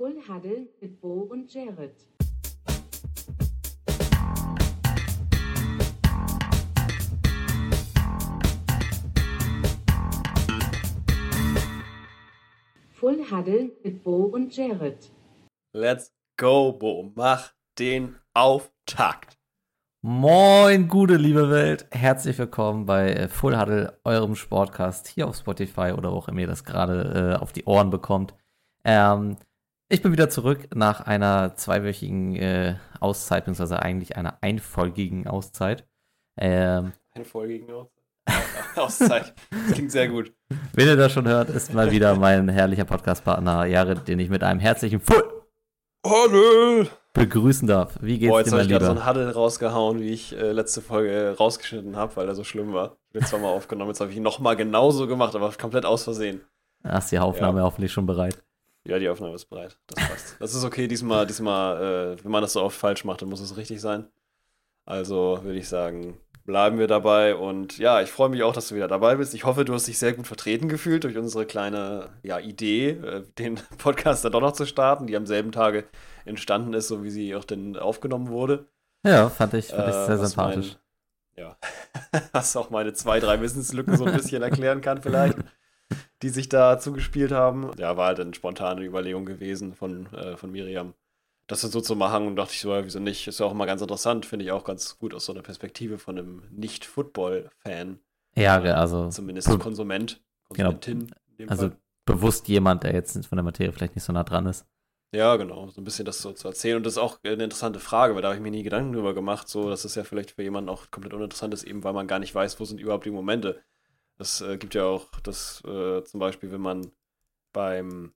Full Huddle mit Bo und Jared. Full Huddle mit Bo und Jared. Let's go, Bo. Mach den Auftakt. Moin, gute liebe Welt. Herzlich willkommen bei äh, Full Huddle, eurem Sportcast hier auf Spotify oder wo auch immer ihr das gerade äh, auf die Ohren bekommt. Ähm, ich bin wieder zurück nach einer zweiwöchigen äh, Auszeit, beziehungsweise eigentlich einer einfolgigen Auszeit. Ähm, Einfolgigen Auszeit. Das klingt sehr gut. Wenn ihr das schon hört, ist mal wieder mein herrlicher Podcastpartner Jared, den ich mit einem herzlichen Full Hallo! begrüßen darf. Wie geht's Boah, jetzt dir, habe mein ich gerade Lieber? so einen Huddle rausgehauen, wie ich äh, letzte Folge äh, rausgeschnitten habe, weil er so schlimm war. Ich habe zweimal aufgenommen, jetzt habe ich ihn nochmal genauso gemacht, aber komplett aus Versehen. Ach, ist die Aufnahme hoffentlich schon bereit. Ja, die Aufnahme ist bereit. Das passt. Das ist okay, diesmal, diesmal, äh, wenn man das so oft falsch macht, dann muss es richtig sein. Also würde ich sagen, bleiben wir dabei. Und ja, ich freue mich auch, dass du wieder dabei bist. Ich hoffe, du hast dich sehr gut vertreten gefühlt durch unsere kleine ja, Idee, äh, den Podcast dann doch noch zu starten, die am selben Tage entstanden ist, so wie sie auch denn aufgenommen wurde. Ja, fand ich, fand ich Äh, sehr sympathisch. Mein, ja, was auch meine zwei, drei Wissenslücken so ein bisschen erklären kann, vielleicht, die sich da zugespielt haben. Ja, war halt eine spontane Überlegung gewesen von, äh, von Miriam, das so zu machen. Und dachte ich so, ja, wieso nicht? Ist ja auch mal ganz interessant, finde ich auch ganz gut aus so einer Perspektive von einem Nicht-Football-Fan, Ja, also, zumindest Konsument, Genau. Konsumentin. in dem also Fall. bewusst jemand, der jetzt von der Materie vielleicht nicht so nah dran ist. Ja, genau, so ein bisschen das so zu erzählen. Und das ist auch eine interessante Frage, weil da habe ich mir nie Gedanken drüber gemacht, so dass es ja vielleicht für jemanden auch komplett uninteressant ist, eben weil man gar nicht weiß, wo sind überhaupt die Momente. Es äh, gibt ja auch das äh, zum Beispiel, wenn man beim,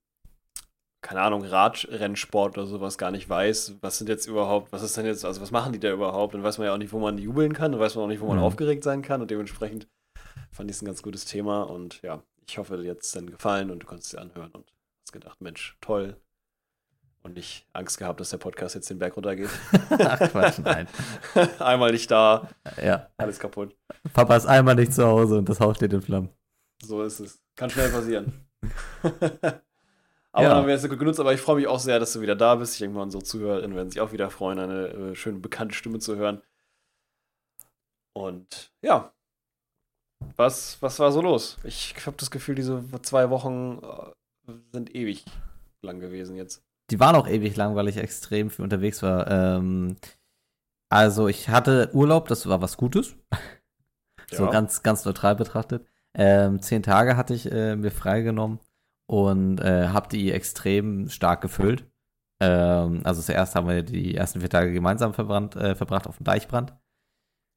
keine Ahnung, Radrennsport oder sowas gar nicht weiß, was sind jetzt überhaupt, was ist denn jetzt, also was machen die da überhaupt? Dann weiß man ja auch nicht, wo man jubeln kann, dann weiß man auch nicht, wo man Mhm. aufgeregt sein kann und dementsprechend fand ich es ein ganz gutes Thema und ja, ich hoffe, dir hat es dann gefallen und du konntest es dir anhören und hast gedacht, Mensch, toll, und nicht Angst gehabt, dass der Podcast jetzt den Berg runtergeht. Ach Quatsch, nein. Einmal nicht da, Ja, alles kaputt. Papa ist einmal nicht zu Hause und das Haus steht in Flammen. So ist es. Kann schnell passieren. aber Ja. dann haben wir jetzt gut genutzt, aber ich freue mich auch sehr, dass du wieder da bist. Ich denke mal, unsere Zuhörerinnen werden sich auch wieder freuen, eine äh, schöne bekannte Stimme zu hören. Und ja. Was, was war so los? Ich habe das Gefühl, diese zwei Wochen äh, sind ewig lang gewesen jetzt. Die waren auch ewig lang, weil ich extrem viel unterwegs war. Ähm, also ich hatte Urlaub, das war was Gutes. So Ja. ganz, ganz neutral betrachtet. Ähm, zehn Tage hatte ich äh, mir freigenommen und äh, habe die extrem stark gefüllt. Ähm, also zuerst haben wir die ersten vier Tage gemeinsam verbrannt, äh, verbracht auf dem Deichbrand.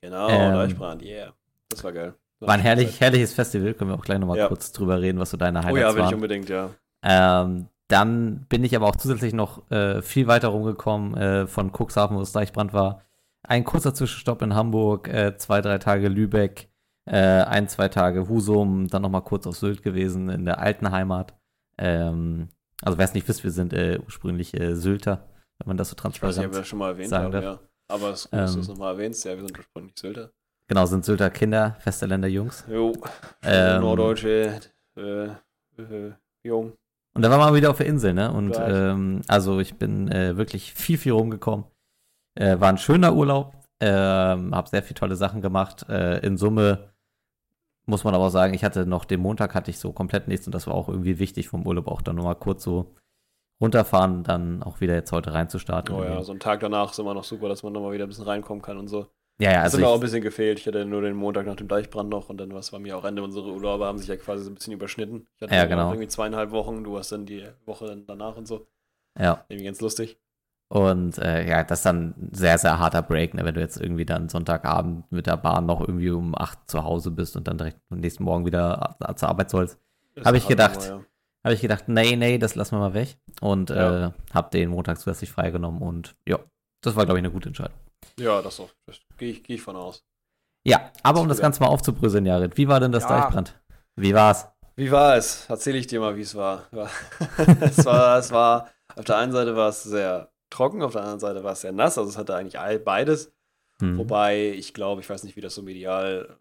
Genau, Ähm, Deichbrand, yeah. Das war geil. War ein herrlich, herrliches Festival, können wir auch gleich nochmal Ja. kurz drüber reden, was so deine Oh Highlights ja, will ich waren. unbedingt, ja. Ähm, dann bin ich aber auch zusätzlich noch äh, viel weiter rumgekommen äh, von Cuxhaven, wo das Deichbrand war. Ein kurzer Zwischenstopp in Hamburg, äh, zwei, drei Tage Lübeck, äh, ein, zwei Tage Husum, dann nochmal kurz auf Sylt gewesen, in der alten Heimat. Ähm, also wer es nicht wisst, wir sind äh, ursprünglich äh, Sylter, wenn man das so Ich weiß nicht, ob transparent wir schon mal erwähnt haben, darf. ja. Aber es ist gut, dass du es Ähm, nochmal erwähnst. Ja, wir sind ursprünglich Sylter. Genau, sind Sylter Kinder, Westerländer Jungs. Jo, Ähm, norddeutsche, äh, äh, Jung. Und da waren wir mal wieder auf der Insel, ne? Und ähm, also ich bin äh, wirklich viel, viel rumgekommen. Äh, war ein schöner Urlaub, ähm, habe sehr viele tolle Sachen gemacht. Äh, in Summe muss man aber auch sagen, ich hatte noch den Montag hatte ich so komplett nichts und das war auch irgendwie wichtig vom Urlaub auch dann nochmal kurz so runterfahren, dann auch wieder jetzt heute reinzustarten. Oh ja, so ein Tag danach ist immer noch super, dass man nochmal wieder ein bisschen reinkommen kann und so. Ja, ja, Das also hat mir auch ein bisschen gefehlt. Ich hatte nur den Montag nach dem Deichbrand noch und dann was war mir auch Ende unserer Urlaube, haben sich ja quasi so ein bisschen überschnitten. Ich hatte Ja, genau. irgendwie zweieinhalb Wochen, du hast dann die Woche danach und so. ja. Irgendwie ganz lustig. Und äh, ja, das ist dann ein sehr, sehr harter Break, ne? wenn du jetzt irgendwie dann Sonntagabend mit der Bahn noch irgendwie um 8 zu Hause bist und dann direkt am nächsten Morgen wieder zur Arbeit sollst. Das Hab ist ich halt gedacht. nochmal, habe ich gedacht, nee, nee, das lassen wir mal weg. Und Ja. äh, habe den Montag zusätzlich freigenommen. Und ja, das war, glaube ich, eine gute Entscheidung. Ja, ja das auch. Das gehe ich, geh ich von aus. Ja, aber um das. Ganze mal aufzubröseln, Jared, wie war denn das Ja. Deichbrand? Wie war's? Wie war es? Erzähle ich dir mal, wie es war. Es war. Es war, auf der einen Seite war es sehr trocken, auf der anderen Seite war es sehr nass. Also es hatte eigentlich all, beides. Hm. Wobei, ich glaube, ich weiß nicht, wie das so medial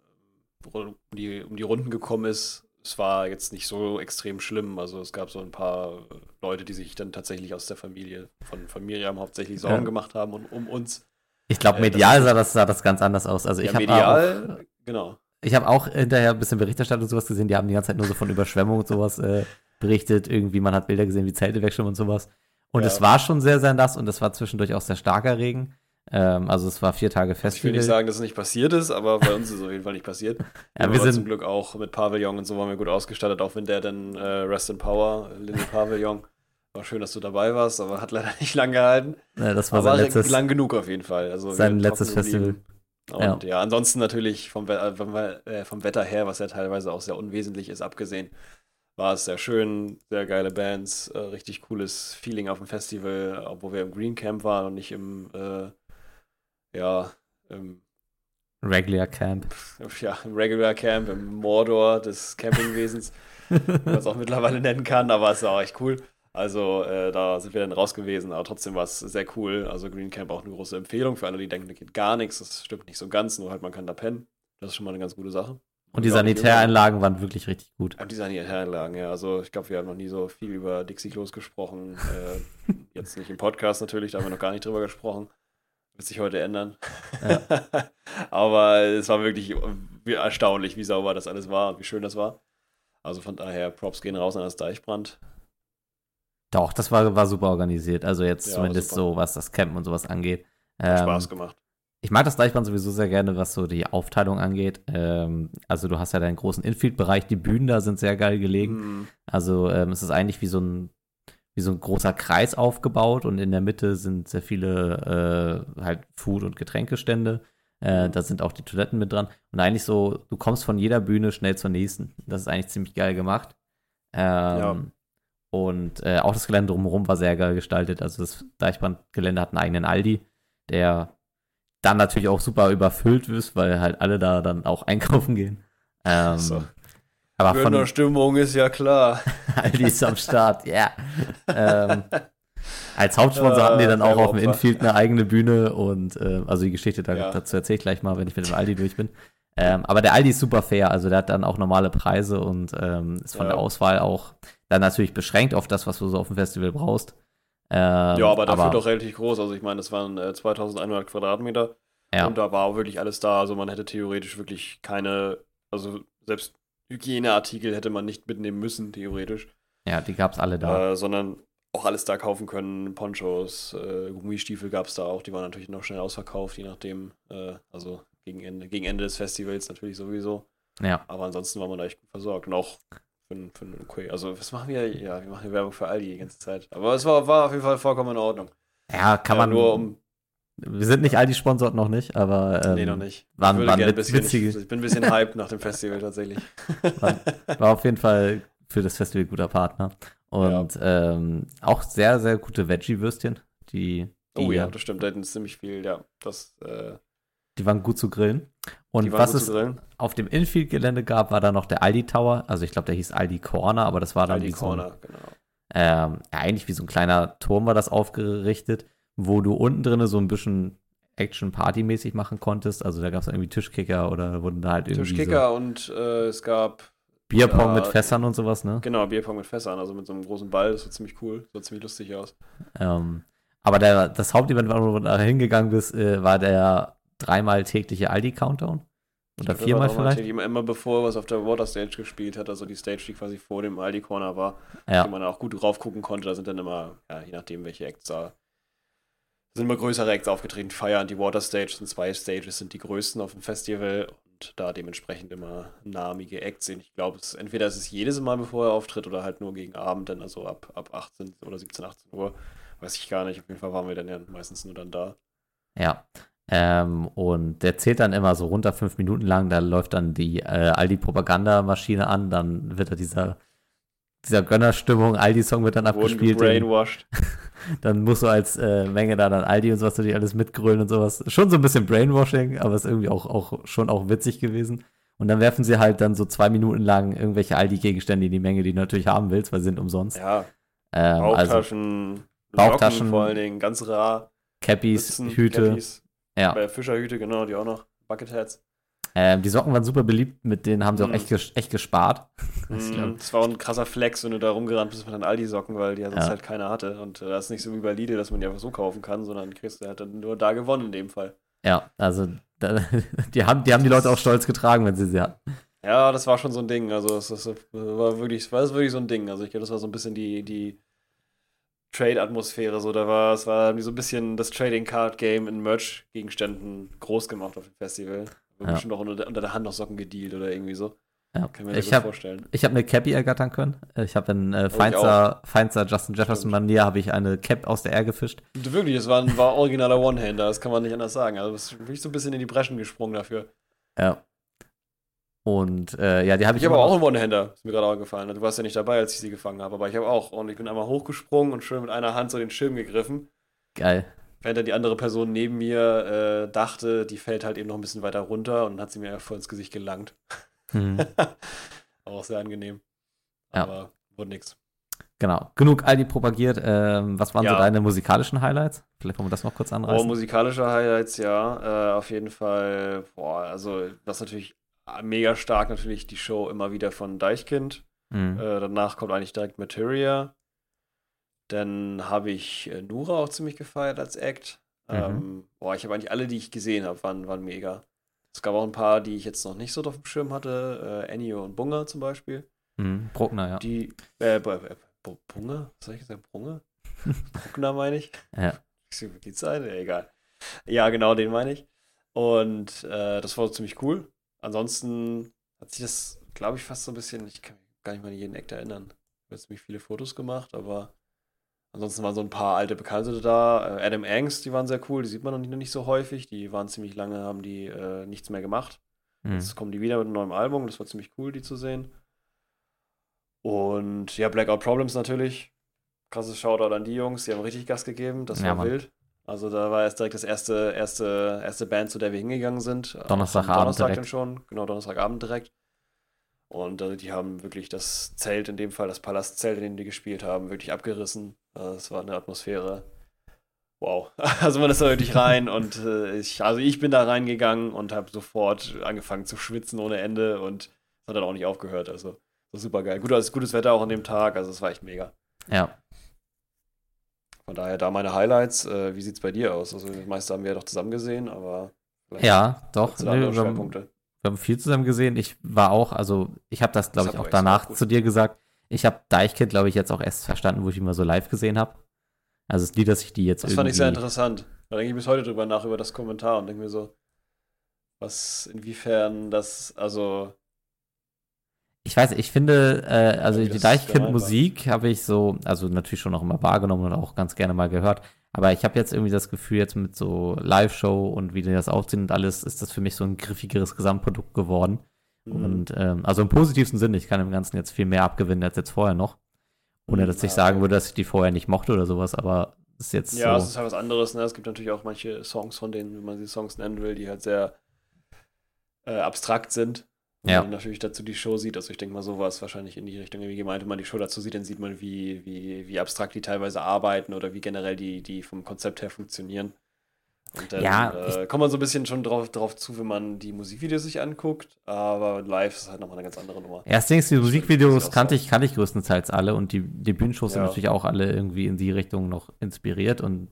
um die, um die Runden gekommen ist. es war jetzt nicht so extrem schlimm. Also es gab so ein paar Leute, die sich dann tatsächlich aus der Familie von, von Miriam hauptsächlich Sorgen Ja. gemacht haben und um uns. Ich glaube, Äh, medial sah das, sah das ganz anders aus. Also ich ja, habe auch, medial, genau. ich hab auch hinterher ein bisschen Berichterstattung und sowas gesehen. Die haben die ganze Zeit nur so von Überschwemmung und sowas äh, berichtet. Irgendwie, man hat Bilder gesehen, wie Zelte wegschwimmen und sowas. Und Ja. es war schon sehr, sehr nass und es war zwischendurch auch sehr starker Regen. Ähm, also es war vier Tage Ich will nicht sagen, dass es nicht passiert ist, aber bei uns ist es auf jeden Fall nicht passiert. Ja, wir sind- zum Glück auch mit Pavillon und so waren wir gut ausgestattet, auch wenn der dann äh, Rest in Power, Little Pavillon. War schön, dass du dabei warst, aber hat leider nicht lang gehalten. äh, das war Aber sein letztes, lang genug auf jeden Fall. Also sein letztes Festival. Und ja. ansonsten natürlich vom, äh, vom, äh, vom Wetter her, was ja teilweise auch sehr unwesentlich ist, abgesehen, war es sehr schön, sehr geile Bands, äh, richtig cooles Feeling auf dem Festival, obwohl wir im Green Camp waren und nicht im, äh, ja, im, Regular Camp. ja, im Regular Camp, im Mordor des Campingwesens, wie man es auch mittlerweile nennen kann, aber es war echt cool. Also äh, da sind wir dann raus gewesen, aber trotzdem war es sehr cool. Also Green Camp auch eine große Empfehlung für alle, die denken, da geht gar nichts. Das stimmt nicht so ganz, nur halt man kann da pennen. Das ist schon mal eine ganz gute Sache. Und die Ja, Sanitäreinlagen waren wirklich richtig gut. Ja, die Sanitäranlagen, ja. Also ich glaube, wir haben noch nie so viel über Dixie-Klos gesprochen. äh, jetzt nicht im Podcast natürlich, da haben wir noch gar nicht drüber gesprochen. Wird sich heute ändern. Aber es war wirklich äh, erstaunlich, wie sauber das alles war und wie schön das war. Also von daher, Props gehen raus an das Deichbrand. Doch, das war, war super organisiert. Also jetzt Ja, zumindest super. so, was das Campen und sowas angeht. Hat Ähm, Spaß gemacht. Ich mag das Deichbrand sowieso sehr gerne, was so die Aufteilung angeht. Ähm, also du hast ja deinen großen Infield-Bereich, die Bühnen da sind sehr geil gelegen. Mhm. Also ähm, es ist eigentlich wie so ein wie so ein großer Kreis aufgebaut und in der Mitte sind sehr viele äh, halt Food- und Getränkestände. Äh, da sind auch die Toiletten mit dran. Und eigentlich so, du kommst von jeder Bühne schnell zur nächsten. Das ist eigentlich ziemlich geil gemacht. Ähm, Und äh, auch das Gelände drumherum war sehr geil gestaltet. Also das Deichbrandgelände hat einen eigenen Aldi, der dann natürlich auch super überfüllt ist, weil halt alle da dann auch einkaufen gehen. Ähm, So. Aber von Kölner Stimmung ist ja klar. Aldi ist am Start, ja. ähm, als Hauptsponsor hatten die dann auch auf dem. Infield eine eigene Bühne und äh, also die Geschichte da, Ja. dazu erzähle ich gleich mal, wenn ich mit dem Aldi durch bin. Ähm, aber der Aldi ist super fair, also der hat dann auch normale Preise und ähm, ist von Ja. der Auswahl auch dann natürlich beschränkt auf das, was du so auf dem Festival brauchst. Ähm, ja, aber dafür doch relativ groß. Also ich meine, das waren äh, 2100 Quadratmeter. Ja, Und da war auch wirklich alles da. Also man hätte theoretisch wirklich keine, also selbst Hygieneartikel hätte man nicht mitnehmen müssen, theoretisch. ja, die gab's alle da. Äh, sondern auch alles da kaufen können. Ponchos, äh, Gummistiefel gab es da auch. Die waren natürlich noch schnell ausverkauft, je nachdem. Äh, also gegen Ende, gegen Ende des Festivals natürlich sowieso. ja. Aber ansonsten war man da echt gut versorgt. Und auch für, für ein okay. Also was machen wir? Ja, wir machen Werbung für Aldi die ganze Zeit. Aber es war, war auf jeden Fall vollkommen in Ordnung. Ja, kann Ja, man. nur um. wir sind nicht Aldi sponsort noch nicht, aber ähm, nee, noch nicht. waren- ich, waren witz- bisschen, witzige- ich, ich bin ein bisschen hyped nach dem Festival tatsächlich. war auf jeden Fall für das Festival guter Partner. Und ähm, auch sehr, sehr gute Veggie-Würstchen. Die, die, Oh ja, das stimmt. Da hätten ziemlich viel, ja. Das, äh, die waren gut zu grillen. Und was es auf dem Infield-Gelände gab, war dann noch der Aldi Tower. Also ich glaube, der hieß Aldi Corner, aber das war dann Aldi wie so ein, Corner, genau. ähm, ja, eigentlich wie so ein kleiner Turm war das aufgerichtet, wo du unten drin so ein bisschen Action-Party-mäßig machen konntest. Also da gab es irgendwie Tischkicker oder wurden da halt irgendwie Tischkicker und äh, es gab, so Bierpong Ja, mit Fässern und sowas, ne? genau, Bierpong mit Fässern, also mit so einem großen Ball. Das war ziemlich cool. Sah ziemlich lustig aus. Ähm, aber der, das Hauptevent, wo du da hingegangen bist, äh, war der dreimal tägliche Aldi-Countdown. Oder war viermal vielleicht. Immer, immer bevor was auf der Water Stage gespielt hat, also die Stage, die quasi vor dem Aldi Corner war, Ja. wo man auch gut drauf gucken konnte. Da sind dann immer, ja, je nachdem, welche Acts da sind immer größere Acts aufgetreten. Fire und die Water Stage sind zwei Stages, sind die größten auf dem Festival und da dementsprechend immer namige Acts sind. Ich glaube, es, entweder ist es jedes Mal, bevor er auftritt oder halt nur gegen Abend, dann also ab, ab 18 oder 17, 18 Uhr. Weiß ich gar nicht. Auf jeden Fall waren wir dann ja meistens nur dann da. Ja. Ähm, und der zählt dann immer so runter fünf Minuten lang, da läuft dann die äh, Aldi-Propagandamaschine an, dann wird da dieser, dieser Gönnerstimmung, Aldi-Song wird dann abgespielt. Brainwashed. dann musst du als äh, Menge da dann Aldi und sowas natürlich alles mitgrölen und sowas. Schon so ein bisschen Brainwashing, aber ist irgendwie auch, auch schon auch witzig gewesen. Und dann werfen sie halt dann so zwei Minuten lang irgendwelche Aldi-Gegenstände in die Menge, die du natürlich haben willst, weil sie sind umsonst. Ja, ähm, also Bauchtaschen, Bauchtaschen, Locken vor allen Dingen, ganz rar. Cappies, Hüte. Cappies, Ja. Bei Fischerhüte, genau, die auch noch. Bucketheads. Ähm, die Socken waren super beliebt, mit denen haben sie auch Mhm. echt, ges echt gespart. Mm, Das war auch ein krasser Flex, wenn du da rumgerannt bist mit deinen Aldi-Socken, weil die ja sonst Ja. halt keiner hatte. Und äh, das ist nicht so wie bei Lidl, dass man die einfach so kaufen kann, sondern kriegst du halt dann nur da gewonnen in dem Fall. Ja, also da, die, haben, die haben die Leute auch stolz getragen, wenn sie sie hatten. Ja, das war schon so ein Ding. Also es, es war wirklich, war wirklich so ein Ding. Also ich glaube, das war so ein bisschen die, die Trade-Atmosphäre. So, da war es war so ein bisschen das Trading Card Game in Merch-Gegenständen groß gemacht auf dem Festival. Ja. bestimmt auch unter, unter der Hand noch Socken gedealt oder irgendwie so. Ja. Kann ich mir das Ich habe vorstellen. ich hab eine Cappy ergattern können. Ich habe in äh, feinster, feinster Justin. Jefferson-Manier habe ich eine Cap aus der Air gefischt. Wirklich, es war ein war originaler One-Hander, das kann man nicht anders sagen. Also es ist wirklich so ein bisschen in die Breschen gesprungen dafür. Ja. Und äh, ja, die habe ich, Ich habe auch einen One-Hander, ist mir gerade auch gefallen. Du warst ja nicht dabei, als ich sie gefangen habe, aber ich habe auch. Und ich bin einmal hochgesprungen und schön mit einer Hand so den Schirm gegriffen. Geil. Während dann die andere Person neben mir äh, dachte, die fällt halt eben noch ein bisschen weiter runter und hat sie mir voll ins Gesicht gelangt. Hm. auch sehr angenehm. Ja. Aber wurde nix. Genau. Genug Aldi propagiert. Ähm, was waren so Ja. deine musikalischen Highlights? Vielleicht wollen wir das noch kurz Oh, anreißen. musikalische Highlights, ja. Äh, auf jeden Fall, boah, also das natürlich mega stark natürlich die Show immer wieder von Deichkind. Hm. Äh, danach kommt eigentlich direkt Materia. Dann habe ich äh, Nura auch ziemlich gefeiert als Act. Mhm. Ähm, boah, ich habe eigentlich alle, die ich gesehen habe, waren, waren mega. Es gab auch ein paar, die ich jetzt noch nicht so auf dem Schirm hatte. Äh, Ennio und Bunga zum Beispiel. Hm. Bruckner, ja. Die, äh, B- Bunga? Was soll ich gesagt? Brunge? Bruckner meine ich. ja. Wie geht's sein? Ja, egal. Ja, genau, den meine ich. Und äh, das war ziemlich cool. Ansonsten hat sich das, glaube ich, fast so ein bisschen, ich kann mich gar nicht mal an jeden Act erinnern. Ich habe ziemlich viele Fotos gemacht, aber ansonsten waren so ein paar alte Bekannte da. Äh, Adam Angst, die waren sehr cool, die sieht man noch nicht, noch nicht so häufig. Die waren ziemlich lange, haben die äh, nichts mehr gemacht. Hm. Jetzt kommen die wieder mit einem neuen Album, das war ziemlich cool, die zu sehen. Und ja, Blackout Problems natürlich. Krasses Shoutout an die Jungs, die haben richtig Gas gegeben, das Ja, war Mann. wild. Also da war erst direkt das erste, erste, erste Band, zu der wir hingegangen sind. Donnerstagabend Donnerstag direkt. dann schon, genau, Donnerstagabend direkt. Und äh, die haben wirklich das Zelt, in dem Fall das Palastzelt, in dem die gespielt haben, wirklich abgerissen. Äh, Es war eine Atmosphäre. Wow. Also man ist da wirklich rein und äh, ich, also ich bin da reingegangen und habe sofort angefangen zu schwitzen ohne Ende und es hat dann auch nicht aufgehört. Also so super geil. Gut, also gutes Wetter auch an dem Tag, also es war echt mega. Ja. Von daher da meine Highlights. Äh, wie sieht's bei dir aus? Also das meiste haben wir ja doch zusammen gesehen, aber Ja, doch. andere wir, haben, wir haben viel zusammen gesehen. Ich war auch, also ich habe das, glaube ich, auch danach auch zu dir gesagt. Ich habe Deichkind, glaube ich, jetzt auch erst verstanden, wo ich ihn mal so live gesehen habe. Also es ist nie, dass ich die jetzt Das fand ich sehr interessant. Da denke ich bis heute drüber nach, über das Kommentar und denke mir so, was, inwiefern das, also, Ich weiß, ich finde, äh, also wie die Deichkind-Musik habe ich so, also natürlich schon noch immer wahrgenommen und auch ganz gerne mal gehört. Aber ich habe jetzt irgendwie das Gefühl, jetzt mit so Live-Show und wie die das aufziehen und alles, ist das für mich so ein griffigeres Gesamtprodukt geworden. mhm. Und ähm, also im positivsten Sinne, ich kann dem Ganzen jetzt viel mehr abgewinnen als jetzt vorher noch. Ohne Mhm, dass ich ah, sagen würde, dass ich die vorher nicht mochte oder sowas, aber es ist jetzt ja, es so. ist halt was anderes, ne? Es gibt natürlich auch manche Songs von denen, wie man sie Songs nennen will, die halt sehr äh, abstrakt sind. Wenn Ja. man natürlich dazu die Show sieht, also ich denke mal, sowas wahrscheinlich in die Richtung irgendwie gemeint, wenn man die Show dazu sieht, dann sieht man, wie, wie, wie abstrakt die teilweise arbeiten oder wie generell die, die vom Konzept her funktionieren. Und dann Ja, äh, kommt man so ein bisschen schon drauf, drauf zu, wenn man die Musikvideos sich anguckt, aber live ist halt nochmal eine ganz andere Nummer. Erst denkst du, die Musikvideos kannte ich, kannte ich größtenteils alle und die, die Bühnenshows sind Ja. natürlich auch alle irgendwie in die Richtung noch inspiriert und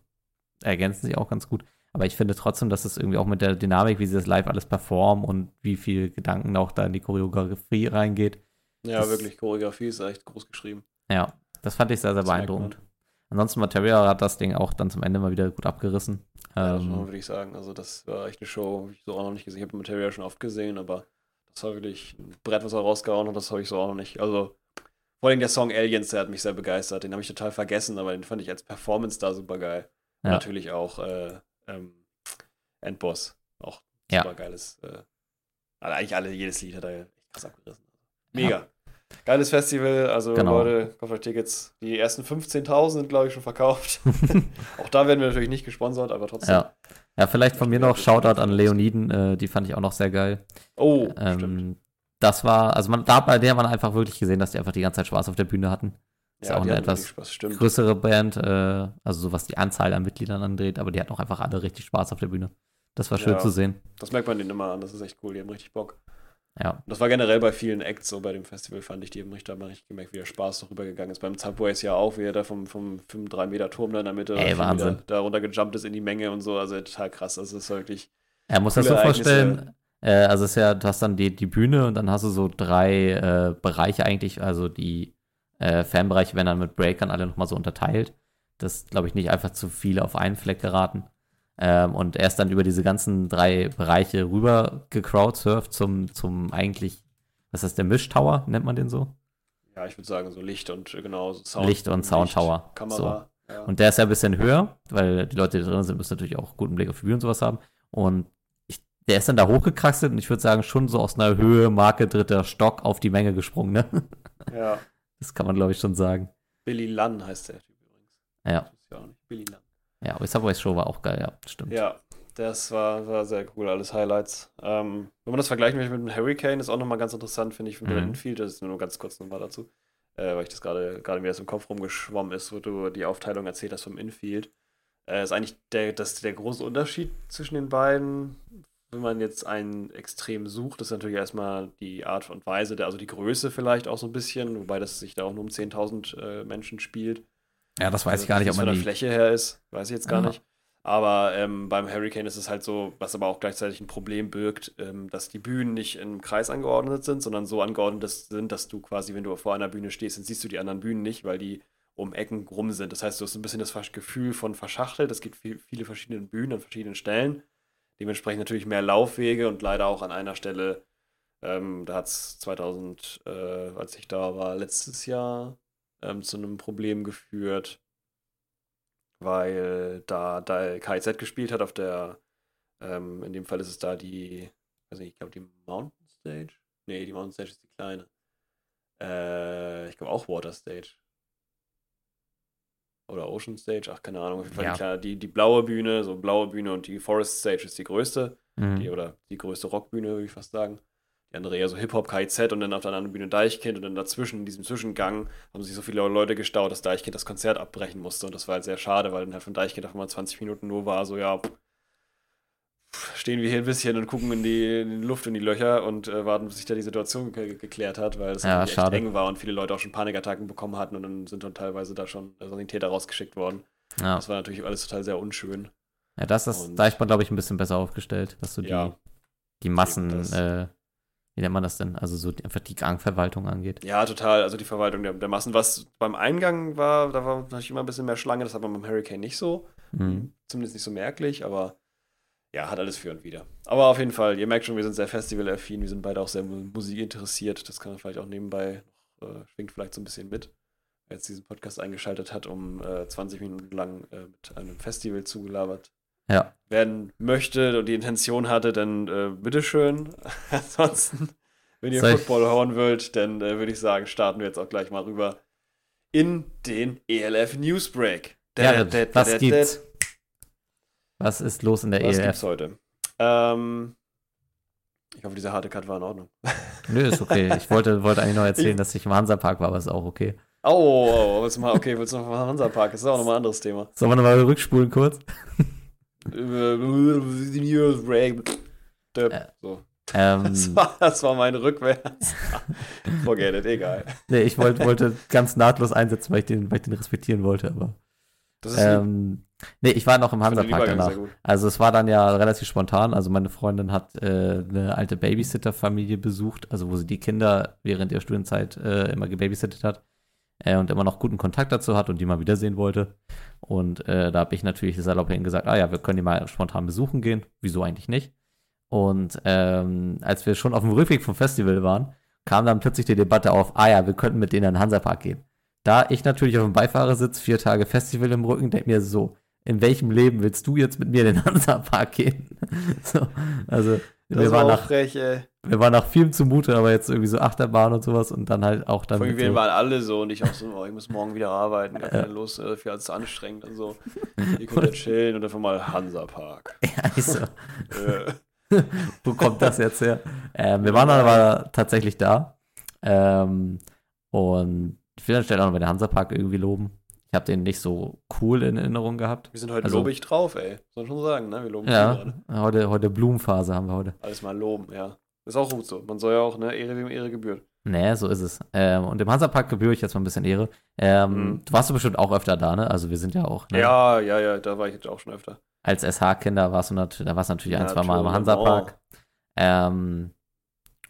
ergänzen sich auch ganz gut. Aber ich finde trotzdem, dass es irgendwie auch mit der Dynamik, wie sie das live alles performen und wie viel Gedanken auch da in die Choreografie reingeht. Ja, wirklich, Choreografie ist echt groß geschrieben. Ja, das fand ich sehr, sehr Das beeindruckend. Ansonsten, Materia hat das Ding auch dann zum Ende mal wieder gut abgerissen. Ja, Ähm, würde ich sagen. Also, das war echt eine Show, ich so auch noch nicht gesehen. Ich habe Materia schon oft gesehen, aber das war wirklich ein Brett, was er rausgehauen hat, das habe ich so auch noch nicht. Also, vor allem der Song Aliens, der hat mich sehr begeistert. Den habe ich total vergessen, aber den fand ich als Performance da super geil. Ja. natürlich auch äh, ähm, Endboss. Auch Ja. super geiles. Äh, eigentlich alle, jedes Lied hat er echt krass abgerissen. Mega. Geiles Festival, also Genau. Leute, kauft euch Tickets. Die ersten 15.000 sind, glaube ich, schon verkauft. auch da werden wir natürlich nicht gesponsert, aber trotzdem. ja. ja, vielleicht von mir noch Shoutout an Leoniden, äh, die fand ich auch noch sehr geil. Oh, stimmt. Ähm, das war, also man, da hat bei der man einfach wirklich gesehen, dass die einfach die ganze Zeit Spaß auf der Bühne hatten. Ist auch die eine etwas Spaß. Größere Band, äh, also so was die Anzahl an Mitgliedern andreht, aber die hatten auch einfach alle richtig Spaß auf der Bühne. Das war schön Ja. zu sehen. Das merkt man denen immer an, das ist echt cool, die haben richtig Bock. Ja. Und das war generell bei vielen Acts so bei dem Festival, fand ich, die haben richtig, da mal richtig gemerkt, wie der Spaß so rübergegangen ist. Beim Subways ja auch, wie er da vom, vom 3 Meter Turm da in der Mitte Ey, da Wahnsinn. da runtergejumpt ist in die Menge und so, also total krass. Also es ist wirklich, Er muss das so vorstellen. Äh, also es ist ja, du hast dann die, die Bühne und dann hast du so drei äh, Bereiche eigentlich, also die äh, Fanbereiche werden dann mit Breakern alle nochmal so unterteilt. Das glaube ich nicht einfach zu viel auf einen Fleck geraten. Ähm, und er ist dann über diese ganzen drei Bereiche rüber gecrowdsurft zum, zum eigentlich, was ist das, der Mischtower, nennt man den so? ja, ich würde sagen, so Licht und äh, genau so Sound. Licht und Soundtower. Kamera. Ja. Und der ist ja ein bisschen höher, weil die Leute, die drin sind, müssen natürlich auch guten Blick auf die Bühne und sowas haben. Und ich, der ist dann da hochgekraxelt und ich würde sagen, schon so aus einer Höhe, Marke, dritter Stock auf die Menge gesprungen, ne? ja. Das kann man, glaube ich, schon sagen. Billy Lunn heißt der Typ übrigens. Ja. Ja. Billy Lunn. Ja, aber die Subway Show war auch geil, ja, stimmt. Ja, das war, war sehr cool, alles Highlights. Ähm, wenn man das vergleichen möchte mit dem Hurricane, ist auch nochmal ganz interessant, finde ich, für Mhm. Infield. Das ist nur ganz kurz nochmal dazu, äh, weil ich das gerade gerade mir das im Kopf rumgeschwommen ist, wo du die Aufteilung erzählt hast vom Infield. Äh, ist eigentlich der, das, der große Unterschied zwischen den beiden. Wenn man jetzt einen Extrem sucht, ist natürlich erstmal die Art und Weise, der, also die Größe vielleicht auch so ein bisschen, wobei das sich da auch nur um 10.000 äh, Menschen spielt. Ja, das weiß Also, ich gar nicht, ob man von der. Fläche her ist, weiß ich jetzt gar Ah. nicht. Aber ähm, beim Hurricane ist es halt so, was aber auch gleichzeitig ein Problem birgt, ähm, dass die Bühnen nicht im Kreis angeordnet sind, sondern so angeordnet sind, dass du quasi, wenn du vor einer Bühne stehst, dann siehst du die anderen Bühnen nicht, weil die um Ecken rum sind. Das heißt, du hast ein bisschen das Gefühl von verschachtelt. Es gibt viel, viele verschiedene Bühnen an verschiedenen Stellen. Dementsprechend natürlich mehr Laufwege und leider auch an einer Stelle, ähm, da hat es 2000, äh, als ich da war, letztes Jahr ähm, zu einem Problem geführt, weil da, da KIZ gespielt hat auf der, ähm, in dem Fall ist es da die, weiß nicht, ich glaube die Mountain Stage? Nee, die Mountain Stage ist die kleine. Äh, ich glaube auch Water Stage. Oder Ocean Stage, ach keine Ahnung, auf jeden Fall Ja. die, kleine, die, die blaue Bühne, so blaue Bühne und die Forest Stage ist die größte, die, Mhm. oder die größte Rockbühne, würde ich fast sagen. Die andere eher so Hip-Hop, KIZ und dann auf der anderen Bühne Deichkind und dann dazwischen, in diesem Zwischengang, haben sich so viele Leute gestaut, dass Deichkind das Konzert abbrechen musste. Und das war halt sehr schade, weil dann halt von Deichkind auf einmal 20 Minuten nur war, so ja, pff, stehen wir hier ein bisschen und gucken in die, in die Luft, in die Löcher und äh, warten, bis sich da die Situation ge geklärt hat, weil es Ja, echt eng war und viele Leute auch schon Panikattacken bekommen hatten und dann sind dann teilweise da schon Sanitäter rausgeschickt worden. Ja. Das war natürlich alles total sehr unschön. ja, das ist, Und- da ist man, glaube ich, ein bisschen besser aufgestellt, dass du die, Ja. die Massen, äh, wie nennt man das denn? Also so die, einfach die Gangverwaltung angeht. Ja, total. Also die Verwaltung der, der Massen. Was beim Eingang war, da war natürlich immer ein bisschen mehr Schlange. Das hat man beim Hurricane nicht so. Mhm. Zumindest nicht so merklich, aber ja, hat alles für und wieder. Aber auf jeden Fall, ihr merkt schon, wir sind sehr festivalaffin. Wir sind beide auch sehr mu- musikinteressiert. Das kann man vielleicht auch nebenbei noch, äh, schwingt vielleicht so ein bisschen mit. Wer jetzt diesen Podcast eingeschaltet hat, um äh, 20 Minuten lang äh, mit einem Festival zugelabert Ja. werden möchte und die Intention hatte, dann äh, bitteschön. Ansonsten, wenn ihr Soll ich- Football hören wollt, dann äh, würde ich sagen, starten wir jetzt auch gleich mal rüber in den ELF Newsbreak. Ja, Dä- dä- was gibt's? Was ist los in der E Was ELF? gibt's heute? Ähm, ich hoffe, dieser harte Cut war in Ordnung. Nö, ist okay. Ich wollte, wollte eigentlich noch erzählen, Ich- dass ich im Hansapark war, aber ist auch okay. Oh, oh, oh, willst du mal, okay, willst du noch mal Hansa Park? Das ist auch nochmal ein anderes Thema. Sollen wir nochmal rückspulen kurz? Äh, So. Ähm, Das war, das war mein Rückwärts. Forget it, egal. nee, ich wollt, wollte ganz nahtlos einsetzen, weil ich den, weil ich den respektieren wollte, aber. Das ist. Ähm, nee, ich war noch im Hansapark danach. Also es war dann ja relativ spontan. Also meine Freundin hat äh, eine alte Babysitter-Familie besucht, also wo sie die Kinder während der Studienzeit äh, immer gebabysittet hat äh, und immer noch guten Kontakt dazu hat und die mal wiedersehen wollte. Und äh, da habe ich natürlich salopp hin gesagt, ah ja, wir können die mal spontan besuchen gehen. Wieso eigentlich nicht? Und ähm, als wir schon auf dem Rückweg vom Festival waren, kam dann plötzlich die Debatte auf, ah ja, wir könnten mit denen in den Hansapark gehen. Da ich natürlich auf dem Beifahrersitz vier Tage Festival im Rücken, denke mir so, in welchem Leben willst du jetzt mit mir in den Hansapark gehen? so, also Das wir war waren, auch nach, frech, ey. wir waren nach vielem zumute, aber jetzt irgendwie so Achterbahn und sowas und dann halt auch dann wir so, waren alle so und ich auch so, oh, ich muss morgen wieder arbeiten, gar keine Lust, äh, für alles zu anstrengend und so. Ihr könnt ja chillen und einfach mal Hansa-Park. ja, ich so, äh, wo kommt das jetzt her? Ähm, wir waren dann aber tatsächlich da ähm, und ich will an der Stelle auch noch den Hansapark irgendwie loben. Ich Ich habe den nicht so cool in Erinnerung gehabt. Wir sind heute Also- lobig drauf, ey. Soll man schon sagen, ne? Wir loben Ja, gerade. heute, heute Blumenphase haben wir heute. Alles mal loben, ja. Ist auch gut so. Man soll ja auch, ne, Ehre wem Ehre gebührt. Nee, so ist es. Ähm, und im Hansapark gebühre ich jetzt mal ein bisschen Ehre. Ähm, Mhm. Du warst du bestimmt auch öfter da, ne? Also wir sind ja auch, ne? Ja, ja, ja, da war ich jetzt auch schon öfter. Als SH-Kinder warst du natürlich, da warst du natürlich ein, zwei Mal im Hansapark. Ähm,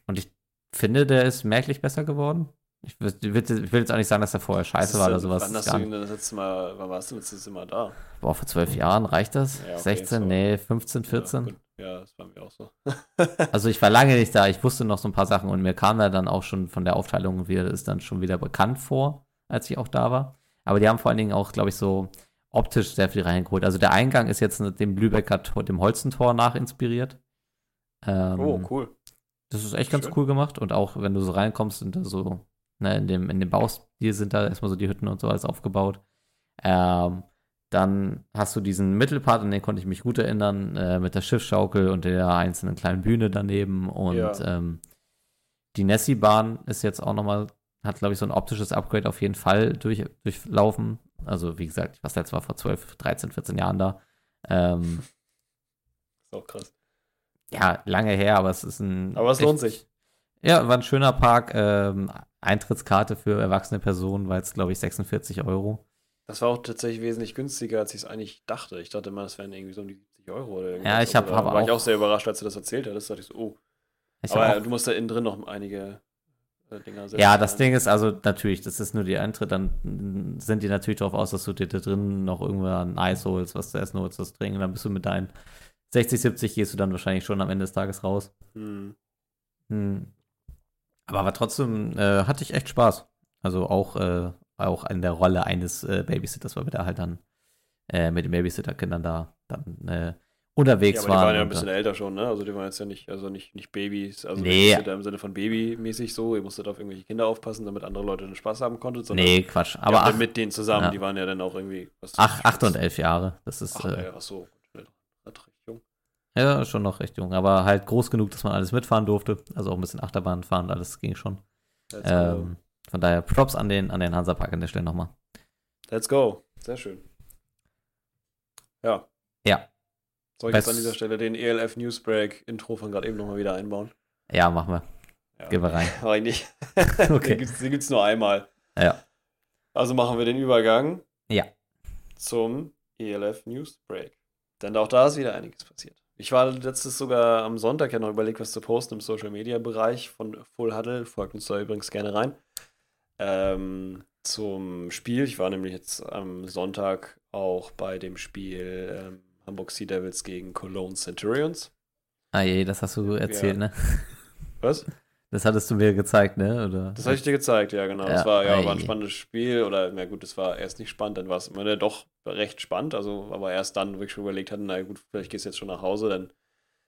und ich finde, der ist merklich besser geworden. Ich, will- ich will jetzt auch nicht sagen, dass der vorher scheiße war oder sowas. Wann hast du ihn denn das letzte Mal, wann warst du das letzte Mal da? Boah, vor zwölf Jahren reicht das? Ja, okay, 16? so. Nee, 15, 14? Ja, ja, das war mir auch so. Also ich war lange nicht da, ich wusste noch so ein paar Sachen und mir kam da dann auch schon von der Aufteilung wieder, ist dann schon wieder bekannt vor, als ich auch da war. Aber die haben vor allen Dingen auch, glaube ich, so optisch sehr viel reingeholt. Also der Eingang ist jetzt dem Lübecker Tor, dem Holzentor nachinspiriert. Ähm, Oh, cool. Das ist echt ganz Schön. cool gemacht. Und auch wenn du so reinkommst, sind da so, ne, in dem, in dem Baustil sind da erstmal so die Hütten und so alles aufgebaut. Ähm, dann hast du diesen Mittelpart, an den konnte ich mich gut erinnern, äh, mit der Schiffsschaukel und der einzelnen kleinen Bühne daneben. Und Ja. ähm, die Nessie-Bahn ist jetzt auch nochmal, hat, glaube ich, so ein optisches Upgrade auf jeden Fall durch, durchlaufen. Also, wie gesagt, ich war letztes Mal vor 12, 13, 14 Jahren da. Ähm, Ist auch krass. ja, lange her, aber es ist ein. Aber es lohnt sich. Ja, war ein schöner Park. Ähm, Eintrittskarte für erwachsene Personen war jetzt, glaube ich, 46 Euro. Das war auch tatsächlich wesentlich günstiger, als ich es eigentlich dachte. Ich dachte immer, das wären irgendwie so um die 70 Euro oder irgendwas. Ja, ich hab- Also, hab da war ich auch- auch sehr überrascht, als du das erzählt hattest. Da dachte ich so, oh. Ich Aber auch, du musst da innen drin noch einige äh, Dinger setzen. ja, das Ding ist also natürlich, das ist nur die Eintritt, dann sind die natürlich darauf aus, dass du dir da drin noch irgendwann ein Eis holst, was zu essen holst, was zu trinken. Dann bist du mit deinen 60, 70 gehst du dann wahrscheinlich schon am Ende des Tages raus. Hm. Hm. Aber, aber trotzdem äh, hatte ich echt Spaß. Also auch, äh, auch in der Rolle eines äh, Babysitters, weil wir da halt dann äh, mit den Babysitter-Kindern da dann äh, Ja, unterwegs aber die waren ja ein und, bisschen äh, älter schon, ne? Also die waren jetzt ja nicht, also nicht, nicht Babys, also Nee. nicht im Sinne von Babymäßig so, ihr musstet auf irgendwelche Kinder aufpassen, damit andere Leute den Spaß haben konntet, sondern Nee, Quatsch. aber Aber ja, ach, mit denen zusammen, ja. die waren ja dann auch irgendwie was ach, acht und elf Jahre. Das ist Ach, äh, ey, ach so. Ja schon noch recht jung, aber halt groß genug, dass man alles mitfahren durfte. Also auch ein bisschen Achterbahn fahren, alles ging schon. Ähm, von daher Props an den, an den Hansapark an der Stelle nochmal. Let's go. Sehr schön. Ja. Ja. Soll ich jetzt Best- an dieser Stelle den ELF Newsbreak Intro von gerade eben nochmal wieder einbauen? Ja, machen wir. Ja. Gehen wir rein. Mach ich nicht. Okay. Den gibt's, den gibt's nur einmal. Ja. Also machen wir den Übergang Ja. zum ELF Newsbreak. Denn auch da ist wieder einiges passiert. Ich war letztes sogar am Sonntag ja noch überlegt, was zu posten im Social Media Bereich von Full Huddle. Folgt uns da übrigens gerne rein. Ähm, zum Spiel. Ich war nämlich jetzt am Sonntag auch bei dem Spiel ähm, Hamburg Sea Devils gegen Cologne Centurions. Ah je, das hast du erzählt, Ja. ne? Was? Das hattest du mir gezeigt, ne? Oder? Das habe ich dir gezeigt, ja, genau. Ja, Das war ja war ein ei. spannendes Spiel. Oder, na gut, das war erst nicht spannend, dann war es immer doch recht spannend. Also, aber erst dann, wo ich schon überlegt hatte, na gut, vielleicht gehst du jetzt schon nach Hause, dann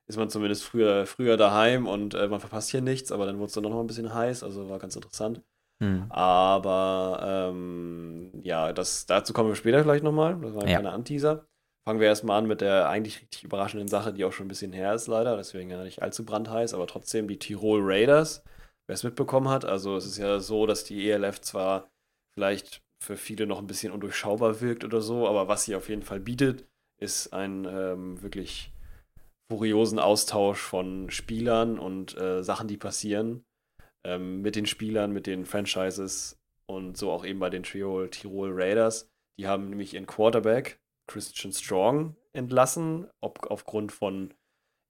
ist man zumindest früher, früher daheim und äh, man verpasst hier nichts, aber dann wurde es dann noch mal ein bisschen heiß, also war ganz interessant. Hm. Aber ähm, ja, das, dazu kommen wir später vielleicht nochmal. Das war ein Ja. kleiner Anteaser. Fangen wir erstmal an mit der eigentlich richtig überraschenden Sache, die auch schon ein bisschen her ist, leider. Deswegen ja nicht allzu brandheiß, aber trotzdem die Tirol Raiders. Wer es mitbekommen hat, also es ist ja so, dass die ELF zwar vielleicht für viele noch ein bisschen undurchschaubar wirkt oder so, aber was sie auf jeden Fall bietet, ist ein ähm, wirklich furiosen Austausch von Spielern und äh, Sachen, die passieren ähm, mit den Spielern, mit den Franchises und so auch eben bei den Tirol, Tirol Raiders. Die haben nämlich ihren Quarterback Christian Strong entlassen, ob, aufgrund von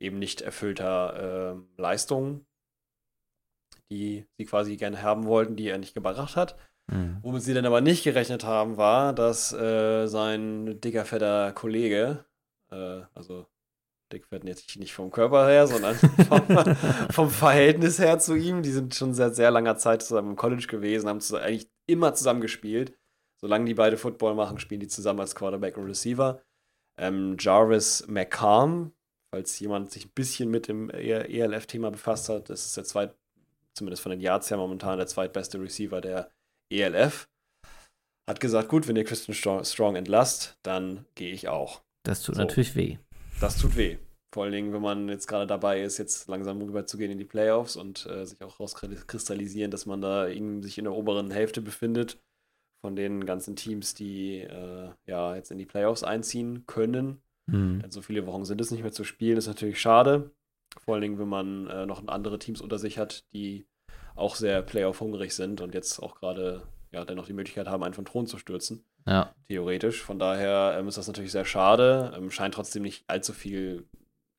eben nicht erfüllter ähm, Leistung, die sie quasi gerne haben wollten, die er nicht gebracht hat. Hm. Womit sie dann aber nicht gerechnet haben, war, dass äh, sein dicker, fetter Kollege, äh, also dick, fett jetzt nicht vom Körper her, sondern vom, vom Verhältnis her zu ihm, die sind schon seit sehr langer Zeit zusammen im College gewesen, haben zusammen, eigentlich immer zusammen gespielt. Solange die beide Football machen, spielen die zusammen als Quarterback und Receiver. Ähm, Jarvis McCarm, falls jemand sich ein bisschen mit dem ELF-Thema befasst hat, das ist der zweit, zumindest von den Yards her momentan der zweitbeste Receiver der ELF. Hat gesagt, gut, wenn ihr Christian Strong, Strong entlasst, dann gehe ich auch. Das tut So. natürlich weh. Das tut weh. Vor allen Dingen, wenn man jetzt gerade dabei ist, jetzt langsam rüberzugehen in die Playoffs und äh, sich auch rauskristallisieren, dass man da in, sich in der oberen Hälfte befindet von den ganzen Teams, die äh, ja jetzt in die Playoffs einziehen können. Hm. Denn so viele Wochen sind es nicht mehr zu spielen, ist natürlich schade. Vor allen Dingen, wenn man äh, noch andere Teams unter sich hat, die auch sehr Playoff-hungrig sind und jetzt auch gerade ja dennoch die Möglichkeit haben, einen von Thron zu stürzen. Ja. Theoretisch. Von daher ähm, ist das natürlich sehr schade. Ähm, scheint trotzdem nicht allzu viel.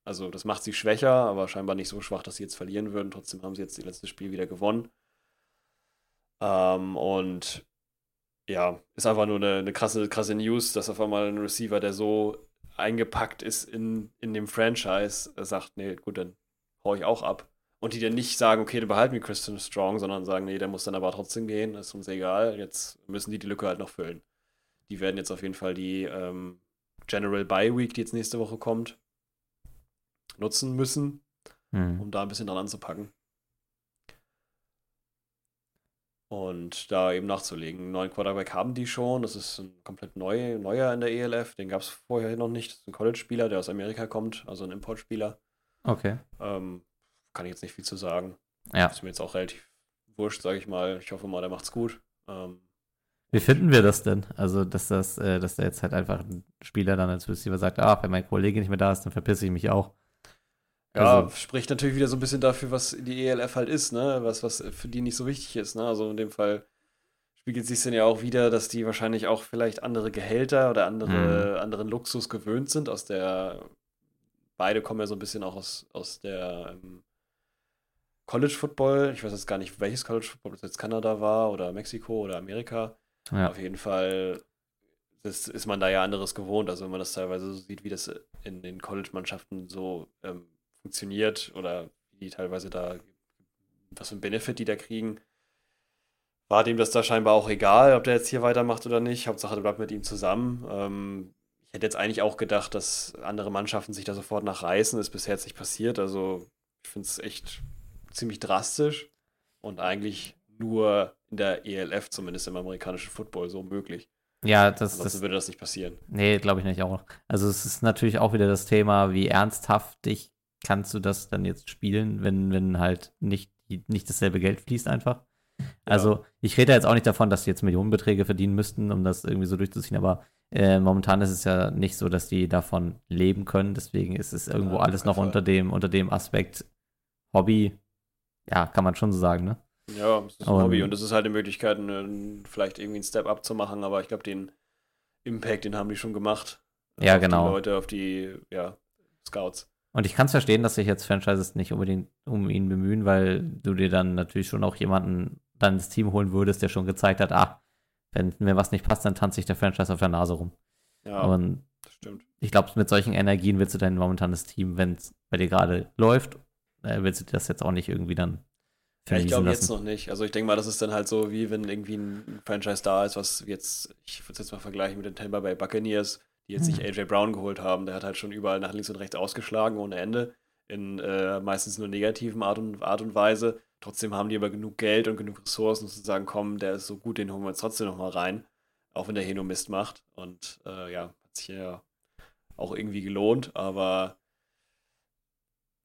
Also, das macht sie schwächer, aber scheinbar nicht so schwach, dass sie jetzt verlieren würden. Trotzdem haben sie jetzt das letzte Spiel wieder gewonnen. Ähm, und ja, ist einfach nur eine, eine krasse, krasse News, dass auf einmal ein Receiver, der so eingepackt ist in, in dem Franchise, äh, sagt, nee, gut, dann hau ich auch ab. Und die dann nicht sagen, okay, du behalten wir Christian Strong, sondern sagen, nee, der muss dann aber trotzdem gehen, ist uns egal, jetzt müssen die die Lücke halt noch füllen. Die werden jetzt auf jeden Fall die ähm, General Bye Week, die jetzt nächste Woche kommt, nutzen müssen, Hm. um da ein bisschen dran anzupacken. Und da eben nachzulegen. Einen neuen Quarterback haben die schon. Das ist ein komplett neu, neuer in der ELF. Den gab es vorher noch nicht. Das ist ein College-Spieler, der aus Amerika kommt, also ein Importspieler. Okay. Ähm, kann ich jetzt nicht viel zu sagen. Ja. Ist mir jetzt auch relativ wurscht, sage ich mal. Ich hoffe mal, der macht's gut. Ähm, Wie finden wir das denn? Also, dass das, äh, dass da jetzt halt einfach ein Spieler dann als Receiver sagt, ah, wenn mein Kollege nicht mehr da ist, dann verpisse ich mich auch. Ja, Also- spricht natürlich wieder so ein bisschen dafür, was die ELF halt ist, ne? Was, was für die nicht so wichtig ist, ne? Also in dem Fall spiegelt sich dann ja auch wieder, dass die wahrscheinlich auch vielleicht andere Gehälter oder andere, anderen Luxus gewöhnt sind, aus der beide kommen ja so ein bisschen auch aus, aus der ähm, College Football. Ich weiß jetzt gar nicht, welches College Football das jetzt Kanada war oder Mexiko oder Amerika. Ja. Auf jeden Fall das ist man da ja anderes gewohnt. Also wenn man das teilweise so sieht, wie das in den College-Mannschaften so ähm, funktioniert oder wie die teilweise da, was für ein Benefit die da kriegen, war dem das da scheinbar auch egal, ob der jetzt hier weitermacht oder nicht. Hauptsache, der bleibt mit ihm zusammen. Ähm, ich hätte jetzt eigentlich auch gedacht, dass andere Mannschaften sich da sofort nachreißen. Ist bisher jetzt nicht passiert. Also ich finde es echt ziemlich drastisch und eigentlich nur in der ELF, zumindest im amerikanischen Football, so möglich. Ja, das, Ansonsten das würde das nicht passieren. Nee, glaube ich nicht auch. Also es ist natürlich auch wieder das Thema, wie ernsthaftig kannst du das dann jetzt spielen, wenn, wenn halt nicht, nicht dasselbe Geld fließt einfach. Also ich rede jetzt auch nicht davon, dass die jetzt Millionenbeträge verdienen müssten, um das irgendwie so durchzuziehen, aber äh, momentan ist es ja nicht so, dass die davon leben können. Deswegen ist es irgendwo auf alles noch Fall. unter dem, unter dem Aspekt Hobby. Ja, kann man schon so sagen, ne? Ja, es ist ein Und- Hobby und es ist halt eine Möglichkeit, einen, vielleicht irgendwie einen Step-Up zu machen, aber ich glaube, den Impact, den haben die schon gemacht. Ja, auf genau. Die Leute, auf die, ja, Scouts. Und ich kann es verstehen, dass sich jetzt Franchises nicht unbedingt um ihn bemühen, weil du dir dann natürlich schon auch jemanden dann ins Team holen würdest, der schon gezeigt hat, ah, wenn mir was nicht passt, dann tanzt sich der Franchise auf der Nase rum. Ja, Und das stimmt. ich glaube, mit solchen Energien willst du dein momentanes Team, wenn es bei dir gerade läuft, äh, willst du das jetzt auch nicht irgendwie dann Ja, ich glaube jetzt noch nicht. Also ich denke mal, das ist dann halt so, wie wenn irgendwie ein Franchise da ist, was jetzt, ich würde es jetzt mal vergleichen mit den Tampa Bay Buccaneers, die jetzt nicht Hm. AJ Brown geholt haben. Der hat halt schon überall nach links und rechts ausgeschlagen ohne Ende. In äh, meistens nur negativen Art und, Art und Weise. Trotzdem haben die aber genug Geld und genug Ressourcen, um zu sagen, komm, der ist so gut, den holen wir jetzt trotzdem nochmal rein. Auch wenn der hier nur Mist macht. Und äh, ja, hat sich ja auch irgendwie gelohnt, aber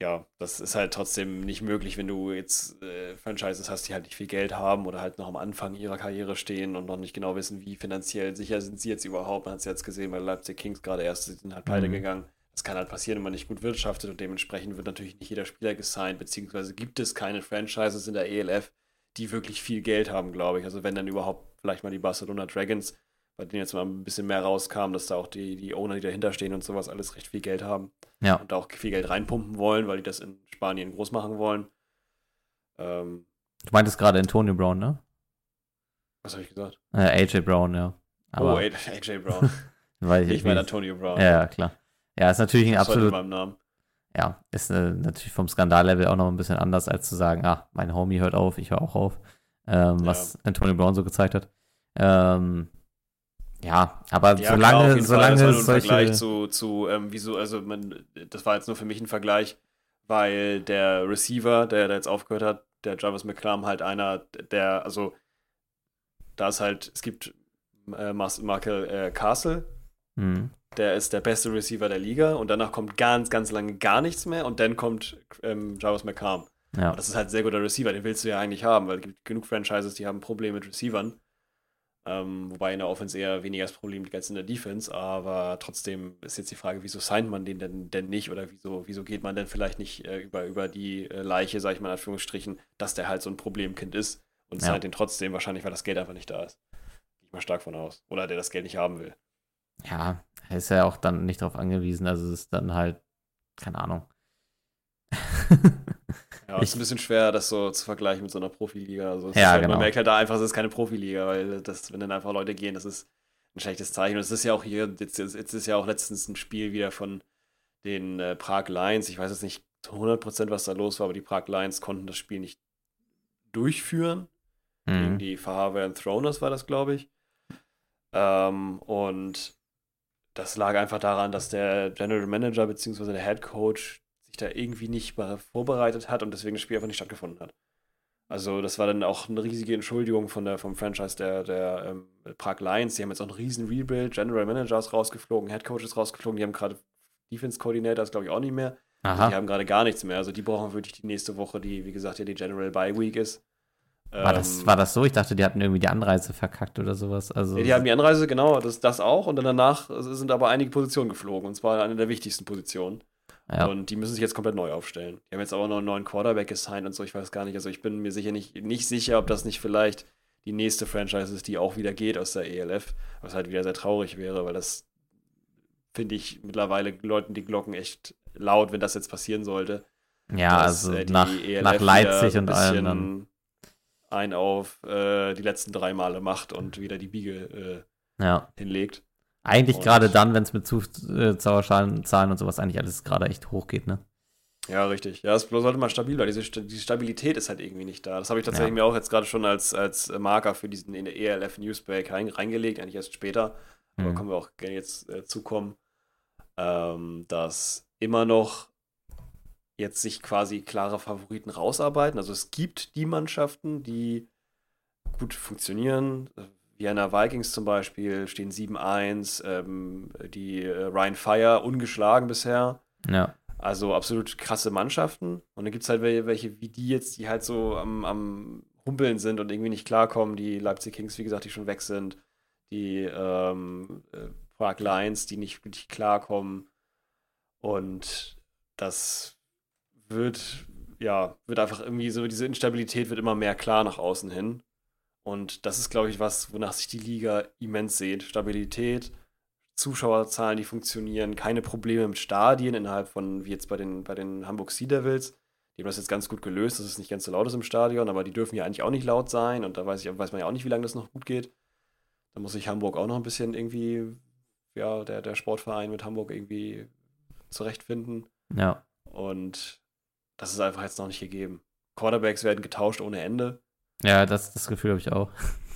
ja, das ist halt trotzdem nicht möglich, wenn du jetzt äh, Franchises hast, die halt nicht viel Geld haben oder halt noch am Anfang ihrer Karriere stehen und noch nicht genau wissen, wie finanziell sicher sind sie jetzt überhaupt. Man hat es jetzt gesehen bei Leipzig Kings gerade erst, sie sind halt pleite Mhm. gegangen. Das kann halt passieren, wenn man nicht gut wirtschaftet und dementsprechend wird natürlich nicht jeder Spieler gesigned, beziehungsweise gibt es keine Franchises in der ELF, die wirklich viel Geld haben, glaube ich. Also wenn dann überhaupt vielleicht mal die Barcelona Dragons, bei denen jetzt mal ein bisschen mehr rauskam, dass da auch die, die Owner, die dahinter stehen und sowas, alles recht viel Geld haben Ja, und da auch viel Geld reinpumpen wollen, weil die das in Spanien groß machen wollen. Ähm, du meintest gerade Antonio Brown, ne? was habe ich gesagt? Äh, AJ Brown, ja. Aber, oh, AJ, Brown. weil ich meine Antonio Brown. Ja, ja, klar. Ja, ist natürlich ein absolut ja, ist äh, natürlich vom Skandallevel auch noch ein bisschen anders, als zu sagen, ah, mein Homie hört auf, ich höre auch auf, ähm, Ja. was Antonio Brown so gezeigt hat. Ähm, ja, aber Ja, solange, klar, jeden Fall. solange das war es ein solche, Vergleich zu, zu ähm, wieso, also man, das war jetzt nur für mich ein Vergleich, weil der Receiver, der da jetzt aufgehört hat, der Jarvis McClam halt einer, der, also da ist halt, es gibt äh, Michael äh, Castle, Hm, der ist der beste Receiver der Liga und danach kommt ganz, ganz lange gar nichts mehr und dann kommt ähm, Jarvis McClam. ja, das ist halt ein sehr guter Receiver, den willst du ja eigentlich haben, weil es gibt genug Franchises, die haben Probleme mit Receivern. Ähm, wobei in der Offense eher weniger das Problem liegt als in der Defense, aber trotzdem ist jetzt die Frage, wieso signed man den denn, denn nicht oder wieso, wieso geht man denn vielleicht nicht äh, über, über die äh, Leiche, sag ich mal in Anführungsstrichen, dass der halt so ein Problemkind ist und Ja. signed den trotzdem, wahrscheinlich, weil das Geld einfach nicht da ist. Gehe ich mal stark von aus. Oder der das Geld nicht haben will. Ja, er ist ja auch dann nicht darauf angewiesen. Also es ist dann halt, keine Ahnung. Ja, es ist ein bisschen schwer, das so zu vergleichen mit so einer Profiliga. Also Ja, halt, genau. Man merkt halt da einfach, es ist keine Profiliga, weil das, wenn dann einfach Leute gehen, das ist ein schlechtes Zeichen. Und es ist ja auch hier, jetzt, jetzt ist ja auch letztens ein Spiel wieder von den äh, Prag Lions. Ich weiß jetzt nicht zu 100%, was da los war, aber die Prag Lions konnten das Spiel nicht durchführen. Gegen Mhm. die Fahaver Throners war das, glaube ich. Ähm, und das lag einfach daran, dass der General Manager bzw. der Head Coach sich da irgendwie nicht mal vorbereitet hat und deswegen das Spiel einfach nicht stattgefunden hat. Also das war dann auch eine riesige Entschuldigung von der, vom Franchise der, der ähm, Prag Lions. Die haben jetzt auch einen riesen Rebuild. General Manager ist rausgeflogen, Head Coach ist rausgeflogen. Die haben gerade Defense Coordinator, ist glaube ich auch nicht mehr. Die Aha. haben gerade gar nichts mehr. Also die brauchen wirklich die nächste Woche, die wie gesagt ja die General Bye Week ist. War das, Ähm, war das so? Ich dachte, die hatten irgendwie die Anreise verkackt oder sowas. Also, Ja, die haben die Anreise, genau, das, das auch. Und dann danach sind aber einige Positionen geflogen. Und zwar eine der wichtigsten Positionen. Ja. Und die müssen sich jetzt komplett neu aufstellen. Die haben jetzt aber noch einen neuen Quarterback gesigned und so, ich weiß gar nicht. Also ich bin mir sicher nicht, nicht sicher, ob das nicht vielleicht die nächste Franchise ist, die auch wieder geht aus der ELF. Was halt wieder sehr traurig wäre, weil das finde ich mittlerweile läuten die Glocken echt laut, wenn das jetzt passieren sollte. ja, dass, also äh, nach, ELF nach wieder Leipzig und allem dann. ein auf äh, die letzten drei Male macht und wieder die Biege Ja. äh, hinlegt. Eigentlich gerade dann, wenn es mit Zuschauerzahlen Zahlen und sowas eigentlich alles gerade echt hochgeht, ne? Ja, richtig. Ja, es sollte mal stabil bleiben. Diese, die Stabilität ist halt irgendwie nicht da. Das habe ich tatsächlich Ja. mir auch jetzt gerade schon als, als Marker für diesen ELF Newsbreak rein, reingelegt, eigentlich erst später. Aber Mhm. können wir auch gerne jetzt äh, zukommen, ähm, dass immer noch jetzt sich quasi klare Favoriten rausarbeiten. Also es gibt die Mannschaften, die gut funktionieren. Vienna Vikings zum Beispiel stehen 7-1, ähm, die äh, Ryan Fire ungeschlagen bisher. Ja. Also absolut krasse Mannschaften. Und dann gibt es halt wel- welche wie die jetzt, die halt so am, am Humpeln sind und irgendwie nicht klarkommen. Die Leipzig Kings, wie gesagt, die schon weg sind. Die ähm, äh, Prague Lions, die nicht wirklich klarkommen. Und das wird, ja, wird einfach irgendwie so, diese Instabilität wird immer mehr klar nach außen hin. Und das ist, glaube ich, was, wonach sich die Liga immens sehnt. Stabilität, Zuschauerzahlen, die funktionieren, keine Probleme mit Stadien innerhalb von, wie jetzt bei den, bei den Hamburg Sea Devils. Die haben das jetzt ganz gut gelöst, dass es nicht ganz so laut ist im Stadion, aber die dürfen ja eigentlich auch nicht laut sein und da weiß, ich, weiß man ja auch nicht, wie lange das noch gut geht. Da muss sich Hamburg auch noch ein bisschen irgendwie, ja, der, der Sportverein mit Hamburg irgendwie zurechtfinden. Ja. Und das ist einfach jetzt noch nicht gegeben. Quarterbacks werden getauscht ohne Ende. Ja, das, das Gefühl habe ich auch.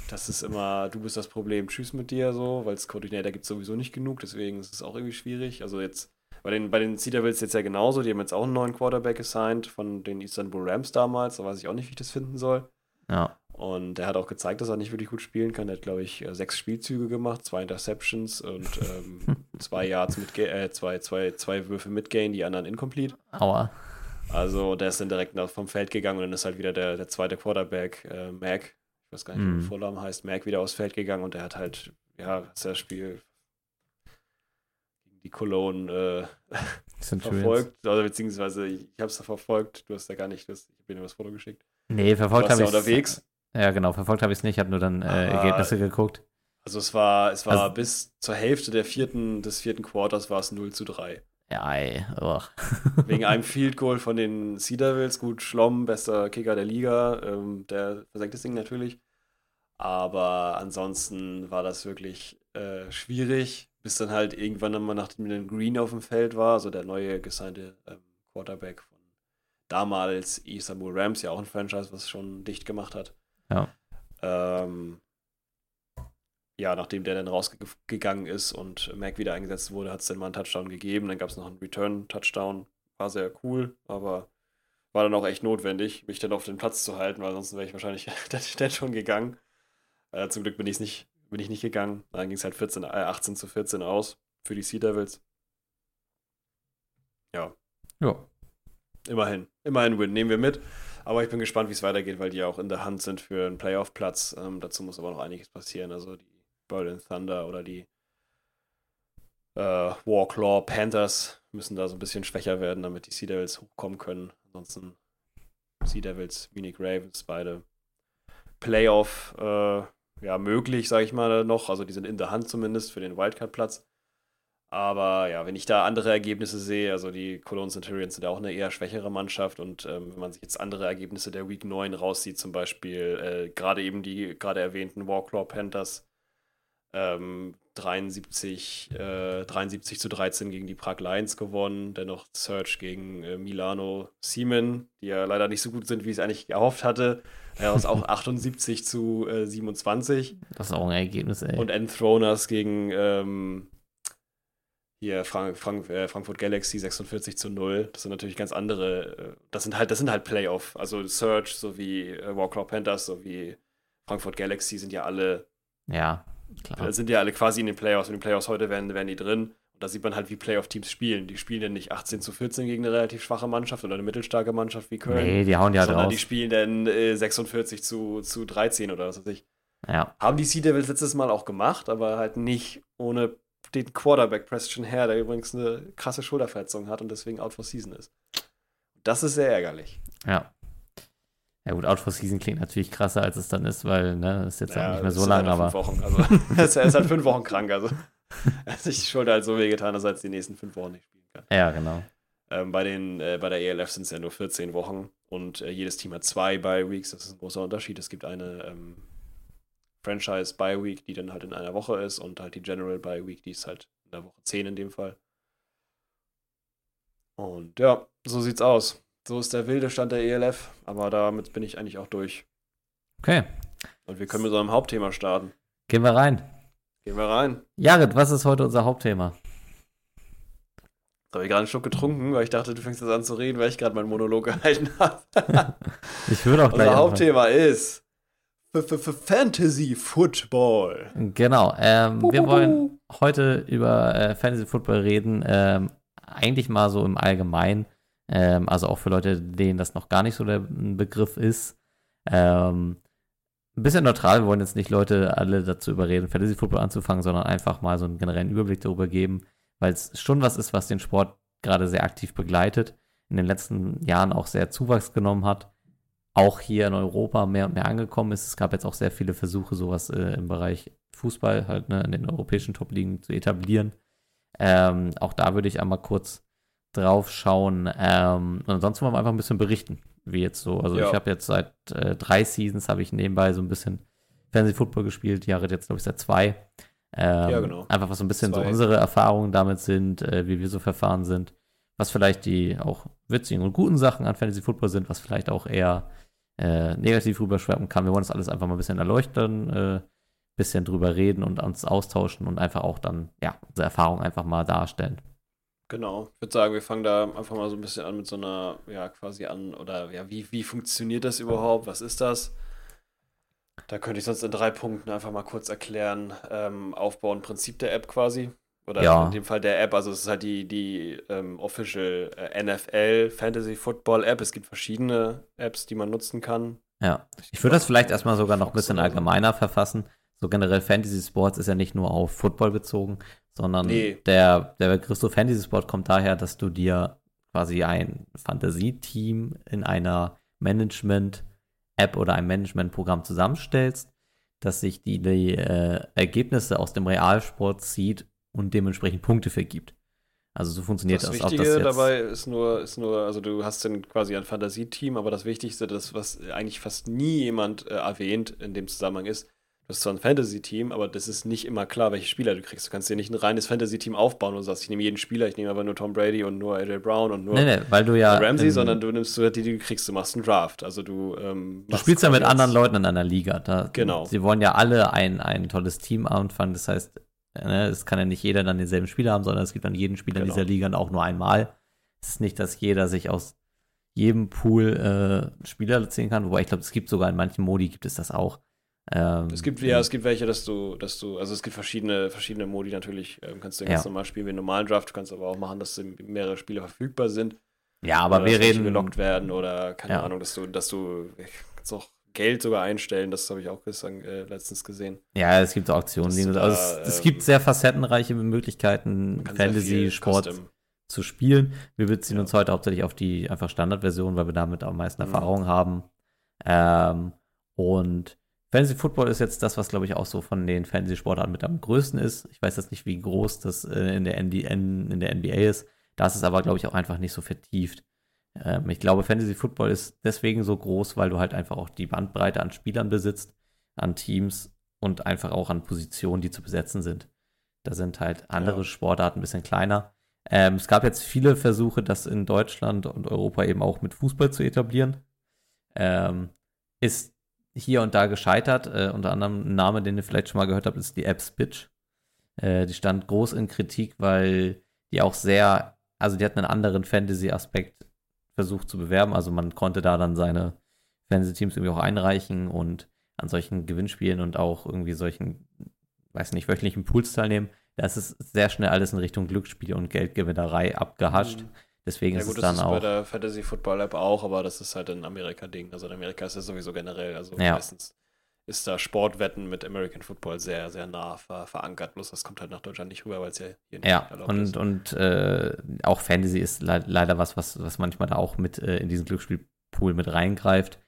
Das ist immer, du bist das Problem, tschüss mit dir so, weil es Koordinator gibt sowieso nicht genug, deswegen ist es auch irgendwie schwierig. Also jetzt, bei den, bei den Sea Devils jetzt ja genauso, die haben jetzt auch einen neuen Quarterback assigned von den Istanbul Rams damals, da weiß ich auch nicht, wie ich das finden soll. Ja. Und der hat auch gezeigt, dass er nicht wirklich gut spielen kann. Der hat, glaube ich, äh, sechs Spielzüge gemacht, zwei Interceptions und ähm, zwei Yards mit, äh, zwei, zwei, zwei Würfe mit Gain, die anderen incomplete. Aua. Also der ist dann direkt vom Feld gegangen und dann ist halt wieder der, der zweite Quarterback, äh, Mac, ich weiß gar nicht, wie Mhm. der Vornamen heißt, Mac wieder aufs Feld gegangen und der hat halt, ja, das Spiel gegen die Cologne äh, verfolgt, oder beziehungsweise ich, ich habe es verfolgt, du hast ja gar nicht, das, ich habe dir das Foto geschickt. Nee, verfolgt habe ich unterwegs. Ja, genau, verfolgt habe ich es nicht. Ich habe nur dann äh. Ergebnisse geguckt. Also es war, es war Also- bis zur Hälfte der vierten, des vierten Quarters war es 0 zu 3. Ja, ey. Oh. Wegen einem Field Goal von den Sea Devils. Gut, Schlomm, bester Kicker der Liga. Ähm, der versenkt das Ding natürlich. Aber ansonsten war das wirklich äh, schwierig, bis dann halt irgendwann einmal nachdem dann Green auf dem Feld war, also der neue gesignte ähm, Quarterback von damals Istanbul Rams, ja auch ein Franchise, was schon dicht gemacht hat. Ja. Ähm, ja, nachdem der dann rausgegangen ist und Mac wieder eingesetzt wurde, hat es dann mal einen Touchdown gegeben. Dann gab es noch einen Return-Touchdown. War sehr cool, aber war dann auch echt notwendig, mich dann auf den Platz zu halten, weil sonst wäre ich wahrscheinlich dann schon gegangen. Äh, zum Glück bin, ich's nicht, bin ich nicht gegangen. Dann ging es halt 14, äh, 18 zu 14 aus für die Sea Devils. Ja, Ja. immerhin. Immerhin Win. Nehmen wir mit. Aber ich bin gespannt, wie es weitergeht, weil die ja auch in der Hand sind für einen Playoff-Platz. Ähm, dazu muss aber noch einiges passieren. Also die Berlin Thunder oder die äh, Warclaw Panthers müssen da so ein bisschen schwächer werden, damit die Sea Devils hochkommen können. Ansonsten Sea Devils, Munich Ravens, beide Playoff äh, ja, möglich, sage ich mal noch. Also die sind in der Hand zumindest für den Wildcard-Platz. Aber ja, wenn ich da andere Ergebnisse sehe, also die Cologne Centurions sind ja auch eine eher schwächere Mannschaft und ähm, wenn man sich jetzt andere Ergebnisse der Week 9 rauszieht, zum Beispiel äh, gerade eben die gerade erwähnten Warclaw Panthers, ähm, 73, äh, 73 zu 13 gegen die Prag Lions gewonnen, dennoch Search gegen äh, Milano Siemen, die ja leider nicht so gut sind, wie ich es eigentlich erhofft hatte. Er ist auch 78 zu äh, 27. Das ist auch ein Ergebnis, ey. Und Enthroners gegen ähm, hier Frank, Frank, äh, Frankfurt Galaxy 46 zu 0. Das sind natürlich ganz andere, äh, das sind halt, das sind halt Playoff. Also Search sowie äh, Warclaw Panthers sowie Frankfurt Galaxy sind ja alle ja, klar. sind ja alle quasi in den Playoffs. In den Playoffs heute wären, wären die drin. Und da sieht man halt, wie Playoff-Teams spielen. Die spielen ja nicht 18 zu 14 gegen eine relativ schwache Mannschaft oder eine mittelstarke Mannschaft wie Köln. Nee, die hauen ja sondern drauf. die spielen dann äh, 46 zu, zu 13 oder was weiß ich. Ja, Haben die Sea Devils letztes Mal auch gemacht, aber halt nicht ohne den Quarterback Preston Hare, der übrigens eine krasse Schulterverletzung hat und deswegen out for season ist. Das ist sehr ärgerlich. ja. Ja gut, Out for Season klingt natürlich krasser, als es dann ist, weil, ne, ist jetzt halt nicht mehr so lang, halt aber Wochen. Also, er ist halt fünf Wochen krank. Also, er hat sich die Schulter halt so wehgetan, dass er jetzt die nächsten fünf Wochen nicht spielen kann. ja, genau. Ähm, bei, den, äh, bei der ELF sind es ja nur 14 Wochen und äh, jedes Team hat zwei Bye Weeks. Das ist ein großer Unterschied. Es gibt eine ähm, Franchise Bye Week, die dann halt in einer Woche ist und halt die General Bye Week, die ist halt in der Woche 10 in dem Fall. Und ja, so sieht's aus. So ist der wilde Stand der ELF, aber damit bin ich eigentlich auch durch. Okay, Und wir können mit so einem Hauptthema starten. gehen wir rein. Gehen wir rein. Jared, was ist heute unser Hauptthema? Habe ich gerade einen Schluck getrunken, weil ich dachte, du fängst jetzt an zu reden, weil ich gerade meinen Monolog gehalten habe. Ich würde auch gleich. Unser anfangen. Hauptthema ist F -F -F Fantasy Football. Genau, ähm, wir Buh, buh, wollen heute über äh, Fantasy Football reden. Ähm, eigentlich mal so im Allgemeinen. Ähm, also auch für Leute, denen das noch gar nicht so der Begriff ist. Ähm, ein bisschen neutral. Wir wollen jetzt nicht Leute alle dazu überreden, Fantasy Football anzufangen, sondern einfach mal so einen generellen Überblick darüber geben, weil es schon was ist, was den Sport gerade sehr aktiv begleitet. In den letzten Jahren auch sehr Zuwachs genommen hat. Auch hier in Europa mehr und mehr angekommen ist. Es gab jetzt auch sehr viele Versuche, sowas äh, im Bereich Fußball halt ne, in den europäischen Top-Ligen zu etablieren. Ähm, auch da würde ich einmal kurz drauf schauen. Ähm, und ansonsten wollen wir einfach ein bisschen berichten, wie jetzt so. Also Ja. ich habe jetzt seit äh, drei Seasons habe ich nebenbei so ein bisschen Fantasy Football gespielt. Jared jetzt glaube ich seit zwei. Ähm, Ja, genau. Einfach was so ein bisschen so Zwei. unsere Erfahrungen damit sind, äh, wie wir so verfahren sind, was vielleicht die auch witzigen und guten Sachen an Fantasy Football sind, was vielleicht auch eher äh, negativ rüberschwappen kann. Wir wollen das alles einfach mal ein bisschen erleuchten, äh, bisschen drüber reden und uns austauschen und einfach auch dann, ja, unsere Erfahrung einfach mal darstellen. Genau. Ich würde sagen, wir fangen da einfach mal so ein bisschen an mit so einer, ja, quasi an, oder ja, wie, wie funktioniert das überhaupt? Was ist das? Da könnte ich sonst in drei Punkten einfach mal kurz erklären. Ähm, Aufbau und Prinzip der App quasi. Oder Ja. in dem Fall der App, also es ist halt die, die ähm, Official äh, NFL Fantasy Football App. Es gibt verschiedene Apps, die man nutzen kann. Ja, ich würde das vielleicht erstmal sogar noch ein bisschen allgemeiner verfassen. So generell Fantasy Sports ist ja nicht nur auf Football bezogen, sondern Nee. der, der Begriff so Fantasy Sport kommt daher, dass du dir quasi ein Fantasieteam in einer Management-App oder einem Management-Programm zusammenstellst, das sich die, die äh, Ergebnisse aus dem Realsport zieht und dementsprechend Punkte vergibt. Also so funktioniert Das das. Wichtige das dabei ist nur, ist nur, also du hast dann quasi ein Fantasieteam, aber das Wichtigste, das, was eigentlich fast nie jemand äh, erwähnt in dem Zusammenhang ist, du hast zwar ein Fantasy-Team, aber das ist nicht immer klar, welche Spieler du kriegst. Du kannst dir nicht ein reines Fantasy-Team aufbauen und sagst, ich nehme jeden Spieler, ich nehme aber nur Tom Brady und nur AJ Brown und nur Nee, nee, weil du ja. Ramsey, im- sondern du nimmst die, die du kriegst, du machst einen Draft. Also du, ähm, Du spielst ja mit anderen Leuten in einer Liga. Da, Genau. Sie wollen ja alle ein, ein tolles Team anfangen. Das heißt, ne, es kann ja nicht jeder dann denselben Spieler haben, sondern es gibt dann jeden Spieler in Genau. dieser Liga auch nur einmal. Es ist nicht, dass jeder sich aus jedem Pool äh, Spieler ziehen kann. Wobei ich glaube, es gibt sogar in manchen Modi gibt es das auch. Ähm, Es gibt, ja, es gibt welche, dass du, dass du, also es gibt verschiedene, verschiedene Modi natürlich. Ähm, kannst du ganz Ja. normal spielen wie einen normalen Draft, du kannst aber auch machen, dass mehrere Spieler verfügbar sind. Ja, aber wir reden. gelockt werden oder keine Ja. Ahnung, dass du, dass du kannst auch Geld sogar einstellen, das habe ich auch gestern, äh, letztens gesehen. Ja, es gibt Auktionen. Die- also da, es, es ähm, gibt sehr facettenreiche Möglichkeiten, Fantasy, Sport custom- zu spielen. Wir beziehen Ja. uns heute hauptsächlich auf die einfach Standardversion, weil wir damit am meisten Mhm. Erfahrung haben. Ähm, und Fantasy Football ist jetzt das, was glaube ich auch so von den Fantasy-Sportarten mit am größten ist. Ich weiß jetzt nicht, wie groß das äh, in, der ND, in der NBA ist. Da ist es aber, glaube ich, auch einfach nicht so vertieft. Ähm, ich glaube, Fantasy Football ist deswegen so groß, weil du halt einfach auch die Bandbreite an Spielern besitzt, an Teams und einfach auch an Positionen, die zu besetzen sind. Da sind halt andere Ja. Sportarten ein bisschen kleiner. Ähm, es gab jetzt viele Versuche, das in Deutschland und Europa eben auch mit Fußball zu etablieren. Ähm, ist hier und da gescheitert. Äh, unter anderem ein Name, den ihr vielleicht schon mal gehört habt, ist die App Spitch. Äh, die stand groß in Kritik, weil die auch sehr, also die hat einen anderen Fantasy-Aspekt versucht zu bewerben. Also man konnte da dann seine Fantasy-Teams irgendwie auch einreichen und an solchen Gewinnspielen und auch irgendwie solchen, weiß nicht, wöchentlichen Pools teilnehmen. Das ist sehr schnell alles in Richtung Glücksspiele und Geldgewinnerei abgehascht. Mhm. Deswegen Ja ist gut, es das dann ist bei auch. der Fantasy Football App auch, aber das ist halt ein Amerika-Ding. Also in Amerika ist das sowieso generell. Also Ja. meistens ist da Sportwetten mit American Football sehr, sehr nah ver verankert. Bloß das kommt halt nach Deutschland nicht rüber, weil es ja hier nicht Ja, erlaubt und, ist. und äh, auch Fantasy ist le leider was, was, was manchmal da auch mit äh, in diesen Glücksspielpool mit reingreift.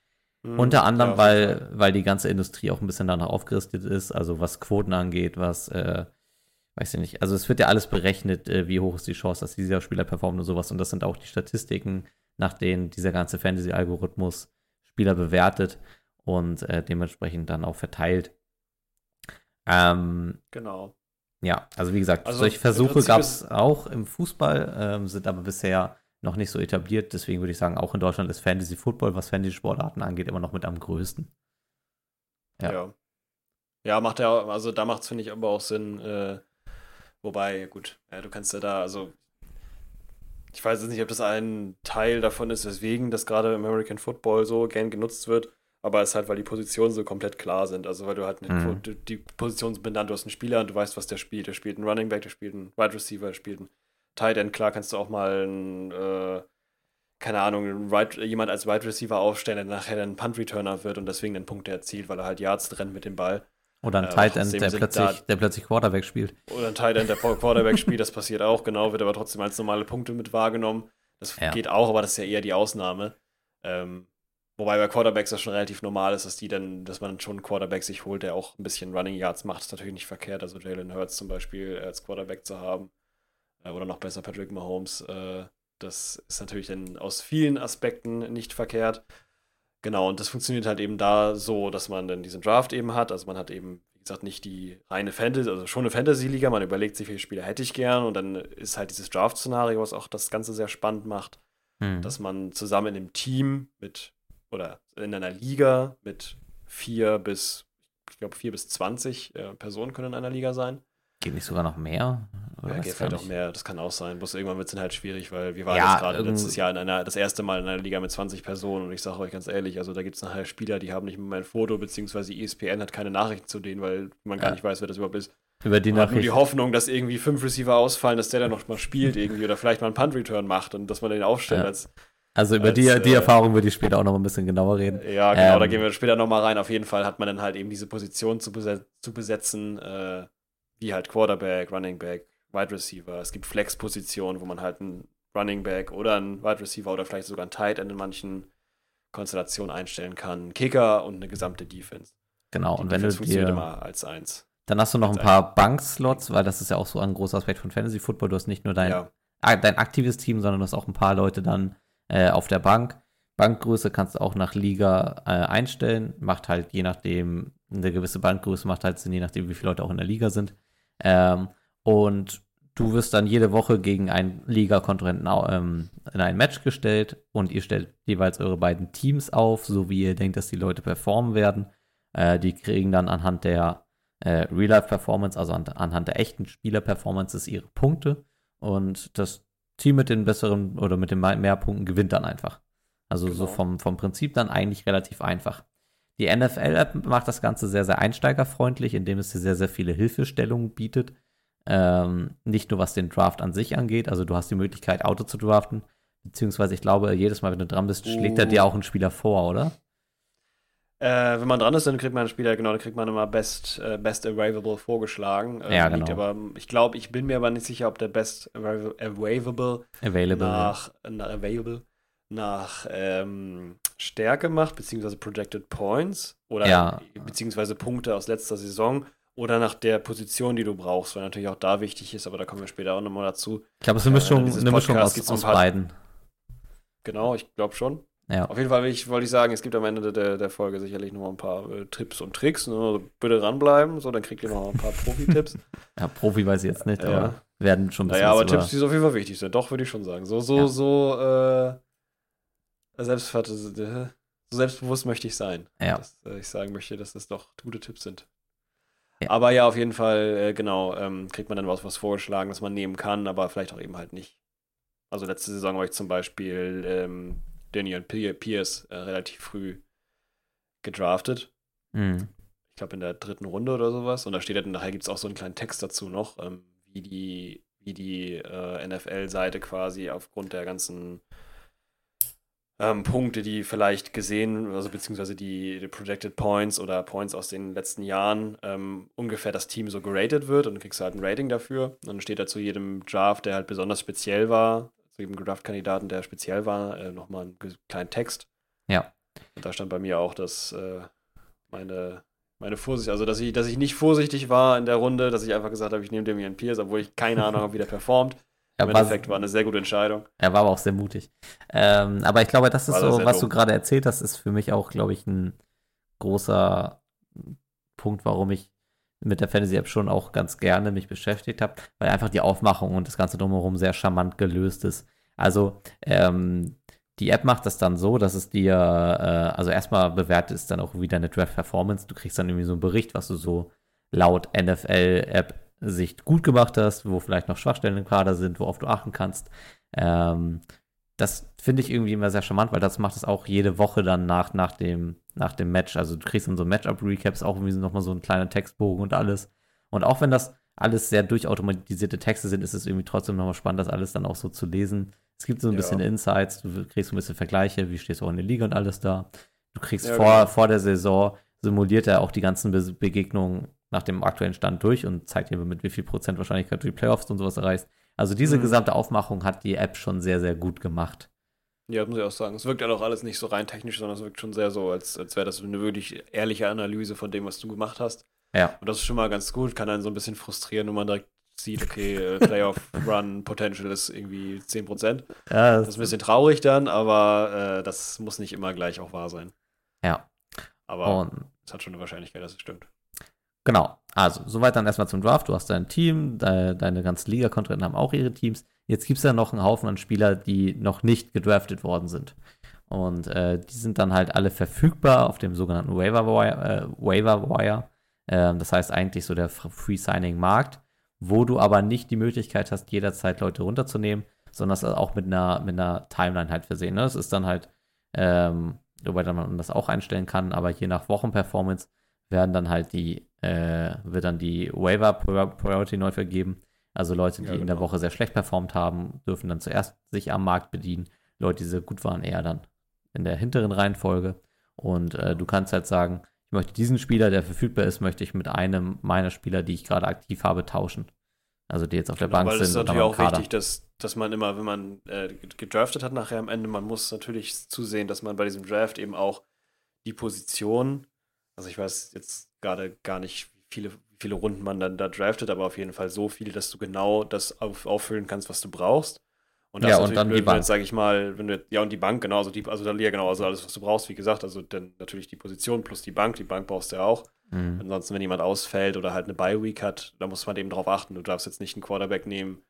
Mhm. Unter anderem, Ja, weil, weil die ganze Industrie auch ein bisschen danach aufgerüstet ist, also was Quoten angeht, was, äh, weiß ich nicht, also es wird ja alles berechnet, äh, wie hoch ist die Chance, dass dieser Spieler performt und sowas. Und das sind auch die Statistiken, nach denen dieser ganze Fantasy-Algorithmus Spieler bewertet und äh, dementsprechend dann auch verteilt. Ähm, Genau. ja, also wie gesagt, Also solche Versuche gab es auch im Fußball, ähm, sind aber bisher noch nicht so etabliert. Deswegen würde ich sagen, auch in Deutschland ist Fantasy Football, was Fantasy-Sportarten angeht, immer noch mit am größten. Ja. Ja. Ja, macht ja, also da macht es, finde ich, aber auch Sinn. Äh, wobei, gut, ja, du kannst ja da, also ich weiß jetzt nicht, ob das ein Teil davon ist, weswegen das gerade im American Football so gern genutzt wird, aber es ist halt, weil die Positionen so komplett klar sind. Also weil du halt Mhm. die die Position sind benannt, du hast einen Spieler und du weißt, was der spielt. Der spielt einen Running Back, der spielt einen Wide Receiver, der spielt einen Tight End. Klar kannst du auch mal einen, äh, keine Ahnung, Wide- jemand als Wide Receiver aufstellen, der nachher dann Punt Returner wird und deswegen den Punkte erzielt, weil er halt Yards rennt mit dem Ball. Oder ein Äh, Tight End, der plötzlich, der plötzlich Quarterback spielt. Oder ein Tight End, der Quarterback spielt, das passiert auch, genau, wird aber trotzdem als normale Punkte mit wahrgenommen. Das Ja. geht auch, aber das ist ja eher die Ausnahme. Ähm, wobei bei Quarterbacks das schon relativ normal ist, dass die dann, dass man schon einen Quarterback sich holt, der auch ein bisschen Running Yards macht, ist natürlich nicht verkehrt. Also Jalen Hurts zum Beispiel als Quarterback zu haben. Äh, oder noch besser Patrick Mahomes. Äh, das ist natürlich dann aus vielen Aspekten nicht verkehrt. Genau, und das funktioniert halt eben da so, dass man dann diesen Draft eben hat. Also man hat eben, wie gesagt, nicht die reine Fantasy, also schon eine Fantasy-Liga. Man überlegt sich, welche Spieler hätte ich gern. Und dann ist halt dieses Draft-Szenario, was auch das Ganze sehr spannend macht, Hm. dass man zusammen in einem Team mit, oder in einer Liga mit vier bis, ich glaube, vier bis 20 äh, Personen können in einer Liga sein. Geht nicht sogar noch mehr? Oder Ja, geht gar vielleicht auch nicht. mehr, das kann auch sein. Bloß irgendwann wird es dann halt schwierig, weil wir waren Ja, jetzt gerade letztes Jahr in einer, das erste Mal in einer Liga mit 20 Personen und ich sage euch ganz ehrlich, also da gibt es nachher Spieler, die haben nicht mehr mein Foto, beziehungsweise ESPN hat keine Nachrichten zu denen, weil man gar Ja. nicht weiß, wer das überhaupt ist. Über die hat nur die Nachricht. Hoffnung, dass irgendwie fünf Receiver ausfallen, dass der dann noch mal spielt irgendwie oder vielleicht mal einen Punt-Return macht und dass man den aufstellt Ja. als, Also über als, die, die äh, Erfahrung würde ich später auch noch ein bisschen genauer reden. ja genau, da Ähm. gehen wir später nochmal rein. Auf jeden Fall hat man dann halt eben diese Position zu, beset zu besetzen, äh, wie halt Quarterback, Running Back, Wide Receiver. Es gibt Flex-Positionen, wo man halt einen Running Back oder einen Wide Receiver oder vielleicht sogar einen Tight End in manchen Konstellationen einstellen kann. Kicker und eine gesamte Defense. Genau, Die und wenn du Defense funktioniert dir. immer als eins. Dann hast du noch ein paar Bankslots, weil das ist ja auch so ein großer Aspekt von Fantasy Football. Du hast nicht nur dein, Ja, dein aktives Team, sondern du hast auch ein paar Leute dann äh, auf der Bank. Bankgröße kannst du auch nach Liga äh, einstellen. Macht halt je nachdem, eine gewisse Bankgröße macht halt Sinn, je nachdem, wie viele Leute auch in der Liga sind. Ähm, und du wirst dann jede Woche gegen einen Liga-Konkurrenten au- ähm, in ein Match gestellt und ihr stellt jeweils eure beiden Teams auf, so wie ihr denkt, dass die Leute performen werden. Äh, die kriegen dann anhand der äh, Real-Life-Performance, also an, anhand der echten Spieler-Performances ihre Punkte. Und das Team mit den besseren oder mit den mehr Punkten gewinnt dann einfach. Also so Genau. vom, vom Prinzip dann eigentlich relativ einfach. Die NFL-App macht das Ganze sehr, sehr einsteigerfreundlich, indem es dir sehr, sehr viele Hilfestellungen bietet. Ähm, nicht nur was den Draft an sich angeht, also du hast die Möglichkeit, Auto zu draften, Beziehungsweise ich glaube, jedes Mal, wenn du dran bist, schlägt er dir Uh. auch einen Spieler vor, oder? Äh, wenn man dran ist, dann kriegt man einen Spieler, genau, dann kriegt man immer Best, äh, Best Available vorgeschlagen. Äh, Ja, liegt genau. Aber, ich glaube, ich bin mir aber nicht sicher, ob der Best Avail- Available Available. ja. nach, nach Available nach ähm, Stärke macht, beziehungsweise Projected Points oder Ja. beziehungsweise Punkte aus letzter Saison oder nach der Position, die du brauchst, weil natürlich auch da wichtig ist, aber da kommen wir später auch nochmal dazu. Ich glaube, es ist eine Äh, Mischung, dieses eine Mischung aus, aus paar- beiden. Genau, ich glaube schon. Ja. Auf jeden Fall ich, wollte ich sagen, es gibt am Ende der, der Folge sicherlich noch mal ein paar äh, Tipps und Tricks. Ne? Also bitte ranbleiben, so, dann kriegt ihr noch ein paar Profi-Tipps. ja, Profi weiß ich jetzt nicht, Ja. aber werden schon ein bisschen naja, aber Tipps, die auf jeden Fall wichtig sind. Doch, würde ich schon sagen. So, so, Ja. so, äh, äh, so selbstbewusst möchte ich sein. Ja. Dass äh, ich sagen möchte, dass das doch gute Tipps sind. Ja. Aber ja, auf jeden Fall, äh, genau, ähm, kriegt man dann was, was vorgeschlagen, das man nehmen kann, aber vielleicht auch eben halt nicht. Also letzte Saison war ich zum Beispiel ähm, Daniel Pier- Pierce äh, relativ früh gedraftet. Mhm. Ich glaube in der dritten Runde oder sowas. Und da steht dann, nachher gibt es auch so einen kleinen Text dazu noch, ähm, wie die, wie die äh, NFL-Seite quasi aufgrund der ganzen ähm, Punkte, die vielleicht gesehen, also beziehungsweise die, die Projected Points oder Points aus den letzten Jahren, ähm, ungefähr das Team so geratet wird und dann kriegst du halt ein Rating dafür. Und dann steht da zu jedem Draft, der halt besonders speziell war, zu jedem Draft-Kandidaten, der speziell war, äh, nochmal einen kleinen Text. Ja. Und da stand bei mir auch, dass äh, meine, meine Vorsicht, also dass ich, dass ich nicht vorsichtig war in der Runde, dass ich einfach gesagt habe, ich nehme Damian Pierce, obwohl ich keine Ahnung habe, wie der performt. Im war- Endeffekt war eine sehr gute Entscheidung. Er war aber auch sehr mutig. Ähm, aber ich glaube, das ist War so, was du dumm. gerade erzählt hast, ist für mich auch, glaube ich, ein großer Punkt, warum ich mit der Fantasy-App schon auch ganz gerne mich beschäftigt habe, weil einfach die Aufmachung und das Ganze drumherum sehr charmant gelöst ist. Also, ähm, die App macht das dann so, dass es dir, äh, also erstmal bewertet es dann auch wieder eine Draft-Performance. Du kriegst dann irgendwie so einen Bericht, was du so laut NFL-App-Sicht gut gemacht hast, wo vielleicht noch Schwachstellen im Kader sind, worauf du achten kannst. Ähm, das finde ich irgendwie immer sehr charmant, weil das macht es auch jede Woche dann nach, nach, dem, nach dem Match. Also du kriegst dann so Matchup-Recaps, auch irgendwie nochmal so ein kleiner Textbogen und alles. Und auch wenn das alles sehr durchautomatisierte Texte sind, ist es irgendwie trotzdem nochmal spannend, das alles dann auch so zu lesen. Es gibt so ein Ja. bisschen Insights, du kriegst so ein bisschen Vergleiche, wie stehst du auch in der Liga und alles da. Du kriegst Ja, vor, genau. vor der Saison, simuliert er auch die ganzen Be Begegnungen nach dem aktuellen Stand durch und zeigt dir, mit wie viel Prozent Wahrscheinlichkeit du die Playoffs und sowas erreichst. Also diese Mhm. gesamte Aufmachung hat die App schon sehr, sehr gut gemacht. Ja, muss ich auch sagen. Es wirkt ja auch alles nicht so rein technisch, sondern es wirkt schon sehr so, als, als wäre das eine wirklich ehrliche Analyse von dem, was du gemacht hast. Ja. Und das ist schon mal ganz gut, kann einen so ein bisschen frustrieren, wenn man direkt sieht, okay, äh, Playoff-Run-Potential ist irgendwie 10%. Ja, Das ist ein bisschen traurig dann, aber äh, das muss nicht immer gleich auch wahr sein. ja. Aber Und es hat schon eine Wahrscheinlichkeit, dass es stimmt. Genau. Also, soweit dann erstmal zum Draft. Du hast dein Team, de deine ganzen Liga-Kontrahenten haben auch ihre Teams. Jetzt gibt es ja noch einen Haufen an Spieler, die noch nicht gedraftet worden sind. Und äh, die sind dann halt alle verfügbar auf dem sogenannten Waiver Wire. Äh, Waiver Wire. Ähm, das heißt eigentlich so der Free-Signing-Markt, wo du aber nicht die Möglichkeit hast, jederzeit Leute runterzunehmen, sondern das ist auch mit einer, mit einer Timeline halt versehen. Ne? Das ist dann halt, ähm, wobei dann man das auch einstellen kann, aber je nach Wochenperformance werden dann halt die, äh, wird dann die Waiver Priority neu vergeben. Also Leute, die Ja, in der genau. Woche sehr schlecht performt haben, dürfen dann zuerst sich am Markt bedienen. Leute, die sehr gut waren, eher dann in der hinteren Reihenfolge. Und äh, du kannst halt sagen, ich möchte diesen Spieler, der verfügbar ist, möchte ich mit einem meiner Spieler, die ich gerade aktiv habe, tauschen. Also die jetzt auf der Genau, Bank weil es ist sind natürlich auch Kader. wichtig, dass, dass man immer, wenn man äh, gedraftet hat, nachher am Ende, man muss natürlich zusehen, dass man bei diesem Draft eben auch die Position, also ich weiß jetzt gerade gar nicht, wie viele, wie viele Runden man dann da draftet, aber auf jeden Fall so viel, dass du genau das auf, auffüllen kannst, was du brauchst. Und Ja, ist und dann die blöd, wenn Bank. jetzt, sage ich mal, wenn du, ja, und die Bank, genau, also die, also dann, ja, genau, also alles, was du brauchst, wie gesagt, also dann natürlich die Position plus die Bank, die Bank brauchst du ja auch. Mhm. Ansonsten, wenn jemand ausfällt oder halt eine Bye-Week hat, da muss man eben drauf achten. Du darfst jetzt nicht einen Quarterback nehmen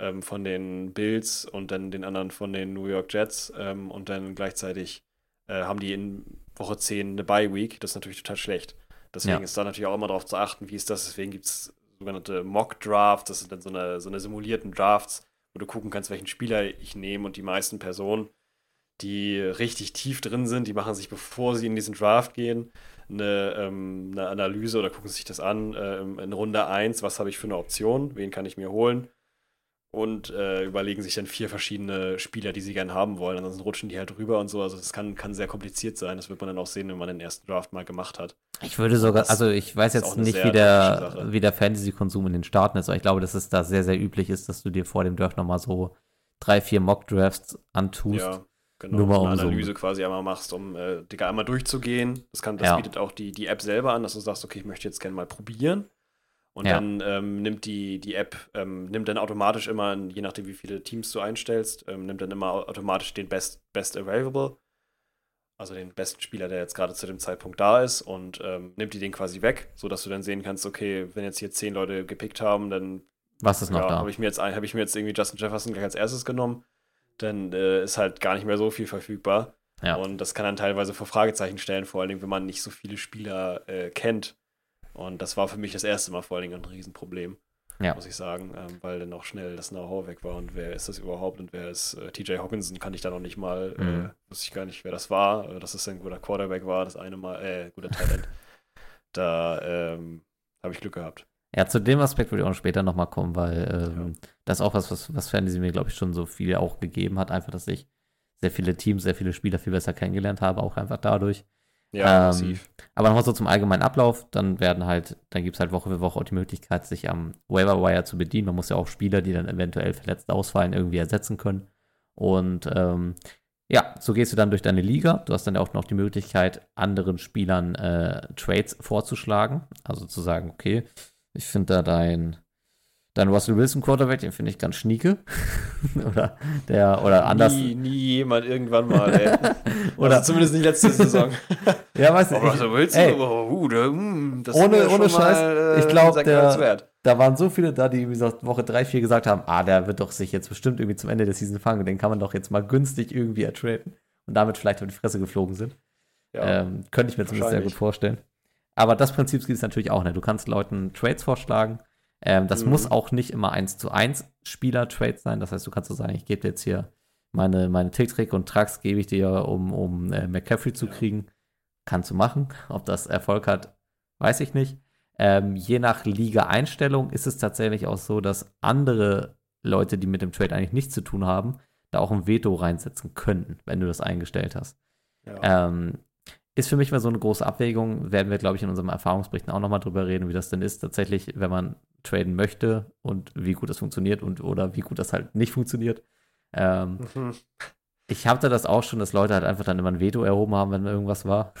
ähm, von den Bills und dann den anderen von den New York Jets ähm, und dann gleichzeitig äh, haben die in Woche 10 eine Bye-Week. Das ist natürlich total schlecht. Deswegen Ja. ist da natürlich auch immer darauf zu achten, wie ist das. Deswegen gibt es sogenannte Mock-Drafts. Das sind dann so eine, so eine simulierten Drafts, wo du gucken kannst, welchen Spieler ich nehme und die meisten Personen, die richtig tief drin sind, die machen sich, bevor sie in diesen Draft gehen, eine, ähm, eine Analyse oder gucken sich das an. Äh, in Runde 1, was habe ich für eine Option, wen kann ich mir holen? Und äh, überlegen sich dann vier verschiedene Spieler, die sie gerne haben wollen. Ansonsten rutschen die halt rüber und so. Also das kann, kann sehr kompliziert sein. Das wird man dann auch sehen, wenn man den ersten Draft mal gemacht hat. Ich würde sogar, Das also ich weiß jetzt nicht, wie der, wie der Fantasy-Konsum in den Staaten ist, aber ich glaube, dass es da sehr, sehr üblich ist, dass du dir vor dem Draft nochmal so drei, vier Mock-Drafts antust. Ja, genau. Nur mal eine um so- Analyse quasi einmal machst, um äh, Digga, einmal durchzugehen. Das, kann, das Ja. bietet auch die, die App selber an, dass du sagst, okay, ich möchte jetzt gerne mal probieren. Und Ja. dann ähm, nimmt die, die App, ähm, nimmt dann automatisch immer, je nachdem wie viele Teams du einstellst, ähm, nimmt dann immer au- automatisch den Best, Best Available. Also den besten Spieler, der jetzt gerade zu dem Zeitpunkt da ist und ähm, nimmt die den quasi weg, sodass du dann sehen kannst, okay, wenn jetzt hier zehn Leute gepickt haben, dann Was ist noch ja, da? habe ich mir jetzt habe ich mir jetzt irgendwie Justin Jefferson gleich als erstes genommen, dann äh, ist halt gar nicht mehr so viel verfügbar. Ja. Und das kann dann teilweise vor Fragezeichen stellen, vor allen Dingen, wenn man nicht so viele Spieler äh, kennt. Und das war für mich das erste Mal vor allen Dingen ein Riesenproblem, Ja. muss ich sagen, ähm, weil dann auch schnell das Know-how weg war. Und wer ist das überhaupt? Und wer ist äh, TJ Hawkinson? Kann ich da noch nicht mal, Mhm. äh, wusste ich gar nicht, wer das war. Äh, dass es ein guter Quarterback war, das eine Mal, äh, guter Talent. da ähm, habe ich Glück gehabt. Ja, zu dem Aspekt würde ich auch später nochmal kommen, weil ähm, das ist auch was, was, was Fantasy mir, glaube ich, schon so viel auch gegeben hat. Einfach, dass ich sehr viele Teams, sehr viele Spieler viel besser kennengelernt habe, auch einfach dadurch. Ja, Ähm. Aber nochmal so zum allgemeinen Ablauf, dann werden halt, dann gibt es halt Woche für Woche auch die Möglichkeit, sich am Waiver Wire zu bedienen. Man muss ja auch Spieler, die dann eventuell verletzt ausfallen, irgendwie ersetzen können. Und ähm, ja, so gehst du dann durch deine Liga. Du hast dann auch noch die Möglichkeit, anderen Spielern äh, Trades vorzuschlagen. Also zu sagen, okay, ich finde da dein, dein Russell Wilson Quarterback, den finde ich ganz schnieke. oder der, oder anders. Nie, nie jemand irgendwann mal, ey. Oder- also zumindest nicht letzte Saison. Ja, weißt du, Oh, Russell Wilson, ey, oh, uh, der, mm, das Ohne- ist ja ohne Scheiß, mal, äh, ich glaub, sehr der- grenzwert. da waren so viele da, die, wie gesagt, Woche 3, 4 gesagt haben, ah, der wird doch sich jetzt bestimmt irgendwie zum Ende der Season fangen. Den kann man doch jetzt mal günstig irgendwie ertraden. Und damit vielleicht auf die Fresse geflogen sind. Ja. Ähm, könnte ich mir zumindest sehr gut vorstellen. Aber das Prinzip gibt es natürlich auch. Ne? Du kannst Leuten Trades vorschlagen. Ähm, das Mhm. muss auch nicht immer 1 zu 1 Spieler-Trades sein. Das heißt, du kannst so sagen, ich gebe dir jetzt hier meine, meine Tick-Trick und Trucks gebe ich dir, um, um äh, McCaffrey zu Ja. kriegen. Kannst du machen. Ob das Erfolg hat, weiß ich nicht. Ähm, je nach Liga-Einstellung ist es tatsächlich auch so, dass andere Leute, die mit dem Trade eigentlich nichts zu tun haben, da auch ein Veto reinsetzen könnten, wenn du das eingestellt hast. ja. Ähm, ist für mich mal so eine große Abwägung. Werden wir, glaube ich, in unserem Erfahrungsberichten auch nochmal drüber reden, wie das denn ist, tatsächlich, wenn man traden möchte und wie gut das funktioniert und oder wie gut das halt nicht funktioniert. Ähm, Mhm. ich hatte das auch schon, dass Leute halt einfach dann immer ein Veto erhoben haben, wenn irgendwas war.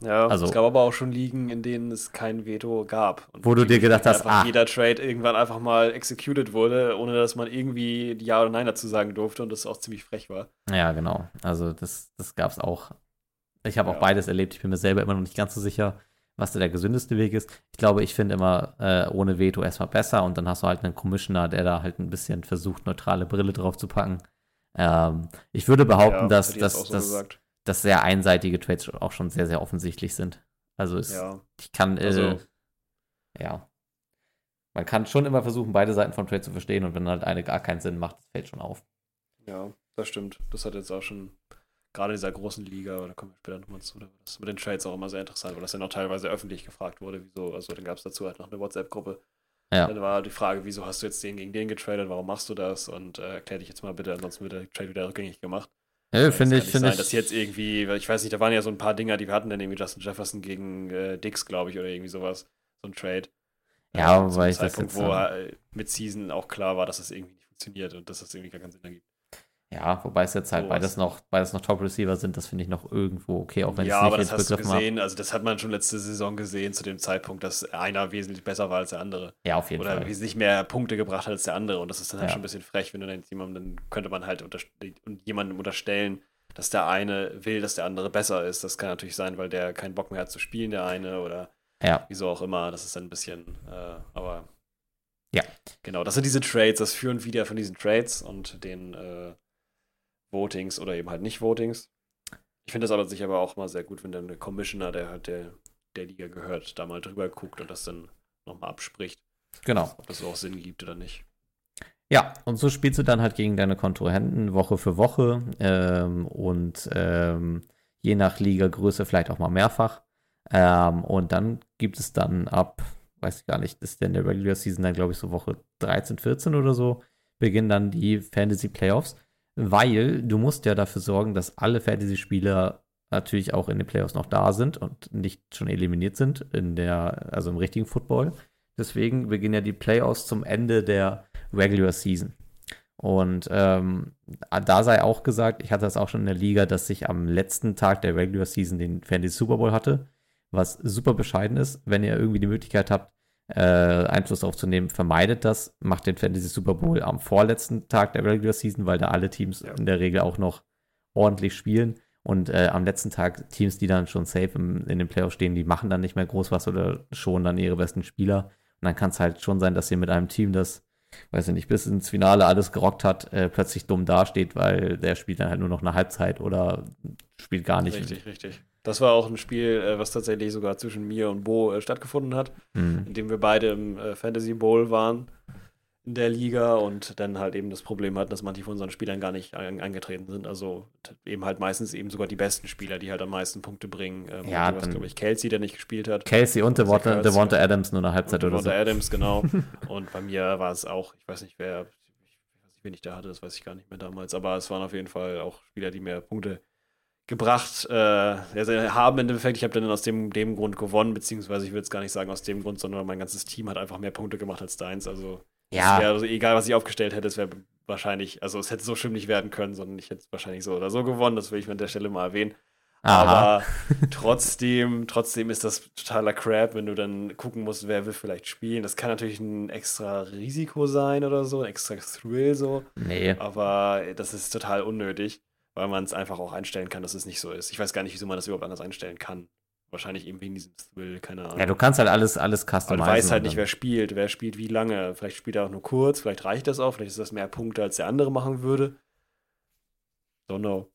ja, also- es gab aber auch schon Ligen, in denen es kein Veto gab. Und Wo du dir gedacht hast, ah. jeder Trade irgendwann einfach mal executed wurde, ohne dass man irgendwie Ja oder Nein dazu sagen durfte und das auch ziemlich frech war. Ja, genau. Also das, das gab es auch. Ich habe auch Ja. beides erlebt. Ich bin mir selber immer noch nicht ganz so sicher, was der gesündeste Weg ist. Ich glaube, ich finde immer äh, ohne Veto erstmal besser und dann hast du halt einen Commissioner, der da halt ein bisschen versucht, neutrale Brille drauf zu packen. Ähm, ich würde behaupten, ja, dass, dass, so dass, dass sehr einseitige Trades auch schon sehr, sehr offensichtlich sind. Also es, Ja. ich kann, äh, Also- ja. Man kann schon immer versuchen, beide Seiten vom Trade zu verstehen und wenn halt eine gar keinen Sinn macht, das fällt schon auf. Ja, das stimmt. Das hat jetzt auch schon, gerade in dieser großen Liga, aber da kommen wir später nochmal zu, das mit den Trades auch immer sehr interessant, weil das dann auch teilweise öffentlich gefragt wurde, wieso, also dann gab es dazu halt noch eine WhatsApp-Gruppe. Ja. Dann war die Frage, wieso hast du jetzt den gegen den getradet, warum machst du das? Und äh, erklär dich jetzt mal bitte, ansonsten wird der Trade wieder rückgängig gemacht. Ja, finde ich, finde ich. dass jetzt irgendwie, ich weiß nicht, da waren ja so ein paar Dinger, die wir hatten dann irgendwie Justin Jefferson gegen äh, Dix, glaube ich, oder irgendwie sowas. So ein Trade. Ja, Äh, wobei ich das Zeitpunkt, jetzt, wo ähm, äh, mit Season auch klar war, dass das irgendwie nicht funktioniert und dass das irgendwie gar keinen Sinn ergibt. Ja, wobei es jetzt halt beides noch, beides noch Top-Receiver sind, das finde ich noch irgendwo okay, auch wenn ja, ich es aber nicht das jetzt hast du gesehen, also das hat man schon letzte Saison gesehen, zu dem Zeitpunkt, dass einer wesentlich besser war als der andere. Ja, auf jeden Oder Fall. wesentlich mehr Punkte gebracht hat als der andere. Und das ist dann halt Ja. schon ein bisschen frech, wenn du dann jemandem, dann könnte man halt unterst und jemandem unterstellen, dass der eine will, dass der andere besser ist. Das kann natürlich sein, weil der keinen Bock mehr hat zu spielen, der eine, oder Ja, wieso auch immer. Das ist dann ein bisschen, äh, aber Ja. Genau, das sind diese Trades, das führen wieder von diesen Trades und den äh, Votings oder eben halt nicht Votings. Ich finde das aber sich aber auch mal sehr gut, wenn dann der Commissioner, der halt der, der Liga gehört, da mal drüber guckt und das dann nochmal abspricht, genau. ob das so auch Sinn gibt oder nicht. Ja, und so spielst du dann halt gegen deine Kontrahenten Woche für Woche ähm, und ähm, je nach Ligagröße vielleicht auch mal mehrfach. Ähm, und dann gibt es dann ab, weiß ich gar nicht, ist denn der Regular Season dann, glaube ich, so Woche 13, 14 oder so, beginnen dann die Fantasy Playoffs, weil du musst ja dafür sorgen, dass alle Fantasy-Spieler natürlich auch in den Playoffs noch da sind und nicht schon eliminiert sind in der, also im richtigen Football. Deswegen beginnen ja die Playoffs zum Ende der Regular Season. Und ähm, da sei auch gesagt, ich hatte das auch schon in der Liga, dass ich am letzten Tag der Regular Season den Fantasy Super Bowl hatte, was super bescheiden ist. Wenn ihr irgendwie die Möglichkeit habt, äh, Einfluss aufzunehmen, vermeidet das, macht den Fantasy Super Bowl am vorletzten Tag der Regular Season, weil da alle Teams ja. in der Regel auch noch ordentlich spielen. Und äh, am letzten Tag Teams, die dann schon safe im, in den Playoffs stehen, die machen dann nicht mehr groß was oder schon dann ihre besten Spieler. Und dann kann es halt schon sein, dass ihr mit einem Team, das, weiß ich nicht, bis ins Finale alles gerockt hat, äh, plötzlich dumm dasteht, weil der spielt dann halt nur noch eine Halbzeit oder spielt gar nicht. Richtig, richtig. Das war auch ein Spiel, äh, was tatsächlich sogar zwischen mir und Bo äh, stattgefunden hat, mhm. in dem wir beide im äh, Fantasy Bowl waren in der Liga und dann halt eben das Problem hatten, dass manche von unseren Spielern gar nicht angetreten sind. Also eben halt meistens eben sogar die besten Spieler, die halt am meisten Punkte bringen. Ähm, ja, was, glaube ich, Kelsey, der nicht gespielt hat. Kelsey und Devonta, Devonta Adams nur eine Halbzeit oder so. Devonta Adams, genau. und bei mir war es auch, ich weiß nicht, wer, ich weiß nicht, wen ich da hatte, das weiß ich gar nicht mehr damals, aber es waren auf jeden Fall auch Spieler, die mehr Punkte gebracht äh, also haben im Endeffekt. Ich habe dann aus dem, dem Grund gewonnen, beziehungsweise ich würde es gar nicht sagen aus dem Grund, sondern mein ganzes Team hat einfach mehr Punkte gemacht als deins. Also ja. Wär, also egal, was ich aufgestellt hätte, es wäre wahrscheinlich, also es hätte so schlimm nicht werden können, sondern ich hätte es wahrscheinlich so oder so gewonnen. Das will ich an der Stelle mal erwähnen. Aha. Aber trotzdem, trotzdem ist das totaler Crap, wenn du dann gucken musst, wer will vielleicht spielen. Das kann natürlich ein extra Risiko sein oder so, ein extra Thrill so. Nee. Aber das ist total unnötig, weil man es einfach auch einstellen kann, dass es nicht so ist. Ich weiß gar nicht, wieso man das überhaupt anders einstellen kann. Wahrscheinlich eben wegen diesem Thrill, keine Ahnung. Ja, du kannst halt alles, alles customizen. Aber du weißt halt nicht, wer spielt, wer spielt wie lange. Vielleicht spielt er auch nur kurz, vielleicht reicht das auch, vielleicht ist das mehr Punkte, als der andere machen würde. Don't know.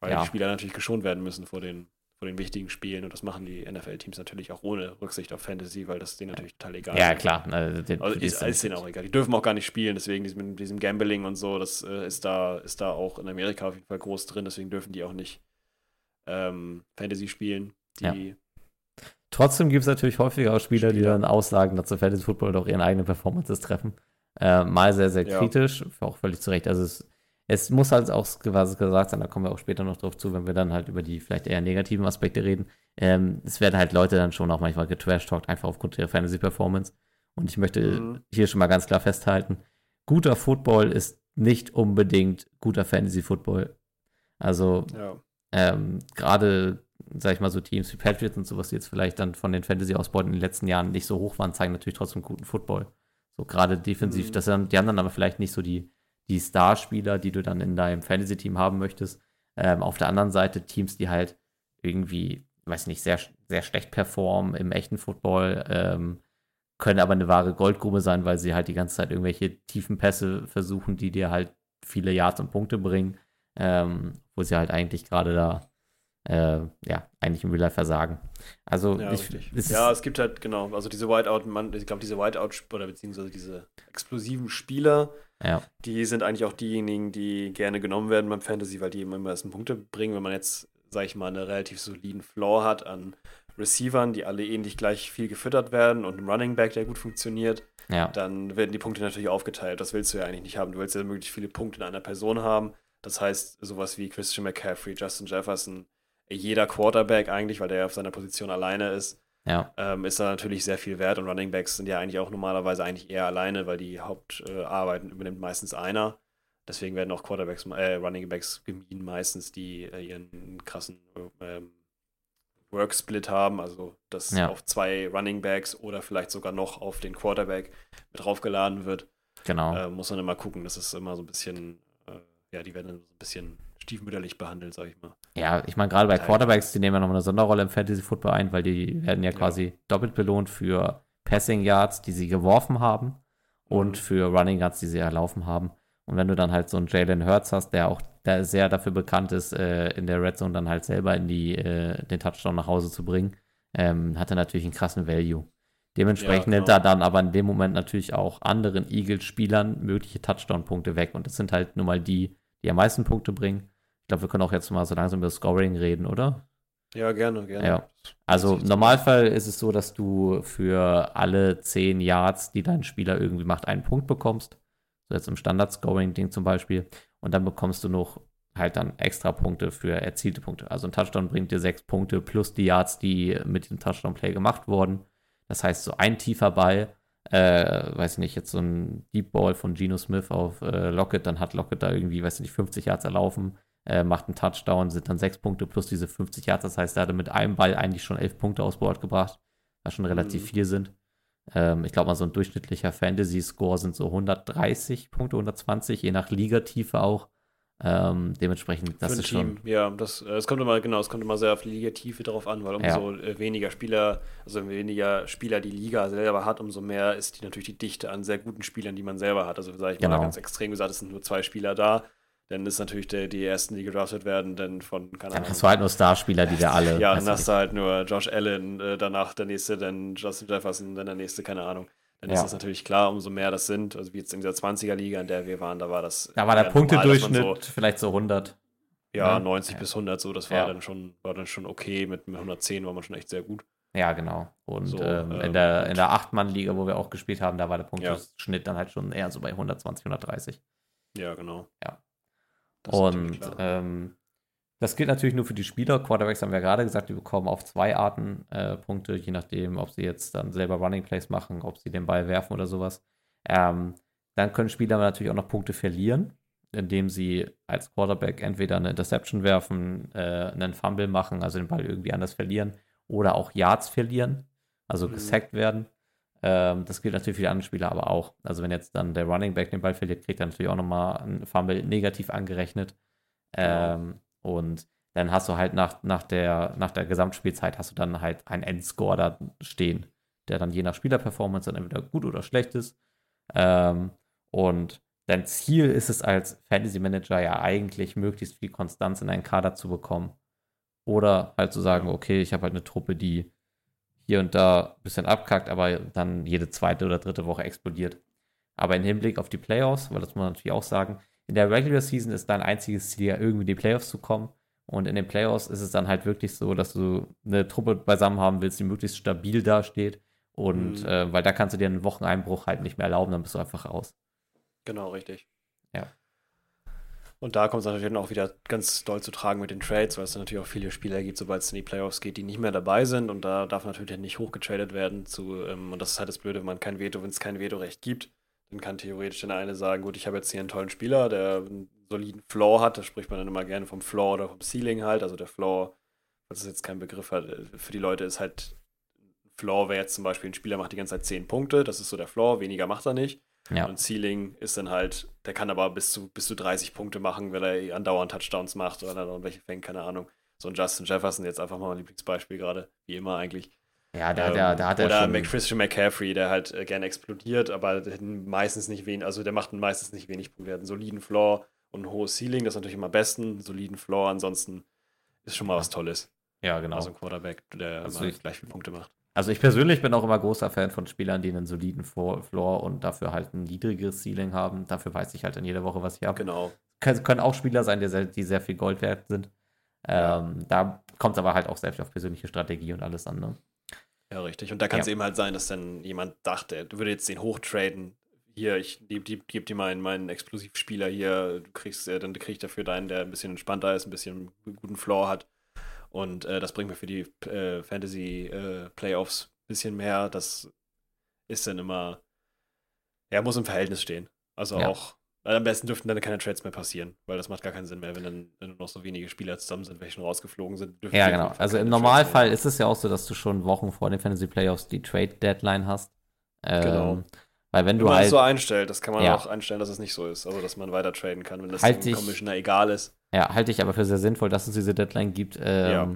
Weil ja. die Spieler natürlich geschont werden müssen vor den, vor den wichtigen Spielen und das machen die NFL-Teams natürlich auch ohne Rücksicht auf Fantasy, weil das denen natürlich total egal ja, ist. Ja, klar. Also, den, also ist, ist denen auch egal. Die dürfen auch gar nicht spielen, deswegen diesem, diesem Gambling und so, das äh, ist, da, ist da auch in Amerika auf jeden Fall groß drin, deswegen dürfen die auch nicht ähm, Fantasy spielen die. Ja. Trotzdem gibt es natürlich häufiger auch Spieler, Spieler, die dann Aussagen dazu Fantasy Football oder auch ihren eigenen Performances treffen. Äh, mal sehr, sehr ja. kritisch, auch völlig zu Recht. Also es, es muss halt auch quasi gesagt sein, da kommen wir auch später noch drauf zu, wenn wir dann halt über die vielleicht eher negativen Aspekte reden. Ähm, es werden halt Leute dann schon auch manchmal getrashtalkt, einfach aufgrund ihrer Fantasy-Performance. Und ich möchte mhm. hier schon mal ganz klar festhalten, guter Football ist nicht unbedingt guter Fantasy-Football. Also ja. ähm, gerade sag ich mal, so Teams wie Patriots und sowas, die jetzt vielleicht dann von den Fantasy-Ausbeuten in den letzten Jahren nicht so hoch waren, zeigen natürlich trotzdem guten Football. So gerade defensiv, mhm. das die haben dann aber vielleicht nicht so die, die Starspieler, die du dann in deinem Fantasy-Team haben möchtest. Ähm, auf der anderen Seite Teams, die halt irgendwie, weiß nicht, sehr, sehr schlecht performen im echten Football, ähm, können aber eine wahre Goldgrube sein, weil sie halt die ganze Zeit irgendwelche tiefen Pässe versuchen, die dir halt viele Yards und Punkte bringen, ähm, wo sie halt eigentlich gerade da äh, ja, eigentlich im Real Life versagen. Also, ja, ich, es ja, es gibt halt, genau, also diese Whiteout, man, ich glaube, diese Whiteout oder beziehungsweise diese explosiven Spieler, ja. die sind eigentlich auch diejenigen, die gerne genommen werden beim Fantasy, weil die immer am meisten Punkte bringen. Wenn man jetzt, sag ich mal, einen relativ soliden Floor hat an Receivern, die alle ähnlich gleich viel gefüttert werden und einen Running Back, der gut funktioniert, ja. dann werden die Punkte natürlich aufgeteilt. Das willst du ja eigentlich nicht haben. Du willst ja möglichst viele Punkte in einer Person haben. Das heißt, sowas wie Christian McCaffrey, Justin Jefferson, jeder Quarterback eigentlich, weil der ja auf seiner Position alleine ist, ja. ähm, ist da natürlich sehr viel wert. Und Running Backs sind ja eigentlich auch normalerweise eigentlich eher alleine, weil die Hauptarbeiten äh, übernimmt meistens einer. Deswegen werden auch Quarterbacks, äh, Running Backs gemieden meistens, die äh, ihren krassen ähm, Work-Split haben, also dass ja. auf zwei Running Backs oder vielleicht sogar noch auf den Quarterback mit draufgeladen wird. Genau. Äh, muss man immer gucken. Das ist immer so ein bisschen, äh, ja, die werden so ein bisschen stiefmütterlich behandelt, sag ich mal. Ja, ich meine, gerade bei Quarterbacks, die nehmen ja noch eine Sonderrolle im Fantasy Football ein, weil die werden ja quasi ja. doppelt belohnt für Passing Yards, die sie geworfen haben und mhm. für Running Yards, die sie erlaufen haben. Und wenn du dann halt so einen Jalen Hurts hast, der auch der sehr dafür bekannt ist, äh, in der Red Zone dann halt selber in die, äh, den Touchdown nach Hause zu bringen, ähm, hat er natürlich einen krassen Value. Dementsprechend ja, nimmt er dann aber in dem Moment natürlich auch anderen Eagles-Spielern mögliche Touchdown-Punkte weg. Und das sind halt nun mal die, die am meisten Punkte bringen. Ich glaube, wir können auch jetzt mal so langsam über Scoring reden, oder? Ja, gerne, gerne. Ja. Also im Normalfall ist es so, dass du für alle 10 Yards, die dein Spieler irgendwie macht, einen Punkt bekommst. so jetzt im Standard-Scoring-Ding zum Beispiel. Und dann bekommst du noch halt dann extra Punkte für erzielte Punkte. Also ein Touchdown bringt dir sechs Punkte plus die Yards, die mit diesem Touchdown-Play gemacht wurden. Das heißt, so ein tiefer Ball, äh, weiß ich nicht, jetzt so ein Deep Ball von Geno Smith auf äh, Lockett, dann hat Lockett da irgendwie, weiß ich nicht, 50 Yards erlaufen, äh, macht einen Touchdown, sind dann sechs Punkte plus diese 50 Yards. Das heißt, er hatte mit einem Ball eigentlich schon elf Punkte aus Board gebracht, was schon relativ mhm. viel sind. Ähm, ich glaube mal, so ein durchschnittlicher Fantasy-Score sind so 130 Punkte, 120, je nach Ligatiefe auch. Ähm, dementsprechend, das ist Team, schon. Ja, das, äh, es kommt immer, genau, es kommt immer sehr auf die Ligatiefe drauf an, weil umso ja. Äh, weniger Spieler, also weniger Spieler die Liga selber hat, umso mehr ist die natürlich die Dichte an sehr guten Spielern, die man selber hat. Also sage ich genau. mal ganz extrem gesagt, es sind nur zwei Spieler da. Dann ist natürlich der, die ersten, die gedraftet werden, dann von, keine Dann hast du halt nur Starspieler, die da alle. ja, dann hast du halt nur Josh Allen, äh, danach der nächste, dann Justin Jefferson, dann der nächste, keine Ahnung dann ja. ist das natürlich klar, umso mehr das sind. Also wie jetzt in dieser 20er-Liga, in der wir waren, da war das. Da war der Punktedurchschnitt so, vielleicht so 100. Ja, ja. 90 ja. bis 100, so, das war, dann schon, war dann schon okay. Mit 110 war man schon echt sehr gut. Ja, genau. Und so, ähm, in der, in der Acht-Mann-Liga, wo wir auch gespielt haben, da war der Punktschnitt dann halt schon eher so bei 120, 130. Ja, genau. Ja. Das und ähm, das gilt natürlich nur für die Spieler. Quarterbacks haben wir gerade gesagt, die bekommen auf zwei Arten äh, Punkte, je nachdem, ob sie jetzt dann selber Running Plays machen, ob sie den Ball werfen oder sowas. Ähm, dann können Spieler natürlich auch noch Punkte verlieren, indem sie als Quarterback entweder eine Interception werfen, äh, einen Fumble machen, also den Ball irgendwie anders verlieren, oder auch Yards verlieren, also mhm. gesackt werden. Ähm, das gilt natürlich für die anderen Spieler aber auch. Also wenn jetzt dann der Running Back den Ball verliert, kriegt er natürlich auch nochmal einen Fumble negativ angerechnet. Genau. Ähm, und dann hast du halt nach, nach, der, nach der Gesamtspielzeit hast du dann halt einen Endscore da stehen, der dann je nach Spielerperformance dann entweder gut oder schlecht ist. Ähm, und dein Ziel ist es als Fantasy Manager ja eigentlich, möglichst viel Konstanz in einen Kader zu bekommen. Oder halt zu sagen, okay, ich habe halt eine Truppe, die hier und da ein bisschen abkackt, aber dann jede zweite oder dritte Woche explodiert. Aber im Hinblick auf die Playoffs, weil das muss man natürlich auch sagen, in der Regular Season ist dein einziges Ziel ja irgendwie in die Playoffs zu kommen. Und in den Playoffs ist es dann halt wirklich so, dass du eine Truppe beisammen haben willst, die möglichst stabil dasteht. Und mhm. äh, weil da kannst du dir einen Wocheneinbruch halt nicht mehr erlauben, dann bist du einfach raus. Genau, richtig. Und da kommt es natürlich dann auch wieder ganz doll zu tragen mit den Trades, weil es dann natürlich auch viele Spieler gibt, sobald es in die Playoffs geht, die nicht mehr dabei sind. Und da darf natürlich nicht hochgetradet werden zu, ähm, und das ist halt das Blöde, wenn man kein Veto, wenn es kein Vetorecht gibt, dann kann theoretisch der eine sagen, gut, ich habe jetzt hier einen tollen Spieler, der einen soliden Floor hat. Da spricht man dann immer gerne vom Floor oder vom Ceiling halt. Also der Floor, was ist jetzt kein Begriff hat, äh, für die Leute ist halt, Floor wäre jetzt zum Beispiel, ein Spieler macht die ganze Zeit 10 Punkte, das ist so der Floor, weniger macht er nicht. Ja. Und Ceiling ist dann halt, der kann aber bis zu, bis zu 30 Punkte machen, wenn er andauernd Touchdowns macht oder dann welche fängt, keine Ahnung. So ein Justin Jefferson, jetzt einfach mal mein Lieblingsbeispiel gerade, wie immer eigentlich. Ja, da, da, da hat er Oder schon... Christian McCaffrey, der halt äh, gerne explodiert, aber meistens nicht wenig, also der macht meistens nicht wenig Punkte. Der hat einen soliden Floor und ein hohes Ceiling, das ist natürlich immer am besten. Einen soliden Floor, ansonsten ist schon mal was Tolles. Ja, genau. Also ein Quarterback, der also ich, gleich viele Punkte macht. Also ich persönlich bin auch immer großer Fan von Spielern, die einen soliden Floor und dafür halt ein niedrigeres Ceiling haben. Dafür weiß ich halt in jeder Woche, was ich habe. Genau. Können, können auch Spieler sein, die sehr, die sehr viel Gold wert sind. Ähm, da kommt es aber halt auch viel auf persönliche Strategie und alles an. Ne? Ja, richtig. Und da kann es ja. eben halt sein, dass dann jemand dachte, du würdest jetzt den hochtraden. Hier, ich gebe geb dir meinen, meinen Explosivspieler hier, du kriegst, äh, dann krieg ich dafür deinen, der ein bisschen entspannter ist, ein bisschen guten Floor hat. Und äh, das bringt mir für die äh, Fantasy äh, Playoffs ein bisschen mehr. Das ist dann immer, ja, muss im Verhältnis stehen. Also ja. auch weil am besten dürften dann keine Trades mehr passieren, weil das macht gar keinen Sinn mehr, wenn dann wenn noch so wenige Spieler zusammen sind, welche schon rausgeflogen sind. Ja, genau. Also im Normalfall ist es ja auch so, dass du schon Wochen vor den Fantasy Playoffs die Trade Deadline hast. Ähm, genau. Weil wenn, wenn du man halt, das so einstellt, das kann man ja. auch einstellen, dass es nicht so ist. Also, dass man weiter traden kann, wenn das halt dem Commissioner egal ist. Ja, halte ich aber für sehr sinnvoll, dass es diese Deadline gibt. Ähm, ja.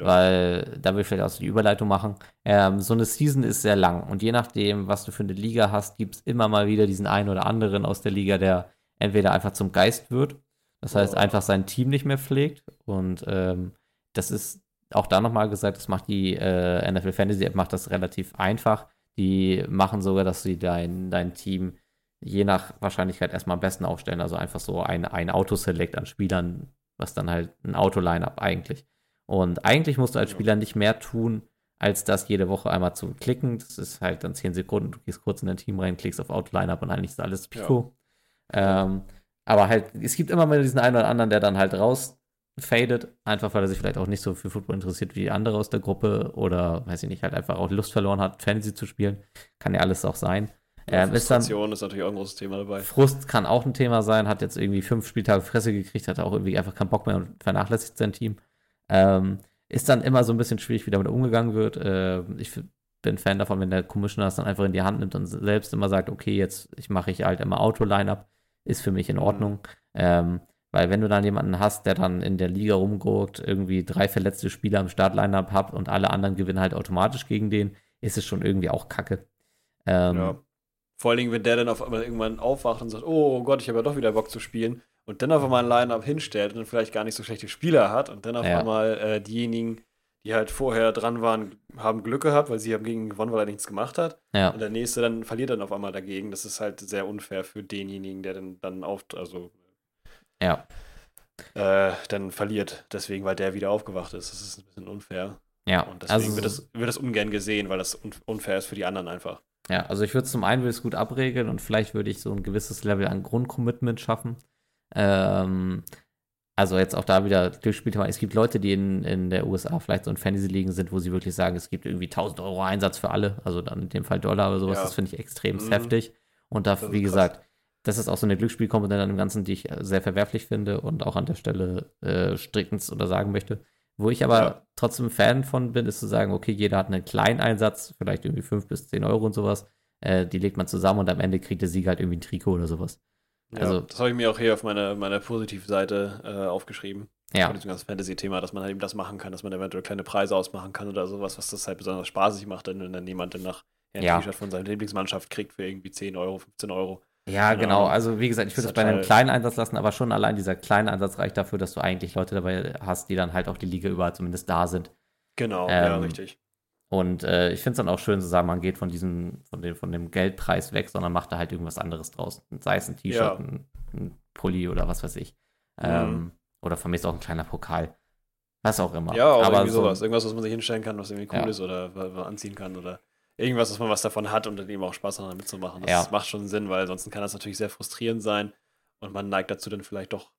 Weil da will ich vielleicht auch so die Überleitung machen. Ähm, so eine Season ist sehr lang und je nachdem, was du für eine Liga hast, gibt es immer mal wieder diesen einen oder anderen aus der Liga, der entweder einfach zum Geist wird, das heißt oh. einfach sein Team nicht mehr pflegt und ähm, das ist auch da nochmal gesagt, das macht die äh, NFL Fantasy App macht das relativ einfach. Die machen sogar, dass sie dein, dein Team je nach Wahrscheinlichkeit erstmal am besten aufstellen. Also einfach so ein, ein Autoselect an Spielern, was dann halt ein Auto-Line-Up eigentlich. Und eigentlich musst du als Spieler nicht mehr tun, als das jede Woche einmal zu klicken. Das ist halt dann 10 Sekunden, du gehst kurz in dein Team rein, klickst auf Auto-Line-Up und eigentlich ist alles Pico. Ähm, aber halt, es gibt immer mal diesen einen oder anderen, der dann halt rausfadet, einfach weil er sich vielleicht auch nicht so für Football interessiert wie andere aus der Gruppe oder, weiß ich nicht, halt einfach auch Lust verloren hat, Fantasy zu spielen. Kann ja alles auch sein. Ja, Ähm, ist dann, Frustration ist natürlich auch ein großes Thema dabei. Frust kann auch ein Thema sein, hat jetzt irgendwie fünf Spieltage Fresse gekriegt, hat auch irgendwie einfach keinen Bock mehr und vernachlässigt sein Team. Ähm, ist dann immer so ein bisschen schwierig, wie damit umgegangen wird. Äh, ich bin Fan davon, wenn der Commissioner es dann einfach in die Hand nimmt und selbst immer sagt, okay, jetzt ich mache ich halt immer Auto-Line-Up, ist für mich in Ordnung. Ähm, weil wenn du dann jemanden hast, der dann in der Liga rumguckt, irgendwie drei verletzte Spieler im Start-Line-Up hat und alle anderen gewinnen halt automatisch gegen den, ist es schon irgendwie auch kacke. Ähm, Ja. Vor allen Dingen, wenn der dann auf einmal irgendwann aufwacht und sagt, oh Gott, ich habe ja doch wieder Bock zu spielen und dann auf einmal ein Line-Up hinstellt und dann vielleicht gar nicht so schlechte Spieler hat und dann auf Ja. einmal äh, diejenigen, die halt vorher dran waren, haben Glück gehabt, weil sie haben gegen ihn gewonnen, weil er nichts gemacht hat. ja. Und der nächste dann verliert dann auf einmal dagegen. Das ist halt sehr unfair für denjenigen, der dann, dann auf, also ja. äh, dann verliert. Deswegen, weil der wieder aufgewacht ist. Das ist ein bisschen unfair. Ja, Und deswegen also, wird, das, wird das ungern gesehen, weil das un unfair ist für die anderen einfach. Ja, also ich würde zum einen würde es gut abregeln und vielleicht würde ich so ein gewisses Level an Grundcommitment schaffen. Ähm, also jetzt auch da wieder durchspielt es gibt Leute, die in, in der USA vielleicht so in Fantasy-Ligen sind, wo sie wirklich sagen, es gibt irgendwie 1000 Euro Einsatz für alle, also dann in dem Fall Dollar oder sowas, Ja. das finde ich extrem Mhm. heftig. Und da, wie krass. Das ist auch so eine Glücksspielkomponente an dem Ganzen, die ich äh, sehr verwerflich finde und auch an der Stelle äh, strickend oder sagen möchte. Wo ich aber Ja. trotzdem Fan von bin, ist zu sagen, okay, jeder hat einen kleinen Einsatz, vielleicht irgendwie 5 bis 10 Euro und sowas. Äh, die legt man zusammen und am Ende kriegt der Sieger halt irgendwie ein Trikot oder sowas. Ja, Also- das habe ich mir auch hier auf meiner, meiner Positivseite äh, aufgeschrieben. Ja, Von diesem ganzen Fantasy-Thema, dass man halt eben das machen kann, dass man eventuell kleine Preise ausmachen kann oder sowas, was das halt besonders spaßig macht, wenn dann jemand dann nach ein Ja. T-Shirt von seiner Lieblingsmannschaft kriegt für irgendwie 10 Euro, 15 Euro. Ja, genau. Ahnung. Also wie gesagt, ich würde Das es bei einem kleinen Einsatz lassen, aber schon allein dieser kleine Einsatz reicht dafür, dass du eigentlich Leute dabei hast, die dann halt auch die Liga über zumindest da sind. Genau, ja, Ähm, richtig. Und äh, ich finde es dann auch schön zu sagen, man geht von diesem, von dem, von dem Geldpreis weg, sondern macht da halt irgendwas anderes draus. Sei es ein T-Shirt, Ja. ein, ein Pulli oder was weiß ich. Ähm, Oder von mir ist auch ein kleiner Pokal. Was auch immer. Ja, Aber irgendwie so- sowas. Irgendwas, was man sich hinstellen kann, was irgendwie cool Ja. ist oder was man anziehen kann oder irgendwas, dass man was davon hat und dann eben auch Spaß damit mitzumachen. Das Ja. macht schon Sinn, weil ansonsten kann das natürlich sehr frustrierend sein und man neigt dazu, dann vielleicht doch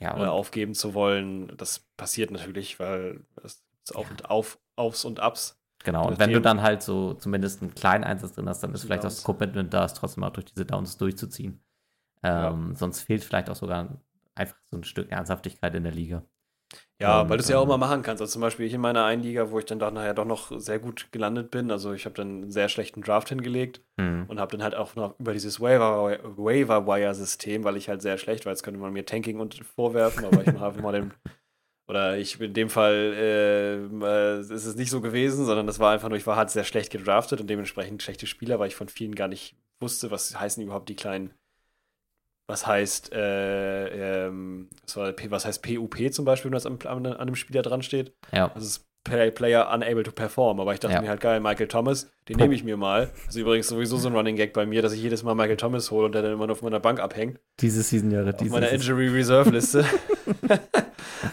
Ja, äh, aufgeben zu wollen. Das passiert natürlich, weil es ist Auf und Auf, Aufs und Abs. genau. Und wenn du nachdem. dann halt so zumindest einen kleinen Einsatz drin hast, dann ist vielleicht auch das Downs. Commitment da, es trotzdem auch durch diese Downs durchzuziehen. Ähm, Sonst fehlt vielleicht auch sogar einfach so ein Stück Ernsthaftigkeit in der Liga. Ja, Und, weil du es ja auch ähm, mal machen kannst. Also zum Beispiel ich in meiner einen Liga, wo ich dann doch nachher doch noch sehr gut gelandet bin. Also ich habe dann einen sehr schlechten Draft hingelegt Hm. und habe dann halt auch noch über dieses Waiver- Waiver-Wire-System, weil ich halt sehr schlecht war, jetzt könnte man mir Tanking und vorwerfen, aber ich mache einfach mal den. Oder ich in dem Fall äh, äh, ist es nicht so gewesen, sondern das war einfach nur, ich war halt sehr schlecht gedraftet und dementsprechend schlechte Spieler, weil ich von vielen gar nicht wusste, was heißen überhaupt die kleinen, was heißt, äh, ähm, was, heißt PUP zum Beispiel, wenn das an, an, einem Spieler dran steht. Ja. Das ist Play, Player unable to perform. Aber ich dachte Ja. mir halt geil, Michael Thomas, den nehme ich mir mal. Das ist übrigens sowieso so ein Running Gag bei mir, dass ich jedes Mal Michael Thomas hole und der dann immer nur auf meiner Bank abhängt. Diese Season Jahre, Auf meiner Injury Reserve Liste.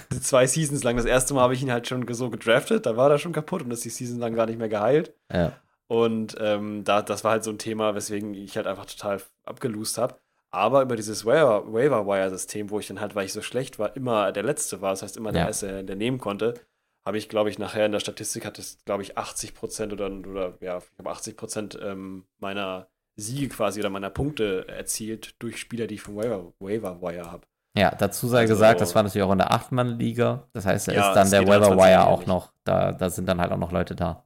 Zwei Seasons lang. Das erste Mal habe ich ihn halt schon so gedraftet, da war er schon kaputt und ist die Season lang gar nicht mehr geheilt. Ja. Und ähm, da, das war halt so ein Thema, weswegen ich halt einfach total abgelost habe. Aber über dieses Waiver- Waiver-Wire-System, wo ich dann halt, weil ich so schlecht war, immer der Letzte war, das heißt immer der Ja. Erste, der nehmen konnte, habe ich, glaube ich, nachher in der Statistik hat es, glaube ich, 80 Prozent oder, oder ja, ich habe 80 Prozent ähm, meiner Siege quasi oder meiner Punkte erzielt durch Spieler, die ich vom Waiver- Waiver-Wire habe. Ja, dazu sei Also- gesagt, das war natürlich auch in der 8-Mann-Liga. Das heißt, da Ja, ist dann der geht Waiver 21 Wire Liga auch noch. Da, da sind dann halt auch noch Leute da.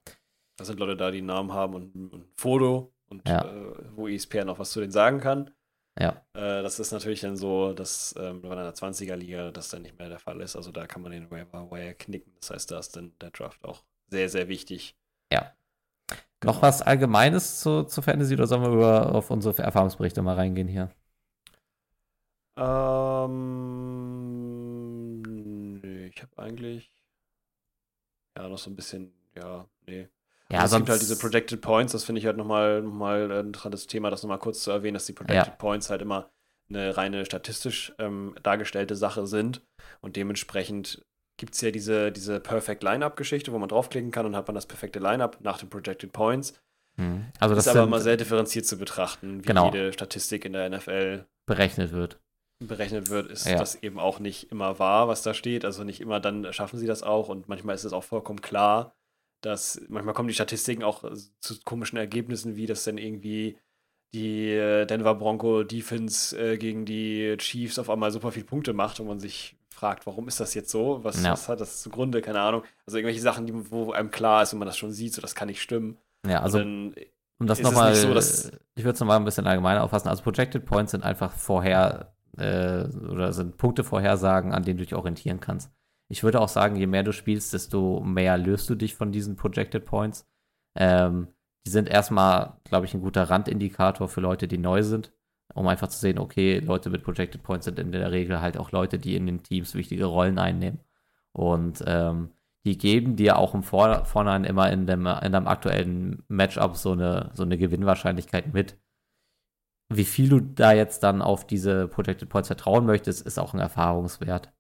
Da sind Leute da, die einen Namen haben und, und ein Foto und Ja. äh, wo ESPN noch was zu denen sagen kann. Ja. Äh, das ist natürlich dann so, dass ähm, bei einer 20er-Liga das dann nicht mehr der Fall ist. Also da kann man den Waiver Wire knicken. Das heißt, da ist dann der Draft auch sehr, sehr wichtig. Ja. Genau. Noch was Allgemeines zu, zu Fantasy oder sollen wir über, auf unsere Erfahrungsberichte mal reingehen hier? Ähm, nee, ich habe eigentlich ja noch so ein bisschen, ja, nee. Ja, Also es gibt halt diese Projected Points, das finde ich halt nochmal noch mal ein interessantes Thema, das nochmal kurz zu erwähnen, dass die Projected Ja. Points halt immer eine reine statistisch ähm, dargestellte Sache sind und dementsprechend gibt es ja diese, diese Perfect Lineup-Geschichte, wo man draufklicken kann und hat man das perfekte Lineup nach den Projected Points. Mhm. Also das ist aber immer sehr differenziert zu betrachten, wie Genau. jede Statistik in der NFL berechnet wird. berechnet wird, ist Ja. das eben auch nicht immer wahr, was da steht. Also nicht immer dann schaffen sie das auch und manchmal ist es auch vollkommen klar, dass manchmal kommen die Statistiken auch zu komischen Ergebnissen, wie das dann irgendwie die äh, Denver Bronco Defense äh, gegen die Chiefs auf einmal super viel Punkte macht und man sich fragt, warum ist das jetzt so? Was, Ja. was hat das zugrunde? Keine Ahnung. Also irgendwelche Sachen, die, wo einem klar ist, wenn man das schon sieht, so das kann nicht stimmen. Ja, also um das nochmal, so, ich würde es nochmal ein bisschen allgemeiner auffassen. Also Projected Points sind einfach vorher äh, oder sind Punkte vorhersagen, an denen du dich orientieren kannst. Ich würde auch sagen, je mehr du spielst, desto mehr löst du dich von diesen Projected Points. Ähm, die sind erstmal, glaube ich, ein guter Randindikator für Leute, die neu sind, um einfach zu sehen, okay, Leute mit Projected Points sind in der Regel halt auch Leute, die in den Teams wichtige Rollen einnehmen. Und ähm, die geben dir auch im Vor Vorhinein immer in dem, in deinem aktuellen Matchup so eine, so eine Gewinnwahrscheinlichkeit mit. Wie viel du da jetzt dann auf diese Projected Points vertrauen möchtest, ist auch ein Erfahrungswert.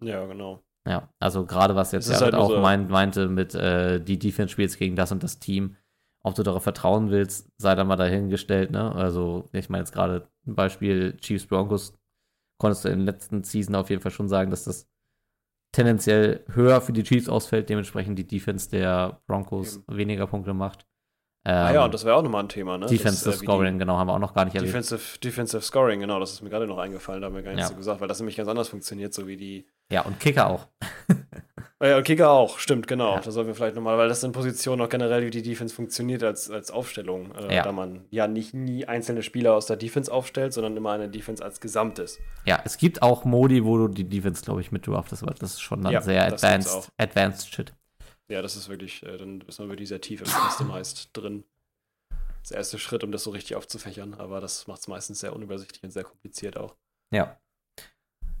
Ja, genau. Ja, also gerade was jetzt halt auch so- meint, meinte mit äh, die Defense spielst gegen das und das Team, ob du darauf vertrauen willst, sei dann mal dahingestellt, ne? Also ich meine jetzt gerade ein Beispiel Chiefs Broncos, konntest du in der letzten Season auf jeden Fall schon sagen, dass das tendenziell höher für die Chiefs ausfällt, dementsprechend die Defense der Broncos weniger Punkte macht. Ah ja, Ähm, und das wäre auch nochmal ein Thema, ne? Defensive Das, äh, wie die- Scoring, genau, haben wir auch noch gar nicht erwähnt. Defensive, Defensive Scoring, genau, das ist mir gerade noch eingefallen, da haben wir gar nichts Ja. so gesagt, weil das nämlich ganz anders funktioniert, so wie die. Ja, und Kicker auch. Ja, und Kicker auch, stimmt, genau. Ja. Da sollten wir vielleicht nochmal, weil das sind Positionen auch generell, wie die Defense funktioniert als, als Aufstellung. Äh, Ja. Da man ja nicht nie einzelne Spieler aus der Defense aufstellt, sondern immer eine Defense als Gesamtes. Ja, es gibt auch Modi, wo du die Defense, glaube ich, mit draftest, aber das ist schon dann sehr advanced, advanced Shit. Ja, das ist wirklich, äh, dann ist man wirklich sehr tief im Customized drin. Das erste Schritt, um das so richtig aufzufächern, aber das macht es meistens sehr unübersichtlich und sehr kompliziert auch. Ja.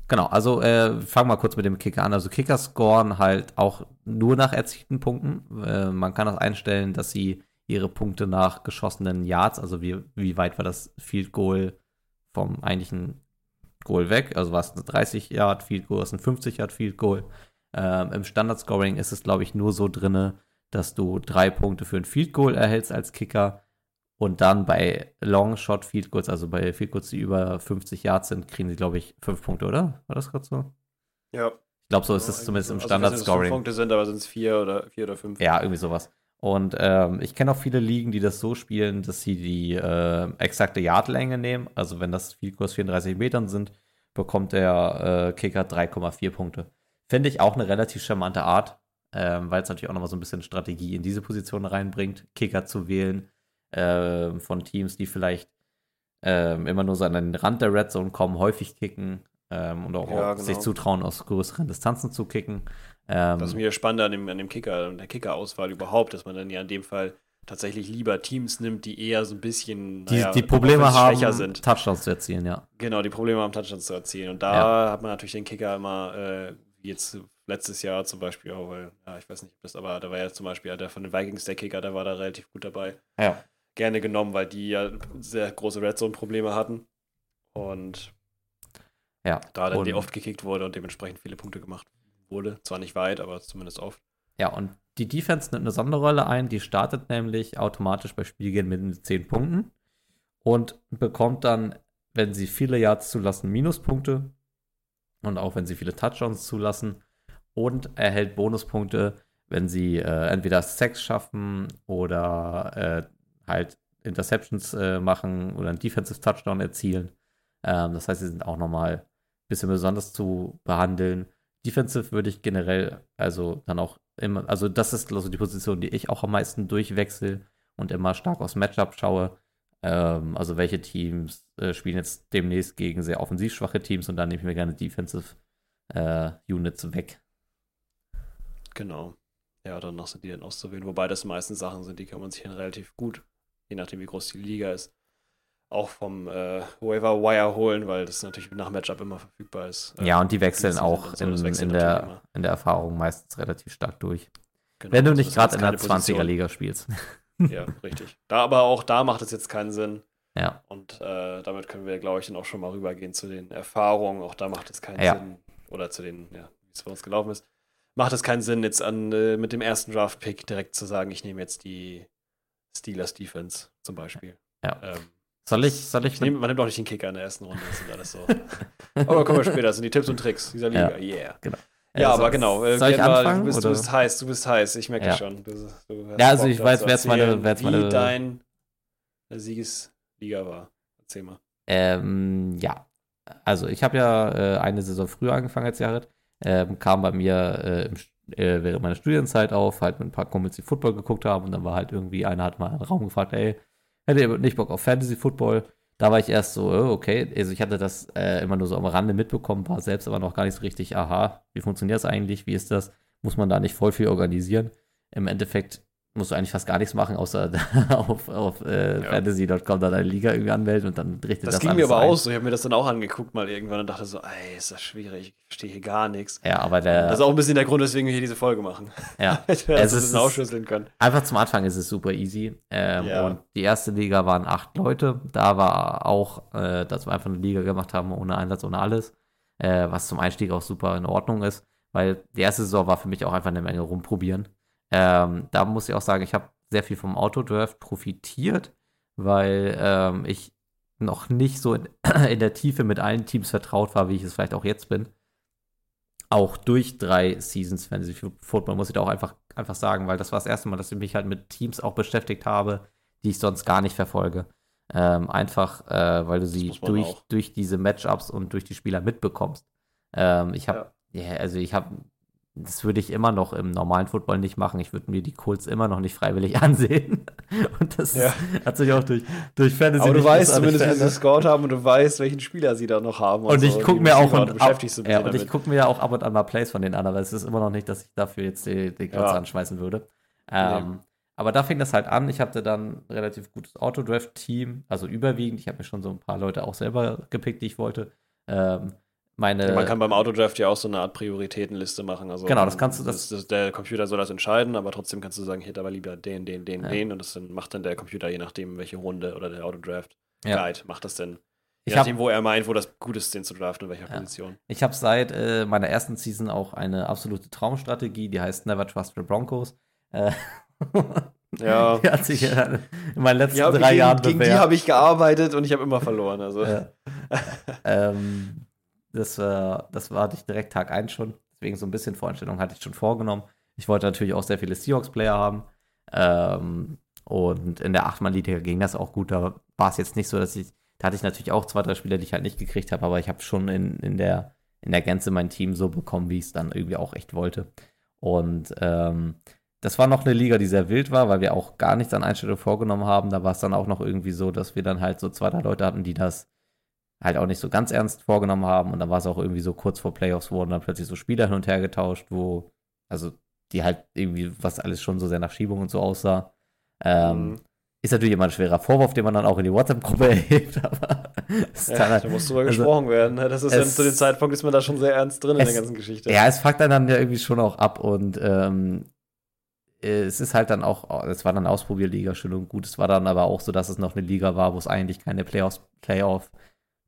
Genau, also äh, fangen wir kurz mit dem Kicker an. Also Kicker scoren halt auch nur nach erzielten Punkten. Äh, man kann das einstellen, dass sie ihre Punkte nach geschossenen Yards, also wie, wie weit war das Field Goal vom eigentlichen Goal weg, also war es ein 30 Yard Field Goal, ist ein 50 Yard Field Goal. Ähm, Im Standard Scoring ist es, glaube ich, nur so drinne, dass du drei Punkte für ein Field Goal erhältst als Kicker. Und dann bei Long Shot Field Goals, also bei Field Goals, die über 50 Yards sind, kriegen sie, glaube ich, fünf Punkte, oder? War das gerade so? Ja. Ich glaube, so ist es zumindest im Also, Standard Ich weiß nicht, ob es fünf. Punkte sind, aber sind es vier oder vier oder fünf. Ja, irgendwie sowas. Und ähm, ich kenne auch viele Ligen, die das so spielen, dass sie die äh, exakte Yardlänge nehmen. Also wenn das Field Goals 34 Metern sind, bekommt der äh, Kicker 3,4 Punkte. Finde ich auch eine relativ charmante Art, ähm, weil es natürlich auch nochmal so ein bisschen Strategie in diese Position reinbringt, Kicker zu wählen ähm, von Teams, die vielleicht ähm, immer nur so an den Rand der Red Zone kommen, häufig kicken ähm, und auch, Ja, auch sich genau. zutrauen, aus größeren Distanzen zu kicken. Ähm, Das ist mir spannend an dem, an dem Kicker, an der Kicker-Auswahl überhaupt, dass man dann ja in dem Fall tatsächlich lieber Teams nimmt, die eher so ein bisschen die, naja, die Probleme haben, sind. Touchdowns zu erzielen, ja. Genau, die Probleme haben, Touchdowns zu erzielen. Und da hat man natürlich den Kicker immer, äh, jetzt letztes Jahr zum Beispiel auch, weil, ja, ich weiß nicht, ob das, aber da war ja zum Beispiel der von den Vikings, der Kicker, der war da relativ gut dabei. Ja. Gerne genommen, weil die ja sehr große Red Zone-Probleme hatten. Und Ja. da dann und, die oft gekickt wurde und dementsprechend viele Punkte gemacht wurde. Zwar nicht weit, aber zumindest oft. Ja, und die Defense nimmt eine Sonderrolle ein, die startet nämlich automatisch bei Spielgehen mit 10 Punkten und bekommt dann, wenn sie viele Yards zulassen, Minuspunkte und auch wenn sie viele Touchdowns zulassen und erhält Bonuspunkte, wenn sie äh, entweder Sex schaffen oder äh, halt Interceptions äh, machen oder einen Defensive Touchdown erzielen. Ähm, das heißt, sie sind auch nochmal ein bisschen besonders zu behandeln. Defensive würde ich generell, also dann auch immer, also das ist also die Position, die ich auch am meisten durchwechsel und immer stark aus Matchup schaue. Ähm, also welche Teams äh, spielen jetzt demnächst gegen sehr offensiv schwache Teams und dann nehme ich mir gerne Defensive äh, Units weg. Genau. Ja, danach sind die dann auszuwählen. Wobei das meistens Sachen sind, die kann man sich dann relativ gut, je nachdem wie groß die Liga ist, auch vom äh, Waiver Wire holen, weil das natürlich nach Matchup immer verfügbar ist. Äh, Ja, und die wechseln Season auch so, in, das in, der, immer. in der Erfahrung meistens relativ stark durch. Genau, Wenn du nicht das gerade in der keine Position. 20er-Liga spielst. Ja, richtig. Da, aber auch da macht es jetzt keinen Sinn. ja. Und äh, damit können wir, glaube ich, dann auch schon mal rübergehen zu den Erfahrungen. Auch da macht es keinen Ja. Sinn. Oder zu den, ja, wie es bei uns gelaufen ist. macht es keinen Sinn, jetzt an, äh, mit dem ersten Draft-Pick direkt zu sagen, ich nehme jetzt die Steelers Defense zum Beispiel. Ja. Ähm, Soll ich, soll ich ich nehm, man nimmt auch nicht den Kicker in der ersten Runde, das sind alles so. Aber kommen wir später, das sind die Tipps und Tricks dieser Liga, Ja. yeah. Äh, Ja, soll- aber genau. Äh, Soll ich anfangen? du, bist, du bist heiß, du bist heiß, ich merke Ja. schon. Du, du Ja, also Bock, ich weiß, wer jetzt meine- wer jetzt wie meine- dein Siegesliga war. Erzähl mal. Ähm, ja. Also ich habe ja äh, eine Saison früher angefangen als Jared. Ähm, kam bei mir äh, im, äh, während meiner Studienzeit auf, halt mit ein paar Kumpels, die Football geguckt haben und dann war halt irgendwie, einer hat mal einen Raum gefragt, ey, hätte ihr nicht Bock auf Fantasy Football? Da war ich erst so, äh, okay, also ich hatte das äh, immer nur so am Rande mitbekommen, war selbst aber noch gar nicht so richtig, aha, wie funktioniert das eigentlich, wie ist das? Muss man da nicht voll viel organisieren? Im Endeffekt musst du eigentlich fast gar nichts machen, außer auf, auf äh, Ja. fantasy.com da deine Liga irgendwie anmelden und dann richtet Das, das, ging mir aber ein. auch so. Ich habe mir das dann auch angeguckt mal irgendwann und dachte so, ey, ist das schwierig, ich verstehe hier gar nichts. Ja, aber der, Das ist auch ein bisschen der Grund, weswegen wir hier diese Folge machen. ja, Dass wir Es das aufschlüsseln können. einfach zum Anfang ist es super easy. Ähm, Ja. Und die erste Liga waren acht Leute. Da war auch, äh, dass wir einfach eine Liga gemacht haben, ohne Einsatz, ohne alles. Äh, was zum Einstieg auch super in Ordnung ist, weil die erste Saison war für mich auch einfach eine Menge rumprobieren. Ähm, da muss ich auch sagen, ich habe sehr viel vom Autodraft profitiert, weil ähm, ich noch nicht so in, in der Tiefe mit allen Teams vertraut war, wie ich es vielleicht auch jetzt bin. Auch durch drei Seasons Fantasy Football muss ich da auch einfach, einfach sagen, weil das war das erste Mal, dass ich mich halt mit Teams auch beschäftigt habe, die ich sonst gar nicht verfolge. Ähm, einfach, äh, weil du sie durch, auch. durch diese Matchups und durch die Spieler mitbekommst. Ähm, ich habe, ja. also ich habe, das würde ich immer noch im normalen Football nicht machen. Ich würde mir die Colts immer noch nicht freiwillig ansehen. Und das Ja. hat sich auch durch, durch Fantasy Aber du weißt zumindest, wie sie. Scout haben und du weißt, welchen Spieler sie da noch haben. Und so, ich gucke mir auch und, ein ja, und ich gucke mir ja auch ab und an mal Plays von den anderen, aber es ist immer noch nicht, dass ich dafür jetzt die, die Glotze Ja. anschmeißen würde. Ähm, Aber da fing das halt an. Ich hatte dann ein relativ gutes Autodraft-Team, also überwiegend. Ich habe mir schon so ein paar Leute auch selber gepickt, die ich wollte. Ähm, meine, Man kann beim Autodraft ja auch so eine Art Prioritätenliste machen. Also, Genau, das kannst du- das- das, der Computer soll das entscheiden, aber trotzdem kannst du sagen, hier, da war lieber den, den, den, Ja. den. Und das dann macht dann der Computer, je nachdem, welche Runde oder der Autodraft Ja. Guide macht das denn. Je Ich hab- nachdem, wo er meint, wo das gut ist, den zu draften, in welcher Ja. Position. Ich habe seit äh, meiner ersten Season auch eine absolute Traumstrategie, die heißt Never Trust the Broncos. Äh, Ja. die hat sich äh, in meinen letzten Ja, drei gegen, Jahren gegen die bewährt. habe ich gearbeitet und ich habe immer verloren. Also. Ja. ähm, das, war, das war ich direkt Tag 1 schon. Deswegen so ein bisschen Voreinstellung hatte ich schon vorgenommen. Ich wollte natürlich auch sehr viele Seahawks-Player haben. Ähm, und in der 8-Mann-Liga ging das auch gut. Da war es jetzt nicht so, dass ich. Da hatte ich natürlich auch zwei, drei Spieler, die ich halt nicht gekriegt habe, aber ich habe schon in, in, der, in der Gänze mein Team so bekommen, wie ich es dann irgendwie auch echt wollte. Und ähm, das war noch eine Liga, die sehr wild war, weil wir auch gar nichts an Einstellungen vorgenommen haben. Da war es dann auch noch irgendwie so, dass wir dann halt so zwei, drei Leute hatten, die das halt auch nicht so ganz ernst vorgenommen haben. Und dann war es auch irgendwie so kurz vor Playoffs wurden dann plötzlich so Spieler hin und her getauscht, wo, also die halt irgendwie, was alles schon so sehr nach Schiebung und so aussah. Ähm, Mhm. Ist natürlich immer ein schwerer Vorwurf, den man dann auch in die WhatsApp-Gruppe erhebt, aber es Ja, halt, da muss drüber also, gesprochen werden. ne? Das ist es- zu dem Zeitpunkt ist man da schon sehr ernst drin in es- der ganzen Geschichte. Ja, es fuckt einen dann ja irgendwie schon auch ab und ähm, es ist halt dann auch, es war dann Ausprobierliga schön und gut. Es war dann aber auch so, dass es noch eine Liga war, wo es eigentlich keine Playoffs,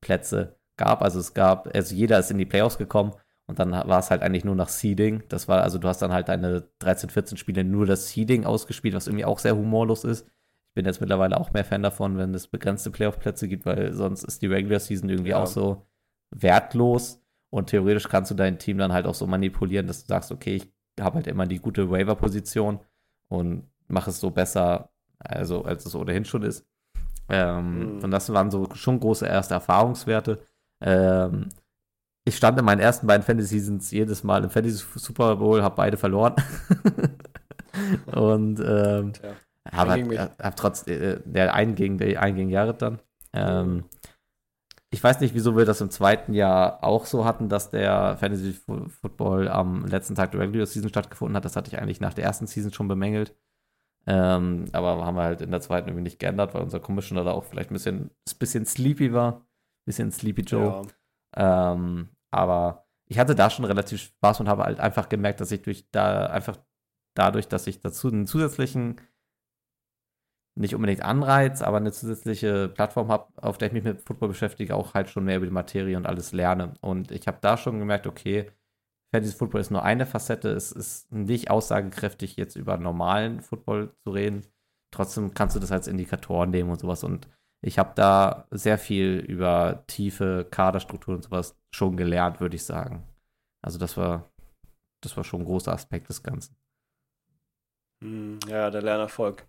Playoff-Plätze gab. Also es gab, also jeder ist in die Playoffs gekommen und dann war es halt eigentlich nur nach Seeding. Das war, also du hast dann halt deine 13, 14 Spiele nur das Seeding ausgespielt, was irgendwie auch sehr humorlos ist. Ich bin jetzt mittlerweile auch mehr Fan davon, wenn es begrenzte Playoff-Plätze gibt, weil sonst ist die Regular Season irgendwie Ja. auch so wertlos. Und theoretisch kannst du dein Team dann halt auch so manipulieren, dass du sagst, okay, ich habe halt immer die gute Waiver-Position und mache es so besser, also als es ohnehin schon ist. Ähm, Mhm. Und das waren so schon große erste Erfahrungswerte. Ähm, ich stand in meinen ersten beiden Fantasy-Seasons jedes Mal im Fantasy Super Bowl, habe beide verloren. und ähm, gegen mich. hab, trotz äh, der einen gegen, der einen gegen Jared dann. Ähm, ich weiß nicht, wieso wir das im zweiten Jahr auch so hatten, dass der Fantasy Football am letzten Tag der Regular Season stattgefunden hat. Das hatte ich eigentlich nach der ersten Season schon bemängelt. Ähm, aber haben wir halt in der zweiten irgendwie nicht geändert, weil unser Commissioner da auch vielleicht ein bisschen, ein bisschen sleepy war. Bisschen Sleepy Joe. Ja. Ähm, aber ich hatte da schon relativ Spaß und habe halt einfach gemerkt, dass ich durch da einfach dadurch, dass ich dazu einen zusätzlichen, nicht unbedingt Anreiz, aber eine zusätzliche Plattform habe, auf der ich mich mit Football beschäftige, auch halt schon mehr über die Materie und alles lerne. Und ich habe da schon gemerkt, okay, Fantasy Football ist nur eine Facette. Es ist nicht aussagekräftig, jetzt über normalen Football zu reden. Trotzdem kannst du das als Indikator nehmen und sowas. Und ich habe da sehr viel über tiefe Kaderstrukturen und sowas schon gelernt, würde ich sagen. Also das war, das war schon ein großer Aspekt des Ganzen. Hm, ja, der Lernerfolg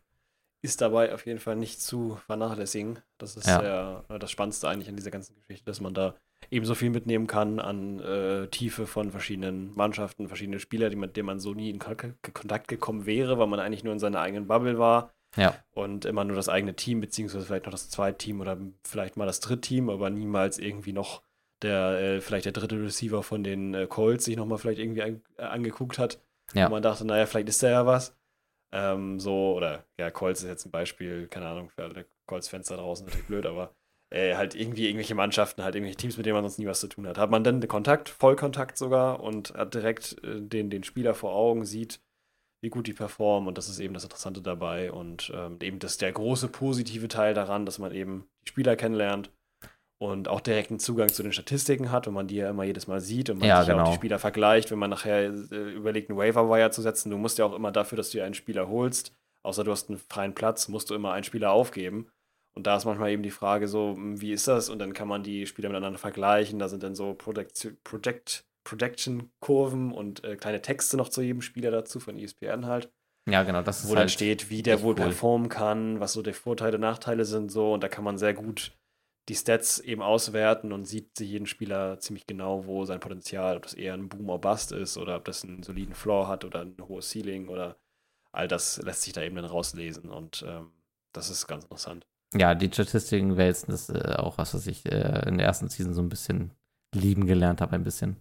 ist dabei auf jeden Fall nicht zu vernachlässigen. Das ist ja. äh, das Spannendste eigentlich an dieser ganzen Geschichte, dass man da eben so viel mitnehmen kann an äh, Tiefe von verschiedenen Mannschaften, verschiedene Spieler, die, mit denen man so nie in Kontakt gekommen wäre, weil man eigentlich nur in seiner eigenen Bubble war. Ja. Und immer nur das eigene Team, beziehungsweise vielleicht noch das zweite Team oder vielleicht mal das dritte Team, aber niemals irgendwie noch der, äh, vielleicht der dritte Receiver von den äh, Colts sich nochmal vielleicht irgendwie an, äh, angeguckt hat. Ja. Und man dachte, naja, vielleicht ist der ja was. Ähm, so, oder ja, Colts ist jetzt ein Beispiel, keine Ahnung, für alle Colts-Fans da draußen natürlich blöd, aber äh, halt irgendwie irgendwelche Mannschaften, halt irgendwelche Teams, mit denen man sonst nie was zu tun hat. Hat man dann Kontakt, Vollkontakt sogar und hat direkt äh, den, den Spieler vor Augen, sieht, wie gut die performen und das ist eben das Interessante dabei und ähm, eben das der große positive Teil daran, dass man eben die Spieler kennenlernt und auch direkten Zugang zu den Statistiken hat, wenn man die ja immer jedes Mal sieht und man ja, sich genau. auch die Spieler vergleicht, wenn man nachher äh, überlegt, einen Waiver-Wire zu setzen. Du musst ja auch immer dafür, dass du einen Spieler holst, außer du hast einen freien Platz, musst du immer einen Spieler aufgeben. Und da ist manchmal eben die Frage so, hm, wie ist das? Und dann kann man die Spieler miteinander vergleichen. Da sind dann so Project, Project, Projection-Kurven und äh, kleine Texte noch zu jedem Spieler dazu von ESPN halt. Ja, genau, das ist Wo halt dann steht, wie der wohl cool. performen kann, was so die Vorteile, Nachteile sind so. Und da kann man sehr gut die Stats eben auswerten und sieht sich jeden Spieler ziemlich genau, wo sein Potenzial, ob das eher ein Boom or Bust ist oder ob das einen soliden Floor hat oder ein hohes Ceiling oder all das lässt sich da eben dann rauslesen und ähm, das ist ganz interessant. Ja, die Statistiken wälzen das äh, auch was, was ich äh, in der ersten Season so ein bisschen lieben gelernt habe, ein bisschen.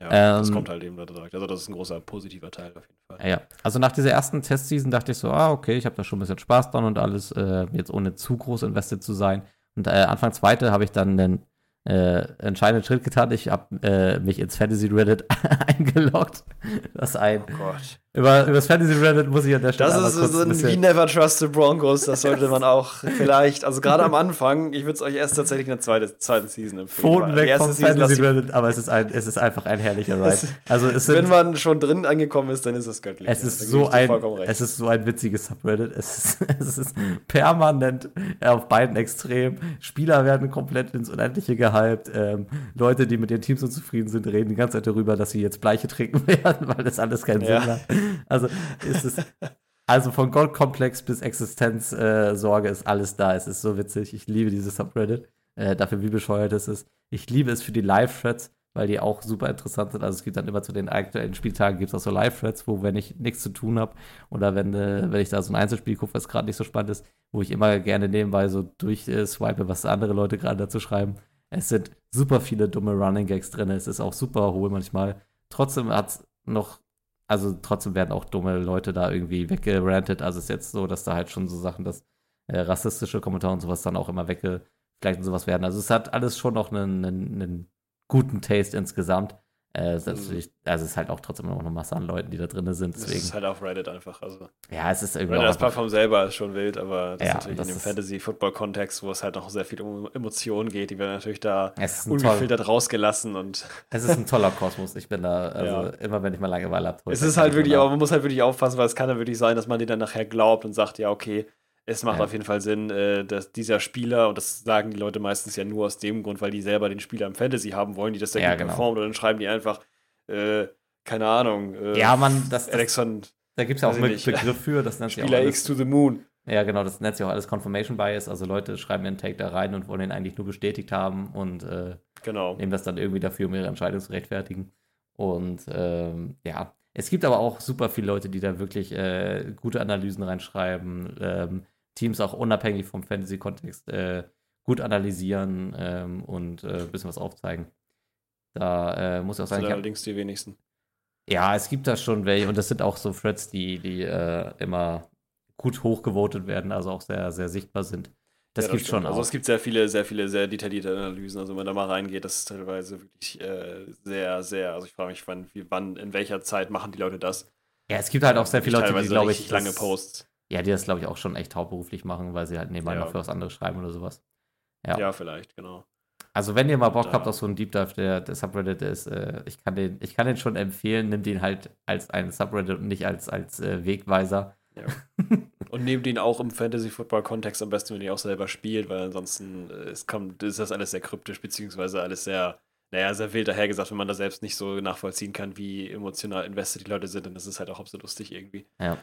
Ja, ähm, das kommt halt eben da direkt. Also das ist ein großer positiver Teil auf jeden Fall. Ja, also nach dieser ersten Testseason dachte ich so, ah, okay, ich habe da schon ein bisschen Spaß dran und alles, äh, jetzt ohne zu groß investiert zu sein. Und äh, Anfang zweite habe ich dann einen äh, entscheidenden Schritt getan. Ich habe äh, mich ins Fantasy Reddit eingeloggt. Das ein. Oh Gott. Über, über das Fantasy Reddit muss ich an der Stelle. Das ist so ein wie Never Trust the Broncos. Das sollte man auch vielleicht, also gerade am Anfang, ich würde es euch erst tatsächlich in der zweiten, zweiten Season empfehlen. Pfoten weg vom Season, Fantasy Reddit, aber es ist, ein, es ist einfach ein herrlicher Ride. Also es sind, Wenn man schon drin angekommen ist, dann ist es göttlich. Es ist, so ein, es ist so ein witziges Subreddit. Es ist, es ist permanent auf beiden Extremen. Spieler werden komplett ins Unendliche gehypt. Ähm, Leute, die mit ihren Teams unzufrieden sind, reden die ganze Zeit darüber, dass sie jetzt Bleiche trinken werden, weil das alles keinen ja. Sinn hat. Also ist es. Also von Goldkomplex bis Existenzsorge äh, ist alles da. Es ist so witzig. Ich liebe dieses Subreddit. Äh, dafür, wie bescheuert es ist. Ich liebe es für die Live-Threads, weil die auch super interessant sind. Also es gibt dann immer zu den aktuellen Spieltagen gibt es auch so Live-Threads, wo wenn ich nichts zu tun habe oder wenn, äh, wenn ich da so ein Einzelspiel gucke, was gerade nicht so spannend ist, wo ich immer gerne nebenbei so durchswipe, äh, was andere Leute gerade dazu schreiben. Es sind super viele dumme Running Gags drin. Es ist auch super hohl manchmal. Trotzdem hat es noch also trotzdem werden auch dumme Leute da irgendwie weggerantet. Also es ist jetzt so, dass da halt schon so Sachen, dass äh, rassistische Kommentare und sowas dann auch immer weggefleckt und sowas werden. Also es hat alles schon noch einen, einen, einen guten Taste insgesamt. Äh, ist mhm. also es ist halt auch trotzdem noch eine Masse an Leuten, die da drin sind. Deswegen. Es ist halt auf Reddit einfach. Also. Ja, es ist irgendwie. Reddit als Plattform selber ist schon wild, aber das ja, ist natürlich das in dem Fantasy-Football-Kontext, wo es halt noch sehr viel um Emotionen geht, die werden natürlich da ungefiltert toll. rausgelassen. Und es ist ein toller Kosmos. Ich bin da, also ja. immer wenn ich mal Langeweile habe. Es ist halt wirklich, aber man muss halt wirklich aufpassen, weil es kann ja wirklich sein, dass man den dann nachher glaubt und sagt, ja, okay, es macht ja. auf jeden Fall Sinn, äh, dass dieser Spieler, und das sagen die Leute meistens ja nur aus dem Grund, weil die selber den Spieler im Fantasy haben wollen, die das dann ja, genau. performt, und dann schreiben die einfach, äh, keine Ahnung. Äh, ja, man, das, das da gibt es ja auch einen Begriff für, das nennt Spieler auch X to the Moon. Ja, genau, das nennt sich auch alles Confirmation Bias. Also Leute schreiben ihren Take da rein und wollen ihn eigentlich nur bestätigt haben und äh, genau. nehmen das dann irgendwie dafür, um ihre Entscheidung zu rechtfertigen. Und ähm, ja, es gibt aber auch super viele Leute, die da wirklich äh, gute Analysen reinschreiben. Ähm, Teams auch unabhängig vom Fantasy-Kontext äh, gut analysieren ähm, und ein äh, bisschen was aufzeigen. Da äh, muss ich auch sagen. Das sind allerdings die wenigsten. Ja, es gibt da schon welche und das sind auch so Threads, die, die äh, immer gut hochgevotet werden, also auch sehr, sehr sichtbar sind. Das, ja, das gibt schon auch. Also es gibt sehr viele, sehr viele, sehr detaillierte Analysen. Also wenn man da mal reingeht, das ist teilweise wirklich äh, sehr, sehr, also ich frage mich, wann, wie, wann, in welcher Zeit machen die Leute das? Ja, es gibt halt auch sehr viele Leute, die, glaube ich, lange Posts. Ja, die das, glaube ich, auch schon echt hauptberuflich machen, weil sie halt nebenbei ja. noch für was anderes schreiben oder sowas. Ja, ja vielleicht, genau. Also wenn ihr mal Bock Da- habt auf so einen Deep Dive, der, der Subreddit ist, äh, ich, kann den, ich kann den schon empfehlen, nimmt ihn halt als einen Subreddit und nicht als, als äh, Wegweiser. Und nehmt ihn auch im Fantasy-Football-Kontext am besten, wenn ihr auch selber spielt, weil ansonsten äh, es kommt, ist das alles sehr kryptisch, beziehungsweise alles sehr, naja, sehr wild dahergesagt, wenn man da selbst nicht so nachvollziehen kann, wie emotional invested die Leute sind. Und das ist halt auch absolut lustig irgendwie. Ja,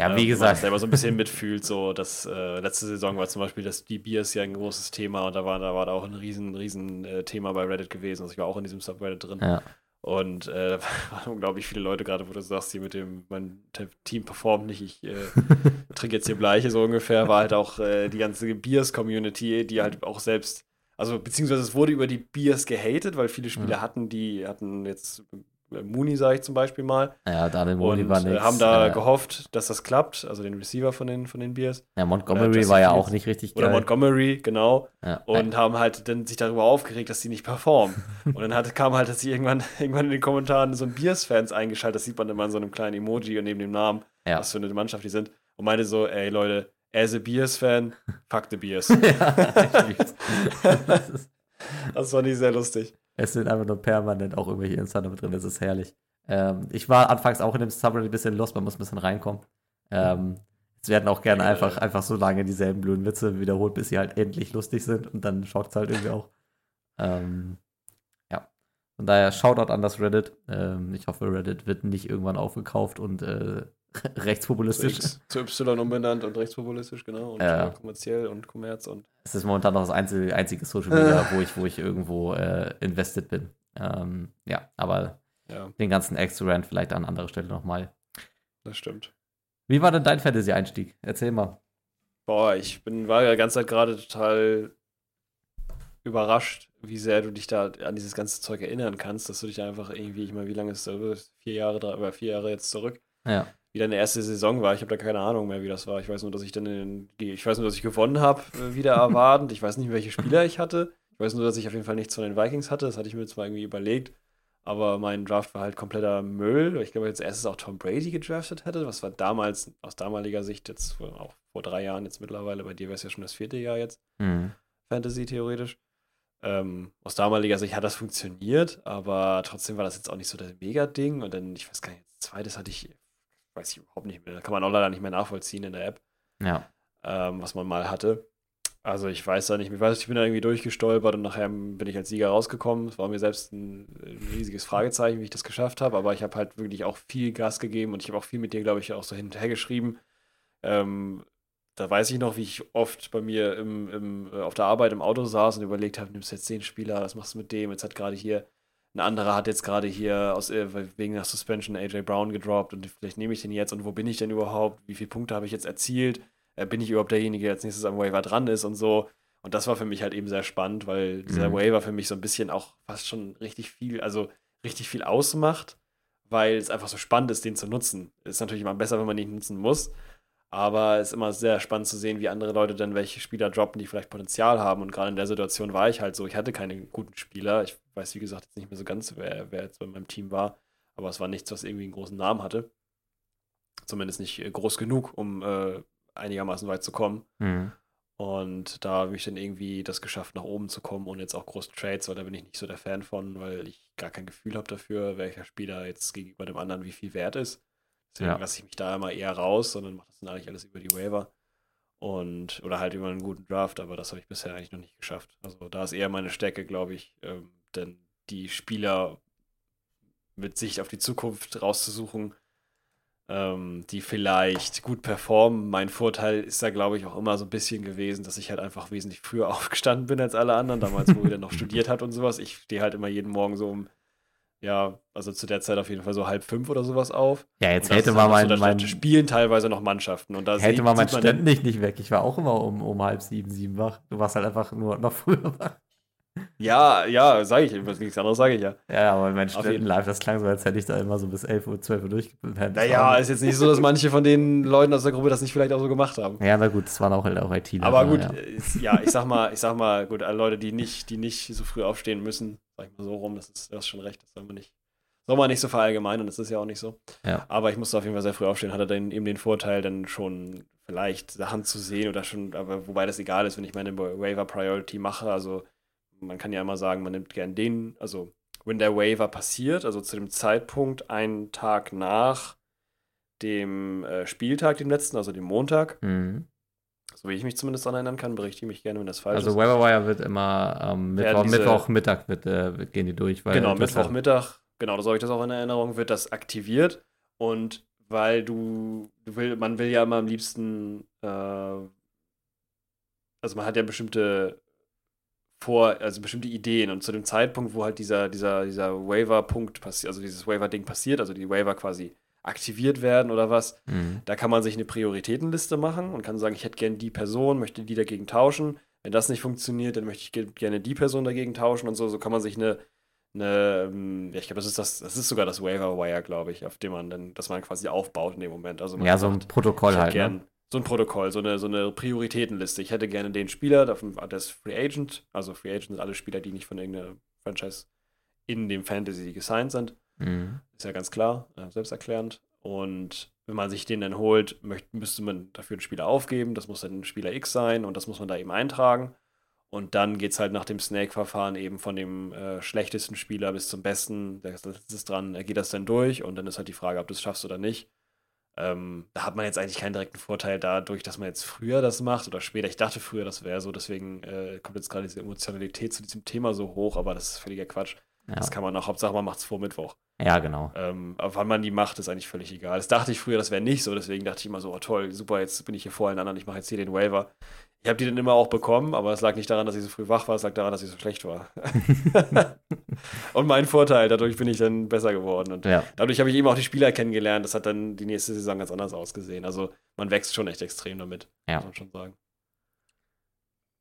ja Ähm, wie man gesagt, das selber so ein bisschen mitfühlt, so dass äh, letzte Saison war zum Beispiel das die Biers ja ein großes Thema und da war da war da auch ein riesen riesen äh, Thema bei Reddit gewesen. Also ich war auch in diesem Subreddit drin. Ja, und äh, da waren unglaublich viele Leute gerade, wo du sagst, hier mit dem mein Te- Team performt nicht, ich äh, trinke jetzt hier Bleiche so ungefähr, war halt auch äh, die ganze Biers-Community, die halt auch selbst also beziehungsweise es wurde über die Biers gehatet, weil viele Spieler Mhm. hatten, die hatten jetzt Mooney, sage ich zum Beispiel mal, ja, Daniel Moni und war äh, nix. haben da äh, gehofft, dass das klappt, also den Receiver von den, von den Bears. Ja, Montgomery Justin war ja auch nicht richtig Oder geil. Montgomery, genau. ja, Und haben halt dann sich darüber aufgeregt, dass die nicht performen. und dann hat, kam halt, dass sie irgendwann, irgendwann in den Kommentaren so ein Bears-Fans eingeschaltet, das sieht man immer in so einem kleinen Emoji und neben dem Namen, ja. was für eine Mannschaft die sind. Und meinte so, ey Leute, as a Bears-Fan, fuck the Bears. ja, das das fand ich sehr lustig. Es sind einfach nur permanent auch irgendwelche Insider mit drin, das ist herrlich. Ähm, ich war anfangs auch in dem Subreddit ein bisschen lost, man muss ein bisschen reinkommen. Ähm, es werden auch gerne Ja, einfach, ja. einfach so lange dieselben blöden Witze wiederholt, bis sie halt endlich lustig sind und dann schockt es halt irgendwie auch. Ähm. Von daher Shoutout an das Reddit. Ähm, ich hoffe, Reddit wird nicht irgendwann aufgekauft und äh, Zu, rechtspopulistisch. X, zu Y umbenannt und rechtspopulistisch, genau. Und Ja. äh, kommerziell und Kommerz und Es ist momentan noch das einzige, einzige Social Media, wo ich, wo ich irgendwo äh, invested bin. Ähm, ja, aber ja, den ganzen Extra-Rand vielleicht an anderer Stelle nochmal. das stimmt. Wie war denn dein Fantasy-Einstieg? Erzähl mal. Boah, ich bin, war ja die ganze Zeit gerade total überrascht, wie sehr du dich da an dieses ganze Zeug erinnern kannst, dass du dich einfach irgendwie, ich meine, wie lange ist das? Vier Jahre, drei, oder vier Jahre jetzt zurück, Ja. wie deine erste Saison war. Ich habe da keine Ahnung mehr, wie das war. Ich weiß nur, dass ich dann in ich weiß nur, dass ich gewonnen habe, äh, wieder erwartend. Ich weiß nicht, welche Spieler ich hatte. Ich weiß nur, dass ich auf jeden Fall nichts von den Vikings hatte. Das hatte ich mir zwar irgendwie überlegt. Aber mein Draft war halt kompletter Müll. Ich glaube, als erstes auch Tom Brady gedraftet hätte. Was war damals, aus damaliger Sicht, jetzt auch vor drei Jahren jetzt mittlerweile, bei dir wäre es ja schon das vierte Jahr jetzt, Mhm. Fantasy theoretisch. Ähm, aus damaliger Sicht hat das funktioniert, aber trotzdem war das jetzt auch nicht so das Mega-Ding. Und dann, ich weiß gar nicht, zweites hatte ich, weiß ich überhaupt nicht mehr, da kann man auch leider nicht mehr nachvollziehen in der App, Ja. ähm, was man mal hatte. Also ich weiß da nicht, ich weiß, ich bin da irgendwie durchgestolpert und nachher bin ich als Sieger rausgekommen. Es war mir selbst ein, ein riesiges Fragezeichen, wie ich das geschafft habe, aber ich habe halt wirklich auch viel Gas gegeben und ich habe auch viel mit dir, glaube ich, auch so hinterher geschrieben. Ähm, da weiß ich noch, wie ich oft bei mir im, im, äh, auf der Arbeit im Auto saß und überlegt habe, nimmst du jetzt den Spieler, was machst du mit dem? Jetzt hat gerade hier, ein anderer hat jetzt gerade hier aus, äh, wegen der Suspension AJ Brown gedroppt und vielleicht nehme ich den jetzt und wo bin ich denn überhaupt? Wie viele Punkte habe ich jetzt erzielt? Äh, bin ich überhaupt derjenige, der als nächstes am Waiver dran ist und so? Und das war für mich halt eben sehr spannend, weil dieser Mhm. Waiver für mich so ein bisschen auch fast schon richtig viel, also richtig viel ausmacht, weil es einfach so spannend ist, den zu nutzen. Ist natürlich immer besser, wenn man ihn nutzen muss. Aber es ist immer sehr spannend zu sehen, wie andere Leute dann welche Spieler droppen, die vielleicht Potenzial haben. Und gerade in der Situation war ich halt so, ich hatte keine guten Spieler. Ich weiß, wie gesagt, jetzt nicht mehr so ganz, wer, wer jetzt bei meinem Team war. Aber es war nichts, was irgendwie einen großen Namen hatte. Zumindest nicht äh, groß genug, um äh, einigermaßen weit zu kommen. Mhm. Und da habe ich dann irgendwie das geschafft, nach oben zu kommen und jetzt auch große Trades, weil da bin ich nicht so der Fan von, weil ich gar kein Gefühl habe dafür, welcher Spieler jetzt gegenüber dem anderen wie viel wert ist. Deswegen Ja. lasse ich mich da immer eher raus, sondern mache das dann eigentlich alles über die Waiver. Und, oder halt über einen guten Draft, aber das habe ich bisher eigentlich noch nicht geschafft. Also da ist eher meine Stärke, glaube ich, ähm, denn die Spieler mit Sicht auf die Zukunft rauszusuchen, ähm, die vielleicht gut performen. Mein Vorteil ist da, glaube ich, auch immer so ein bisschen gewesen, dass ich halt einfach wesentlich früher aufgestanden bin als alle anderen, damals, wo ich dann noch studiert hat und sowas. Ich stehe halt immer jeden Morgen so um, ja, also zu der Zeit auf jeden Fall so halb fünf oder sowas auf. Ja, jetzt hätte man mein, so, mein, spielen teilweise noch Mannschaften und da hätte sieht- man mein ständig nicht weg. Ich war auch immer um, um halb sieben, sieben wach. Du warst halt einfach nur noch früher wach. Ja, ja, sage ich, was nichts anderes sage ich ja. Ja, aber mein Studentenlife, das klang so, als hätte ich da immer so bis 11 Uhr, 12 Uhr durchgepennt. Naja, ist jetzt nicht so, dass manche von den Leuten aus der Gruppe das nicht vielleicht auch so gemacht haben. Ja, na gut, das waren auch halt auch IT. Aber gut, Ja. ist, ja, ich sag mal, ich sag mal, gut, alle Leute, die nicht, die nicht so früh aufstehen müssen, sag ich mal so rum, das ist, das ist schon recht, das soll man nicht, soll man nicht so verallgemeinern, das ist ja auch nicht so. Ja. Aber ich musste auf jeden Fall sehr früh aufstehen, hatte dann eben den Vorteil, dann schon vielleicht Sachen zu sehen oder schon, aber wobei das egal ist, wenn ich meine Waiver Priority mache, also man kann ja immer sagen, man nimmt gern den, also wenn der Waiver passiert, also zu dem Zeitpunkt einen Tag nach dem äh, Spieltag, dem letzten, also dem Montag, Mhm. so wie ich mich zumindest daran erinnern kann, berichte mich gerne, wenn das falsch Also ist. Waverwire wird immer am Werden Mittwoch, diese- Mittwochmittag wird, äh, gehen die durch. Weil Genau, das- Mittwochmittag, genau, so habe ich das auch in Erinnerung, wird das aktiviert. Und weil du, du will, man will ja immer am liebsten, äh, also man hat ja bestimmte vor, also bestimmte Ideen und zu dem Zeitpunkt, wo halt dieser, dieser, dieser Waiver-Punkt passiert, also dieses Waiver-Ding passiert, also die Waiver quasi aktiviert werden oder was, Mhm. da kann man sich eine Prioritätenliste machen und kann sagen, ich hätte gerne die Person, möchte die dagegen tauschen. Wenn das nicht funktioniert, dann möchte ich ge- gerne die Person dagegen tauschen und so. So kann man sich eine, eine ähm, ja, ich glaube, das ist das, das ist sogar das Waiver Wire, glaube ich, auf dem man dann, dass man quasi aufbaut in dem Moment. Also man Ja, so ein Protokoll halt. gern Ne? So ein Protokoll, so eine, so eine Prioritätenliste. Ich hätte gerne den Spieler, davon- der ist Free Agent. Also Free Agent sind alle Spieler, die nicht von irgendeiner Franchise in dem Fantasy gesigned sind. Mhm. Ist ja ganz klar, äh, selbsterklärend. Und wenn man sich den dann holt, möcht, müsste man dafür einen Spieler aufgeben. Das muss dann Spieler X sein und das muss man da eben eintragen. Und dann geht es halt nach dem Snake-Verfahren eben von dem äh, schlechtesten Spieler bis zum besten. Das ist dran, geht das dann durch und dann ist halt die Frage, ob du es schaffst oder nicht. Ähm, da hat man jetzt eigentlich keinen direkten Vorteil dadurch, dass man jetzt früher das macht oder später. Ich dachte früher, das wäre so, deswegen äh, kommt jetzt gerade diese Emotionalität zu diesem Thema so hoch, aber das ist völliger Quatsch. Ja. Das kann man auch, Hauptsache man macht es vor Mittwoch. ja, genau. Ähm, aber wann man die macht, ist eigentlich völlig egal. Das dachte ich früher, das wäre nicht so, deswegen dachte ich immer so, oh toll, super, jetzt bin ich hier vor allen anderen, ich mache jetzt hier den Waiver. Ich habe die dann immer auch bekommen, aber es lag nicht daran, dass ich so früh wach war, es lag daran, dass ich so schlecht war. und mein Vorteil, dadurch bin ich dann besser geworden. Und Ja. dadurch habe ich eben auch die Spieler kennengelernt. Das hat dann die nächste Saison ganz anders ausgesehen. Also man wächst schon echt extrem damit, Ja. muss man schon sagen.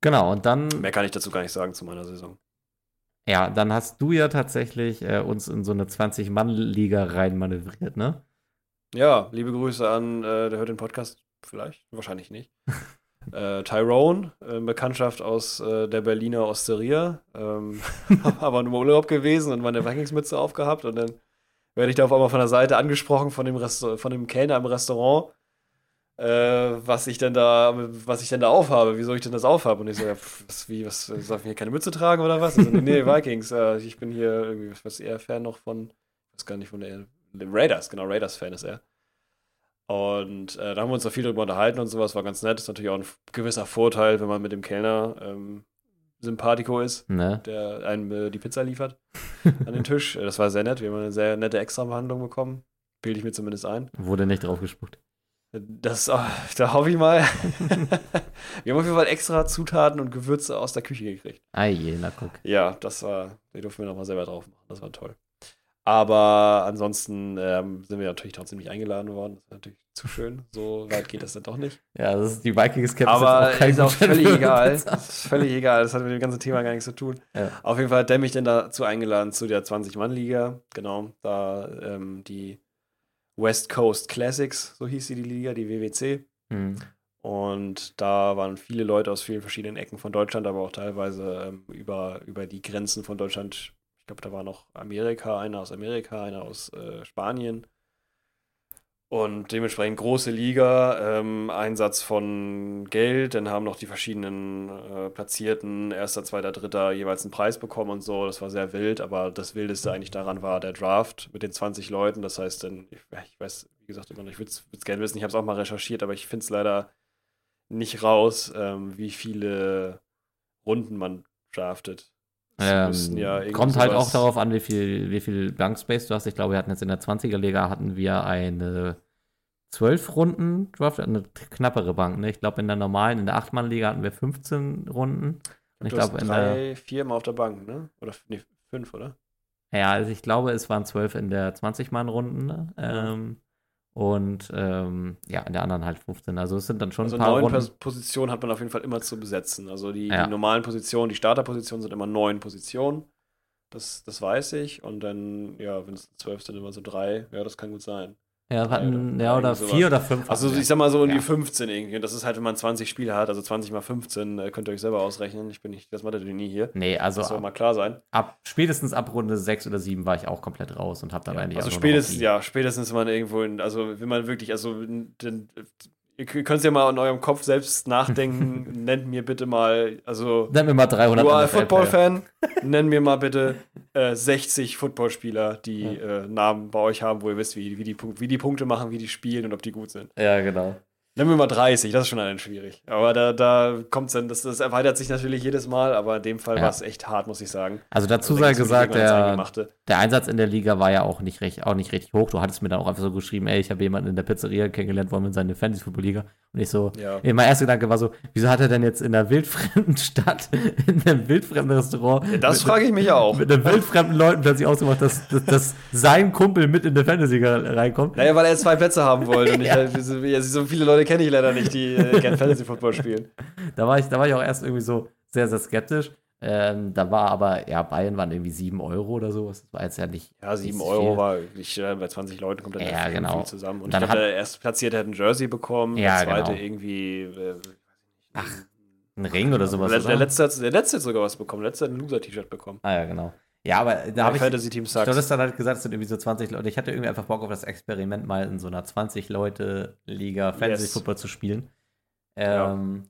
Genau, und dann, Mehr kann ich dazu gar nicht sagen zu meiner Saison. ja, dann hast du ja tatsächlich äh, uns in so eine 20-Mann-Liga reinmanövriert, ne? Ja, liebe Grüße an, äh, der hört den Podcast vielleicht, wahrscheinlich nicht. äh, Tyrone, äh, Bekanntschaft aus äh, der Berliner Osteria, ähm, aber nur im Urlaub gewesen und meine Vikingsmütze aufgehabt und dann werde ich da auf einmal von der Seite angesprochen von dem, Resta von dem Kellner im Restaurant, äh, was ich denn da, was ich denn da aufhabe, wieso ich denn das aufhabe und ich so, ja, pff, was, wie, was, soll ich hier keine Mütze tragen oder was? Also, nee, Vikings, äh, ich bin hier irgendwie, was eher Fan noch von, ich weiß gar nicht von der, Raiders, genau, Raiders-Fan ist er. Und äh, da haben wir uns noch viel drüber unterhalten und sowas, war ganz nett. Ist natürlich auch ein gewisser Vorteil, wenn man mit dem Kellner ähm, Sympathico ist, Ne? der einem äh, die Pizza liefert an den Tisch. Das war sehr nett. Wir haben eine sehr nette Extrabehandlung bekommen. Bilde ich mir zumindest ein. Wurde nicht drauf gespuckt. Das, oh, da hoffe ich mal. wir haben auf jeden Fall extra Zutaten und Gewürze aus der Küche gekriegt. Ei, je, na guck. Ja, das war, die durften wir nochmal selber drauf machen. Das war toll. Aber ansonsten ähm, sind wir natürlich trotzdem nicht eingeladen worden. Das ist natürlich zu schön. So weit geht das dann doch nicht. Ja, das ist die Vikings Cap Aber ist auch völlig egal. Ist völlig egal. Das hat mit dem ganzen Thema gar nichts zu tun. Ja. Auf jeden Fall hat der mich dann dazu eingeladen zu der 20-Mann-Liga. Genau, da ähm, die West Coast Classics, so hieß sie die Liga, die WWC. Hm. Und da waren viele Leute aus vielen verschiedenen Ecken von Deutschland, aber auch teilweise ähm, über, über die Grenzen von Deutschland. Ich glaube, da war noch Amerika, einer aus Amerika, einer aus äh, Spanien. Und dementsprechend große Liga, ähm, Einsatz von Geld, dann haben noch die verschiedenen äh, Platzierten, erster, zweiter, dritter, jeweils einen Preis bekommen und so. Das war sehr wild, aber das Wildeste eigentlich daran war der Draft mit den 20 Leuten. Das heißt, dann, ich, ich weiß, wie gesagt, immer noch, ich würde es gerne wissen, ich habe es auch mal recherchiert, aber ich finde es leider nicht raus, ähm, wie viele Runden man draftet. Ähm, ja kommt halt auch darauf an, wie viel, wie viel Blank Space du hast. Ich glaube, wir hatten jetzt in der 20er-Liga hatten wir eine 12 Runden Draft, eine knappere Bank. Ne? Ich glaube, in der normalen, in der 8-Mann-Liga hatten wir 15 Runden. Und ich glaube, in drei, vier Mal auf der Bank, ne? Oder nee, fünf, oder? ja, also ich glaube, es waren 12 in der 20-Mann-Runden. Ne? Ähm, und ähm, ja, in der anderen halt 15. Also es sind dann schon Also ein paar neun Runden. Pos Positionen hat man auf jeden Fall immer zu besetzen. Also die, Ja. die normalen Positionen, die Starterpositionen sind immer neun Positionen. Das, das weiß ich. Und dann, ja, wenn es zwölf sind, immer so drei. Ja, das kann gut sein. Ja, hatten, oder ja, oder vier oder fünf. Also ich sag mal so um Ja. die 15 irgendwie. Und das ist halt, wenn man 20 Spiele hat, also 20 mal 15, äh, könnt ihr euch selber ausrechnen. Ich bin nicht das Mathe-Genie hier. Nee, also Das soll ab, mal klar sein. ab spätestens ab Runde 6 oder 7 war ich auch komplett raus und habe dann eigentlich Also spätestens, ja, spätestens wenn man irgendwo in, also wenn man wirklich, also n- denn, ihr könnt es ja mal in eurem Kopf selbst nachdenken. Nennt mir bitte mal, also Nenn mir mal 300 du. Football-Fan, nenn mir mal bitte äh, 60 Footballspieler, die äh, Namen bei euch haben, wo ihr wisst, wie, wie, die, wie die Punkte machen, wie die spielen und ob die gut sind. Ja, genau. Nenn mir mal 30, das ist schon allein schwierig. Aber da, da kommt es dann, das, das erweitert sich natürlich jedes Mal, aber in dem Fall Ja. war es echt hart, muss ich sagen. Also dazu Also, sei gesagt, der, der Einsatz in der Liga war ja auch nicht, recht, auch nicht richtig hoch. Du hattest mir dann auch einfach so geschrieben, ey, ich habe jemanden in der Pizzeria kennengelernt, wollen wir in seine Fantasy-Football-Liga. Und ich so, Ja. ey, mein erster Gedanke war so, wieso hat er denn jetzt in einer wildfremden Stadt, in einem wildfremden Restaurant, Das frage ich mich auch. mit einem wildfremden Leuten plötzlich ausgemacht, dass, dass, dass sein Kumpel mit in der Fantasy-Liga reinkommt? Naja, weil er zwei Plätze haben wollte und ich Ja. halt, so, so viele Leute kenne ich leider nicht, die äh, gerne Fantasy-Football spielen. Da war, ich, da war ich auch erst irgendwie so sehr, sehr skeptisch. Ähm, da war aber, ja, Bayern waren irgendwie 7 Euro oder so. Das war jetzt ja nicht. Ja, 7 nicht Euro viel. war, ich, äh, bei 20 Leuten kommt dann Ja, viel, genau. viel zusammen. Und, Und dann ich glaube, hat- der erstplatzierte hat ein Jersey bekommen, Ja, der zweite genau. irgendwie. Äh, Ach, Ein Ring oder sowas. der, oder? der, letzte hat, der letzte hat sogar was bekommen. Der letzte hat ein Loser-T-Shirt bekommen. Ah ja, genau. Ja, aber da habe ich. Fantasy-Team Du sagt. hattest dann halt gesagt, es sind irgendwie so 20 Leute. Ich hatte irgendwie einfach Bock auf das Experiment, mal in so einer 20-Leute-Liga Fantasy-Football zu spielen. Ähm,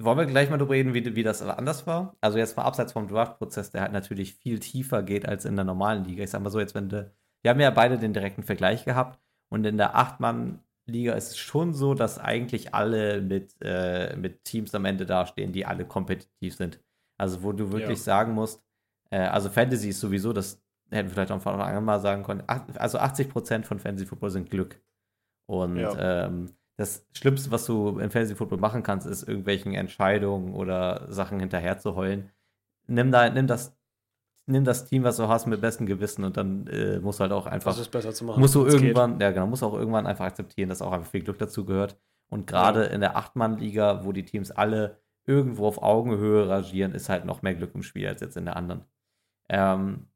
Wollen wir gleich mal drüber reden, wie, wie das anders war? Also jetzt mal abseits vom Draft-Prozess, der halt natürlich viel tiefer geht als in der normalen Liga. Ich sag mal so, jetzt wenn du, wir haben ja beide den direkten Vergleich gehabt und in der Acht-Mann-Liga ist es schon so, dass eigentlich alle mit, äh, mit Teams am Ende dastehen, die alle kompetitiv sind. Also wo du wirklich Ja. sagen musst, äh, also Fantasy ist sowieso, das hätten wir vielleicht auch von Anfang an mal sagen können, ach- also 80% von Fantasy Football sind Glück. Und Ja. ähm, das Schlimmste, was du in Fantasy Football machen kannst, ist irgendwelchen Entscheidungen oder Sachen hinterher zu heulen. Nimm, da, nimm, das, nimm das Team, was du hast, mit bestem Gewissen und dann äh, musst du halt auch einfach Was ist besser zu machen? musst du es geht. irgendwann, ja genau, musst auch irgendwann einfach akzeptieren, dass auch einfach viel Glück dazu gehört. Und gerade in der Acht-Mann-Liga, wo die Teams alle irgendwo auf Augenhöhe rangieren, ist halt noch mehr Glück im Spiel als jetzt in der anderen. Ähm,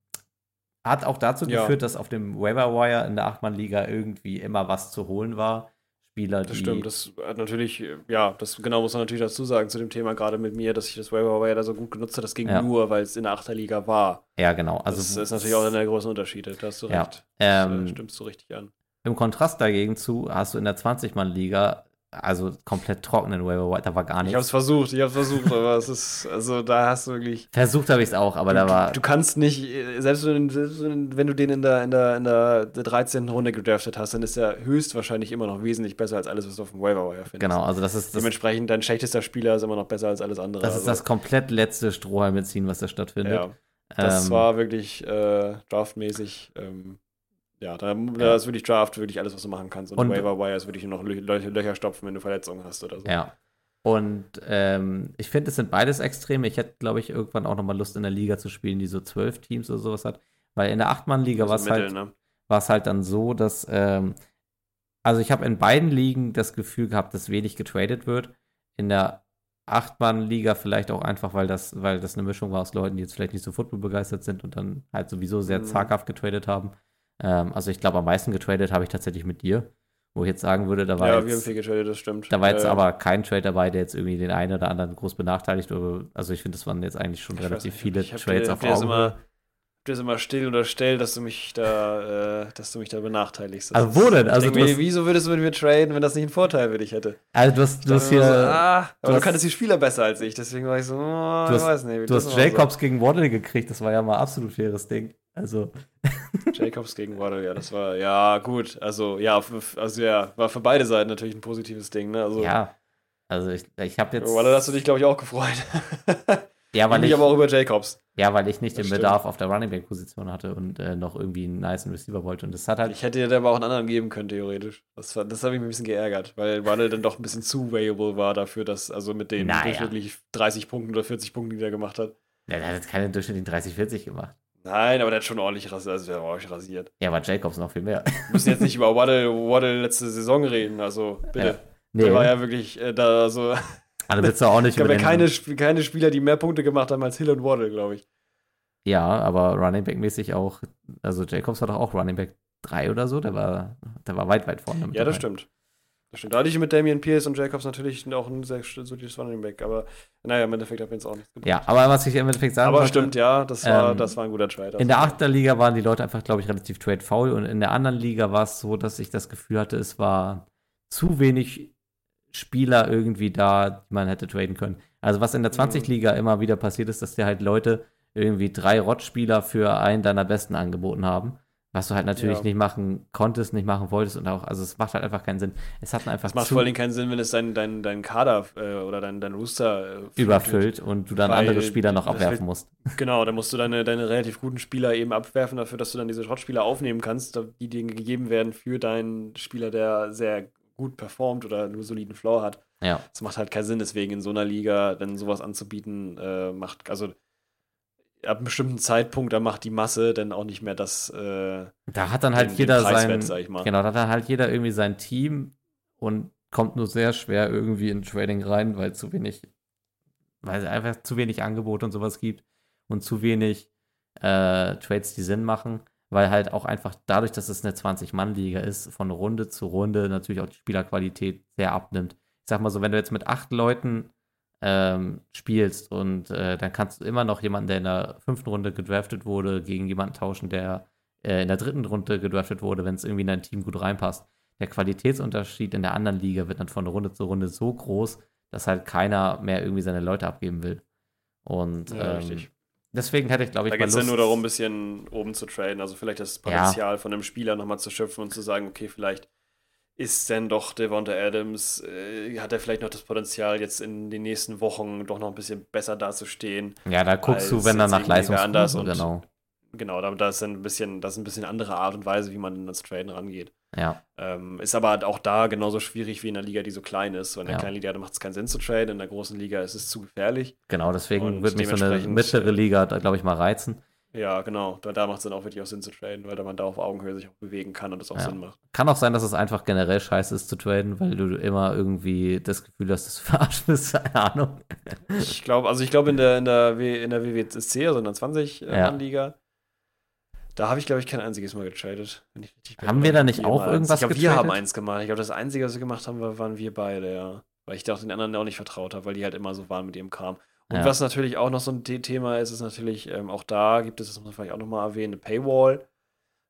hat auch dazu Ja. geführt, dass auf dem Waiver Wire in der Acht-Mann-Liga irgendwie immer was zu holen war. Spieler, Das stimmt, das hat natürlich, ja, das genau muss man natürlich dazu sagen zu dem Thema, gerade mit mir, dass ich das Waiver Wire da so gut genutzt habe. Das ging Ja. nur, weil es in der Achterliga war. ja, genau. Also, das ist natürlich auch einer der großen Unterschiede, da hast du Ja. recht. Das Ähm, äh, stimmst du richtig an. Im Kontrast dagegen zu hast du in der 20-Mann-Liga, also komplett trockenen Waiver Wire, da war gar Ich habe es nichts. versucht, ich habe es versucht, aber es ist, also da hast du wirklich. Versucht habe ich es auch, aber da war. Du kannst nicht, selbst wenn, wenn du den in der, in, der, in der 13. Runde gedraftet hast, dann ist er höchstwahrscheinlich immer noch wesentlich besser als alles, was du auf dem Waiver Wire findest. Genau, also das ist das, Dementsprechend, dein schlechtester Spieler ist immer noch besser als alles andere. das, ist also, das komplett letzte Strohhalm-Beziehen, was da stattfindet. Ja, das Ähm, war wirklich äh, draftmäßig. Ähm, ja, da, da ist wirklich Draft wirklich alles, was du machen kannst. Und, Und- Waiver Wire ist wirklich nur noch Lö Lö Löcher stopfen, wenn du Verletzungen hast oder so. Ja. Und ähm, ich finde, es sind beides Extreme. Ich hätte, glaube ich, irgendwann auch nochmal Lust in der Liga zu spielen, die so zwölf Teams oder sowas hat. Weil in der Acht-Mann-Liga war es halt, ne? halt dann so, dass, ähm, also ich habe in beiden Ligen das Gefühl gehabt, dass wenig getradet wird. In der Acht-Mann-Liga vielleicht auch einfach, weil das, weil das eine Mischung war aus Leuten, die jetzt vielleicht nicht so Football begeistert sind und dann halt sowieso sehr Mhm. zaghaft getradet haben. Ähm, also ich glaube, am meisten getradet habe ich tatsächlich mit dir, wo ich jetzt sagen würde, da war Ja, jetzt, wir haben viel getradet, das stimmt. da war jetzt Äh, aber kein Trade dabei, der jetzt irgendwie den einen oder anderen groß benachteiligt. Oder, also ich finde, das waren jetzt eigentlich schon ich relativ nicht, viele ich hab Trades dir, auf Augenhöhe. dir das immer still unterstellt, dass du mich da, äh, dass du mich da benachteiligst. Also wo denn? Also ich du mir, hast- wieso würdest du mit mir traden, wenn das nicht einen Vorteil für dich hätte? Also du hast, du hast hier, so, ah, aber du du, hast- kanntest die Spieler besser als ich, deswegen war ich so, oh, du ich hast, weiß nicht. du hast Jacobs gegen Waddle gekriegt, das war ja mal absolut faires Ding. Also, So. Jacobs gegen Waddle, ja, das war, ja, gut. Also, ja, also ja, war für beide Seiten natürlich ein positives Ding, ne? Also, ja. Also ich, ich habe jetzt. Waddle hast du dich, glaube ich, auch gefreut. ja, weil ich ich, aber auch über Jacobs. ja, weil ich nicht Das den stimmt. Bedarf auf der Running Back Position hatte und äh, noch irgendwie einen nice Receiver wollte. Und das hat halt. Ich hätte dir aber auch einen anderen geben können, theoretisch. Das, war- das habe ich mich ein bisschen geärgert, weil Waddle dann doch ein bisschen zu variable war dafür, dass, also mit den Naja. durchschnittlich 30 Punkten oder 40 Punkten, die er gemacht hat. Ja, der hat jetzt keine durchschnittlichen 30, 40 gemacht. Nein, aber der hat schon ordentlich rasiert. Also, der war ordentlich rasiert. Ja, aber Jacobs noch viel mehr. Wir müssen jetzt nicht über Waddle, Waddle letzte Saison reden, also bitte. Ja. Nee, Der war ja wirklich äh, da so. also willst du auch nicht Ich habe über ja keine, Sp- keine Spieler, die mehr Punkte gemacht haben als Hill und Waddle, glaube ich. Ja, aber Running Back mäßig auch. Also Jacobs war doch auch Running Back 3 oder so. Der war, der war weit, weit vorne. Ja, das dabei. stimmt. Das stimmt. Da hatte ich mit Damian Pierce und Jacobs natürlich auch ein sehr solides Running Back, aber naja, im Endeffekt hat mir jetzt auch nichts gebracht. Ja, aber was ich im Endeffekt sagen aber wollte, stimmt, ja, das war, ähm, das war ein guter Trade. In der Achterliga waren die Leute einfach, glaube ich, relativ trade faul und in der anderen Liga war es so, dass ich das Gefühl hatte, es war zu wenig Spieler irgendwie da, die man hätte traden können. Also was in der 20-Liga immer wieder passiert ist, dass dir halt Leute irgendwie drei Rot-Spieler für einen deiner besten angeboten haben. Was du halt natürlich Ja. nicht machen konntest, nicht machen wolltest und auch, also es macht halt einfach keinen Sinn. Es hat einfach Das macht vor allem keinen Sinn, wenn es dein, dein, dein Kader äh, oder dein, dein Rooster äh, überfüllt und du dann andere Spieler noch abwerfen wird- musst. Genau, dann musst du deine, deine relativ guten Spieler eben abwerfen dafür, dass du dann diese Schrottspieler aufnehmen kannst, die dir gegeben werden für deinen Spieler, der sehr gut performt oder nur soliden Floor hat. Ja. Das macht halt keinen Sinn, deswegen in so einer Liga dann sowas anzubieten, äh, macht, also ab einem bestimmten Zeitpunkt, da macht die Masse dann auch nicht mehr das, äh, Da hat dann halt den- den jeder Preiswert, sein, genau, da hat dann halt jeder irgendwie sein Team und kommt nur sehr schwer irgendwie in Trading rein, weil zu wenig, weil es einfach zu wenig Angebot und sowas gibt und zu wenig äh, Trades, die Sinn machen, weil halt auch einfach dadurch, dass es eine 20-Mann-Liga ist, von Runde zu Runde natürlich auch die Spielerqualität sehr abnimmt. Ich sag mal so, wenn du jetzt mit acht Leuten ähm, spielst und äh, dann kannst du immer noch jemanden, der in der fünften Runde gedraftet wurde, gegen jemanden tauschen, der äh, in der dritten Runde gedraftet wurde, wenn es irgendwie in dein Team gut reinpasst. Der Qualitätsunterschied in der anderen Liga wird dann von Runde zu Runde so groß, dass halt keiner mehr irgendwie seine Leute abgeben will. Und Ja, ähm, deswegen hätte ich, glaube ich, Da geht es ja nur darum, ein bisschen oben zu traden. Also vielleicht das Ja. Potenzial von einem Spieler nochmal zu schöpfen und zu sagen, okay, vielleicht ist denn doch Devonta Adams, äh, hat er vielleicht noch das Potenzial, jetzt in den nächsten Wochen doch noch ein bisschen besser dazustehen. Ja, da guckst du, wenn er nach Leistung anders und- genau. Genau, da, ist dann ein bisschen, das ist ein bisschen andere Art und Weise, wie man an das Traden rangeht. Ja, Ähm, ist aber halt auch da genauso schwierig wie in einer Liga, die so klein ist. Weil in der Ja. kleinen Liga macht es keinen Sinn zu traden, in der großen Liga ist es zu gefährlich. genau, deswegen Und würde mich so eine mittlere äh, Liga, da glaube ich, mal reizen. Ja, genau. Da, da macht es dann auch wirklich auch Sinn zu traden, weil man da auf Augenhöhe sich auch bewegen kann und das auch Ja. Sinn macht. Kann auch sein, dass es einfach generell scheiße ist zu traden, weil du immer irgendwie das Gefühl hast, dass du verarscht bist, keine Ahnung. Ich glaube, also ich glaube in der, in der, w, in der WWSC, also in der 20 äh, Ja. Da habe ich, glaube ich, kein einziges Mal getradet. wenn ich richtig bin. Haben wir da nicht auch mal irgendwas Ich glaube, wir getradet? haben eins gemacht. Ich glaube, das Einzige, was wir gemacht haben, war, waren wir beide, ja. Weil ich da auch den anderen auch nicht vertraut habe, weil die halt immer so waren mit ihrem Kram. Und Ja. was natürlich auch noch so ein The- Thema ist, ist natürlich, ähm, auch da gibt es, das muss man vielleicht auch nochmal erwähnen, eine Paywall,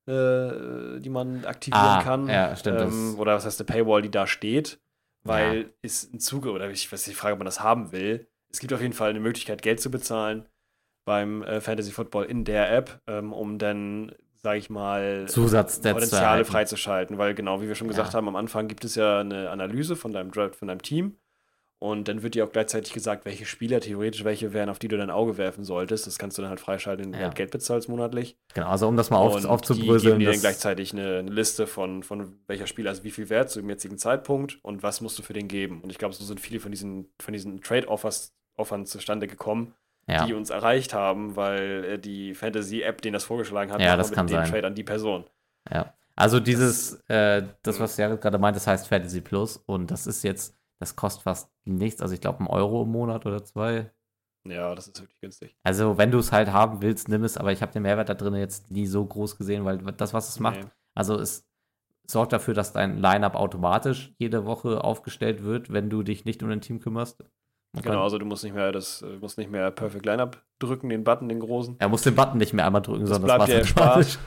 äh, die man aktivieren Ah, kann. ja, stimmt, Ähm, oder was heißt eine Paywall, die da steht, weil es im Zuge, oder ich weiß nicht, die Frage, ob man das haben will. Es gibt auf jeden Fall eine Möglichkeit, Geld zu bezahlen beim äh, Fantasy Football in der App, ähm, um dann, sage ich mal, Potenziale freizuschalten, weil genau wie wir schon gesagt Ja. haben, am Anfang gibt es ja eine Analyse von deinem Draft, von deinem Team und dann wird dir auch gleichzeitig gesagt, welche Spieler theoretisch welche wären, auf die du dein Auge werfen solltest. Das kannst du dann halt freischalten, indem du Ja. halt Geld bezahlst monatlich. Genau, also um das mal auf, und die aufzubröseln. geben dir dann das- gleichzeitig eine, eine Liste von, von welcher Spieler ist wie viel wert zu dem jetzigen Zeitpunkt und was musst du für den geben. Und ich glaube, so sind viele von diesen, von diesen Trade-Offers Offern zustande gekommen, ja. die uns erreicht haben, weil äh, die Fantasy-App denen das vorgeschlagen hat, Ja, das kann mit dem sein. Trade an die Person. Ja. Also dieses, äh, das, was Jared gerade meint, das heißt Fantasy Plus und das ist jetzt, das kostet fast nichts, also ich glaube ein Euro im Monat oder zwei. Ja, das ist wirklich günstig. Also wenn du es halt haben willst, nimm es, aber ich habe den Mehrwert da drin jetzt nie so groß gesehen, weil das, was es macht, Nee. also es sorgt dafür, dass dein Lineup automatisch jede Woche aufgestellt wird, wenn du dich nicht um dein Team kümmerst. Man Genau, also du musst nicht mehr das, äh, musst nicht mehr Perfect Lineup drücken, den Button, den großen, Er muss den Button nicht mehr einmal drücken, Das sondern bleibt dir das macht automatisch.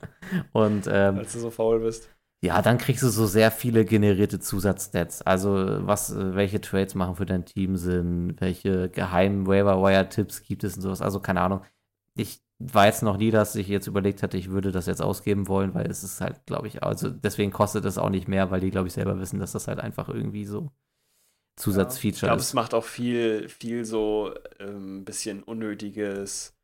Und ähm, als du so faul bist. Ja, dann kriegst du so sehr viele generierte Zusatzstats. Also, was, äh, welche Trades machen für dein Team Sinn, welche geheimen Waiver-Wire-Tipps gibt es und sowas. Also, keine Ahnung. Ich weiß noch nie, dass ich jetzt überlegt hatte, ich würde das jetzt ausgeben wollen, weil es ist halt, glaube ich, also deswegen kostet es auch nicht mehr, weil die, glaube ich, selber wissen, dass das halt einfach irgendwie so Ich Zusatzfeature glaube, es ist. macht auch viel, viel so ein ähm, bisschen unnötiges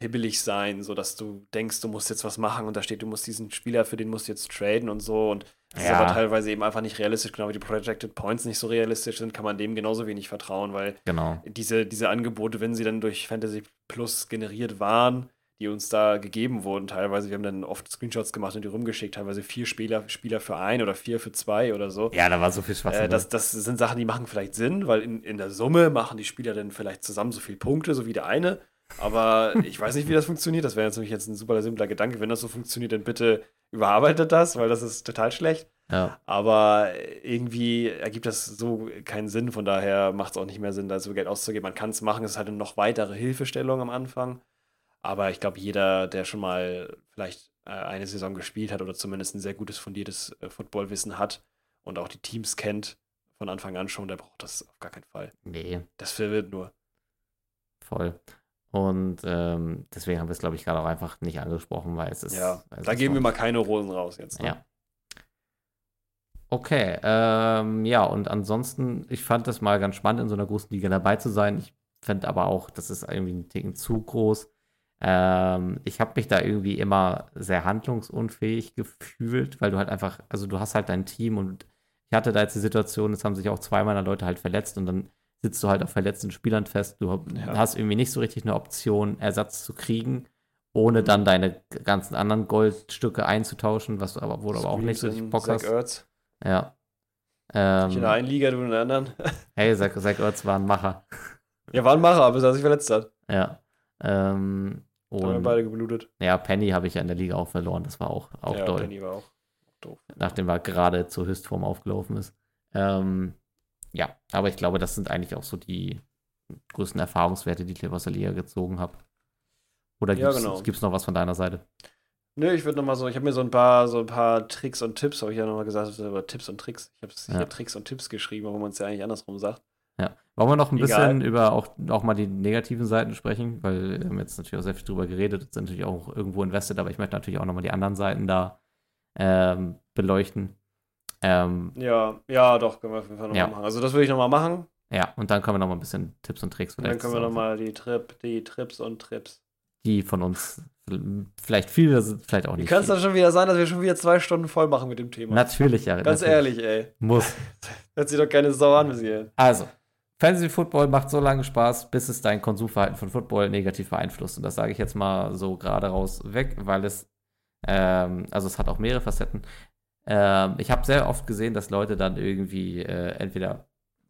hibbelig sein, so dass du denkst, du musst jetzt was machen und da steht, du musst diesen Spieler, für den musst du jetzt traden und so und das ist Ja. aber teilweise eben einfach nicht realistisch, genau wie die Projected Points nicht so realistisch sind, kann man dem genauso wenig vertrauen, weil Genau. diese, diese Angebote, wenn sie dann durch Fantasy Plus generiert waren, die uns da gegeben wurden, teilweise, wir haben dann oft Screenshots gemacht und die rumgeschickt, teilweise vier Spieler, Spieler für ein oder vier für zwei oder so. Ja, da war so viel Schwachsinn. Äh, das, das sind Sachen, die machen vielleicht Sinn, weil in, in der Summe machen die Spieler dann vielleicht zusammen so viele Punkte, so wie der eine. Aber ich weiß nicht, wie das funktioniert. Das wäre jetzt nämlich jetzt ein super simpler Gedanke. Wenn das so funktioniert, dann bitte überarbeitet das, weil das ist total schlecht. ja. Aber irgendwie ergibt das so keinen Sinn. Von daher macht es auch nicht mehr Sinn, da so Geld auszugeben. Man kann es machen, es ist halt eine noch weitere Hilfestellung am Anfang. Aber ich glaube, jeder, der schon mal vielleicht äh, eine Saison gespielt hat oder zumindest ein sehr gutes fundiertes äh, Footballwissen hat und auch die Teams kennt von Anfang an schon, der braucht das auf gar keinen Fall. Nee, Das verwirrt nur. voll. Und ähm, deswegen haben wir es, glaube ich, gerade auch einfach nicht angesprochen, weil es ist. Ja, da geben wir mal keine Rosen raus jetzt. Ne? Ja. Okay, ähm, ja, und ansonsten, ich fand das mal ganz spannend, in so einer großen Liga dabei zu sein. Ich fand aber auch, das ist irgendwie ein Ticken zu groß. Ähm, ich habe mich da irgendwie immer sehr handlungsunfähig gefühlt, weil du halt einfach, also du hast halt dein Team und ich hatte da jetzt die Situation, es haben sich auch zwei meiner Leute halt verletzt und dann sitzt du halt auf verletzten Spielern fest. Du Ja. hast irgendwie nicht so richtig eine Option, Ersatz zu kriegen, ohne dann deine ganzen anderen Goldstücke einzutauschen, was du aber, wo du aber auch nicht so richtig Bock in hast. Zach Ertz. Ja. Ich in der Ähm, einen Liga, du in der anderen. hey, Zach, Zach Ertz war ein Macher. ja, war ein Macher, bis er sich verletzt hat. Ja. Ähm, Da haben wir und beide geblutet. ja, Penny habe ich ja in der Liga auch verloren. Das war auch, auch ja, doll. Penny war auch doof. Nachdem er gerade zur Höchstform aufgelaufen ist. Ähm, ja, aber ich glaube, das sind eigentlich auch so die größten Erfahrungswerte, die ich aus der Liga gezogen habe. Oder Ja, gibt es genau. noch was von deiner Seite? Nö, ich würde nochmal so, ich habe mir so ein paar, so ein paar Tricks und Tipps, habe ich ja nochmal gesagt, aber Tipps und Tricks. Ich habe Ja. hier Tricks und Tipps geschrieben, warum man es ja eigentlich andersrum sagt. Ja. Wollen wir noch ein Egal. bisschen über auch, auch mal die negativen Seiten sprechen? Weil wir haben jetzt natürlich auch sehr viel drüber geredet, sind natürlich auch irgendwo invested, aber ich möchte natürlich auch nochmal die anderen Seiten da ähm, beleuchten. Ähm, Ja, ja, doch, können wir auf jeden Fall nochmal Ja. machen. Also das würde ich nochmal machen. ja, und dann können wir nochmal ein bisschen Tipps und Tricks Und dann vielleicht können wir nochmal die Trip, die Trips und Trips. die von uns vielleicht viele vielleicht auch nicht. kann es dann schon wieder sein, dass wir schon wieder zwei Stunden voll machen mit dem Thema? Natürlich, ja. Ganz natürlich. ehrlich, ey. Muss. Hört sich doch keine Sau an bis hierhin. Also, Fantasy Football macht so lange Spaß, bis es dein Konsumverhalten von Football negativ beeinflusst. Und das sage ich jetzt mal so gerade raus weg, weil es, ähm, also es hat auch mehrere Facetten. Ähm, ich habe sehr oft gesehen, dass Leute dann irgendwie äh, entweder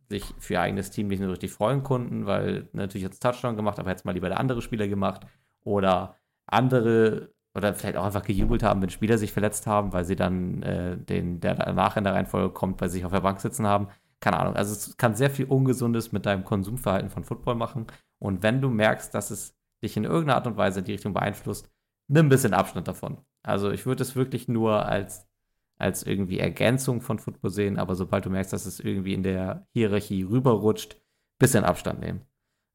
sich für ihr eigenes Team nicht nur richtig freuen konnten, weil natürlich jetzt Touchdown gemacht, aber jetzt mal lieber der andere Spieler gemacht. Oder andere oder vielleicht auch einfach gejubelt haben, wenn Spieler sich verletzt haben, weil sie dann äh, den, der danach in der Reihenfolge kommt, bei sich auf der Bank sitzen haben. Keine Ahnung. Also es kann sehr viel Ungesundes mit deinem Konsumverhalten von Football machen. Und wenn du merkst, dass es dich in irgendeiner Art und Weise in die Richtung beeinflusst, nimm ein bisschen Abstand davon. Also ich würde es wirklich nur als, als irgendwie Ergänzung von Football sehen, aber sobald du merkst, dass es irgendwie in der Hierarchie rüberrutscht, bisschen Abstand nehmen.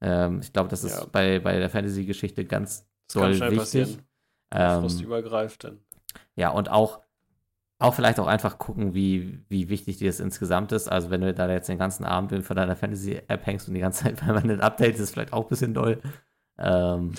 Ähm, ich glaube, das ist Ja. bei, bei der Fantasy-Geschichte ganz Das doll wichtig. passieren. Ähm, übergreift dann. ja, und auch, auch vielleicht auch einfach gucken, wie, wie wichtig dir das insgesamt ist. Also, wenn du da jetzt den ganzen Abend von deiner Fantasy-App hängst und die ganze Zeit permanent Updates, ist vielleicht auch ein bisschen doll. Ähm,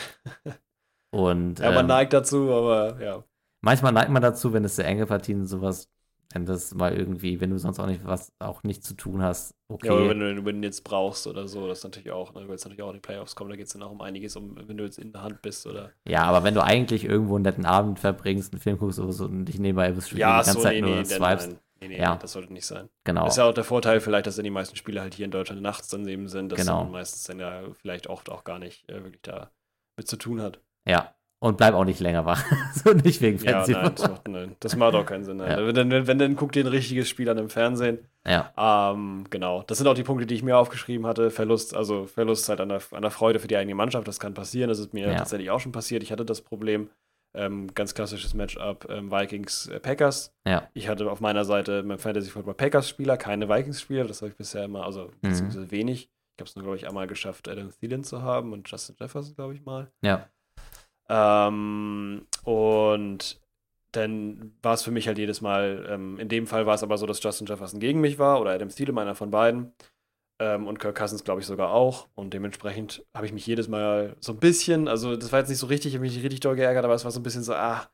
und Ja, man ähm, neigt dazu, aber ja. Manchmal neigt man dazu, wenn es sehr enge Partien und sowas, wenn das mal irgendwie, wenn du sonst auch nicht was, auch nichts zu tun hast, okay. Ja, aber wenn du den Win jetzt brauchst oder so, das ist natürlich auch, ne, willst natürlich auch in die Playoffs kommen, da geht es dann auch um einiges, um, wenn du jetzt in der Hand bist oder. Ja, aber wenn du eigentlich irgendwo einen netten Abend verbringst, einen Film guckst oder so und dich nebenbei bist, die Ja, ganze so, Zeit nee, nur nee, swipest, nein. Nee, nee, Ja. das sollte nicht sein. genau. Ist ja auch der Vorteil vielleicht, dass dann die meisten Spiele halt hier in Deutschland nachts dann eben sind, dass Genau. dann meistens dann ja vielleicht oft auch gar nicht äh, wirklich da mit zu tun hat. Ja. Und bleib auch nicht länger wach. so nicht wegen Ja, Fantasy. nein, das macht, nein, das macht auch keinen Sinn. Ja. Wenn, dann, wenn, wenn, dann guck dir ein richtiges Spiel an im Fernsehen. ja, Ähm, genau. Das sind auch die Punkte, die ich mir aufgeschrieben hatte. Verlust, also Verlust halt an der, an der Freude für die eigene Mannschaft. Das kann passieren. Das ist mir Ja. tatsächlich auch schon passiert. Ich hatte das Problem. Ähm, ganz klassisches Matchup ähm, Vikings-Packers. ja, Ich hatte auf meiner Seite beim Fantasy Football Packers-Spieler, keine Vikings-Spieler. Das habe ich bisher immer, also Mhm. beziehungsweise wenig. Ich habe es nur, glaube ich, einmal geschafft, Adam Thielen zu haben und Justin Jefferson, glaube ich mal. ja, Ähm, und dann war es für mich halt jedes Mal, ähm, in dem Fall war es aber so, dass Justin Jefferson gegen mich war oder Adam Thielen, einer von beiden. Ähm, und Kirk Cousins, glaube ich, sogar auch. Und dementsprechend habe ich mich jedes Mal so ein bisschen, also das war jetzt nicht so richtig, ich habe mich nicht richtig doll geärgert, aber es war so ein bisschen so, ah,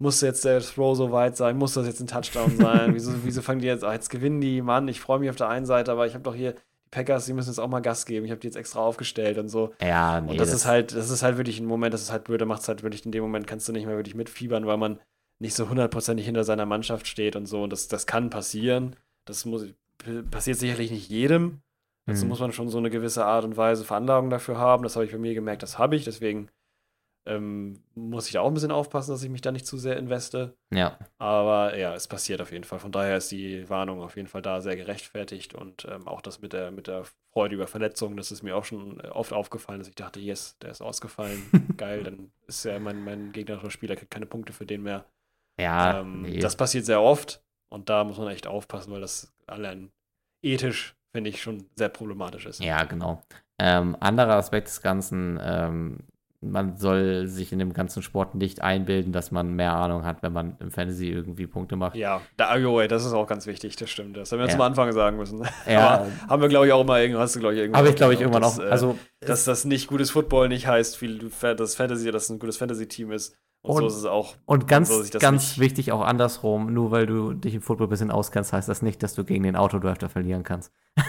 muss jetzt der Throw so weit sein? Muss das jetzt ein Touchdown sein? wieso, wieso fangen die jetzt, ah, jetzt gewinnen die, Mann, ich freue mich auf der einen Seite, aber ich habe doch hier Packers, die müssen jetzt auch mal Gas geben. Ich habe die jetzt extra aufgestellt und so. ja, nee. Und das, ist halt, das ist halt wirklich ein Moment, das ist halt blöd, da macht es halt wirklich in dem Moment, kannst du nicht mehr wirklich mitfiebern, weil man nicht so hundertprozentig hinter seiner Mannschaft steht und so. Und das, das kann passieren. Das muss, passiert sicherlich nicht jedem. Dazu Mhm. muss man schon so eine gewisse Art und Weise Veranlagung dafür haben. Das habe ich bei mir gemerkt, das habe ich. Deswegen ähm, muss ich da auch ein bisschen aufpassen, dass ich mich da nicht zu sehr investe. Ja, Aber ja, es passiert auf jeden Fall. Von daher ist die Warnung auf jeden Fall da sehr gerechtfertigt und ähm, auch das mit der, mit der Freude über Verletzungen, das ist mir auch schon äh, oft aufgefallen, dass ich dachte, yes, der ist ausgefallen. Geil, dann ist ja mein, mein gegnerischer Spieler kriegt keine Punkte für den mehr. ja, ähm, nee. Das passiert sehr oft. Und da muss man echt aufpassen, weil das allein ethisch, finde ich, schon sehr problematisch ist. Ja, genau. Ähm, anderer Aspekt des Ganzen, ähm, man soll sich in dem ganzen Sport nicht einbilden, dass man mehr Ahnung hat, wenn man im Fantasy irgendwie Punkte macht. Ja, da, oh, das ist auch ganz wichtig, das stimmt. Das haben wir Ja. zum Anfang sagen müssen. Ja. Aber haben wir, glaube ich, auch mal irgendwann, hast du, glaube ich, irgendwann. Habe ich, glaube ich, irgendwann auch. äh, Also, dass das nicht gutes Football nicht heißt, viel, dass Fantasy, dass ein gutes Fantasy-Team ist. Und, Und- so ist es auch. Und ganz, das ganz nicht- wichtig auch andersrum, nur weil du dich im Football ein bisschen auskennst, heißt das nicht, dass du gegen den Autodrafter verlieren kannst.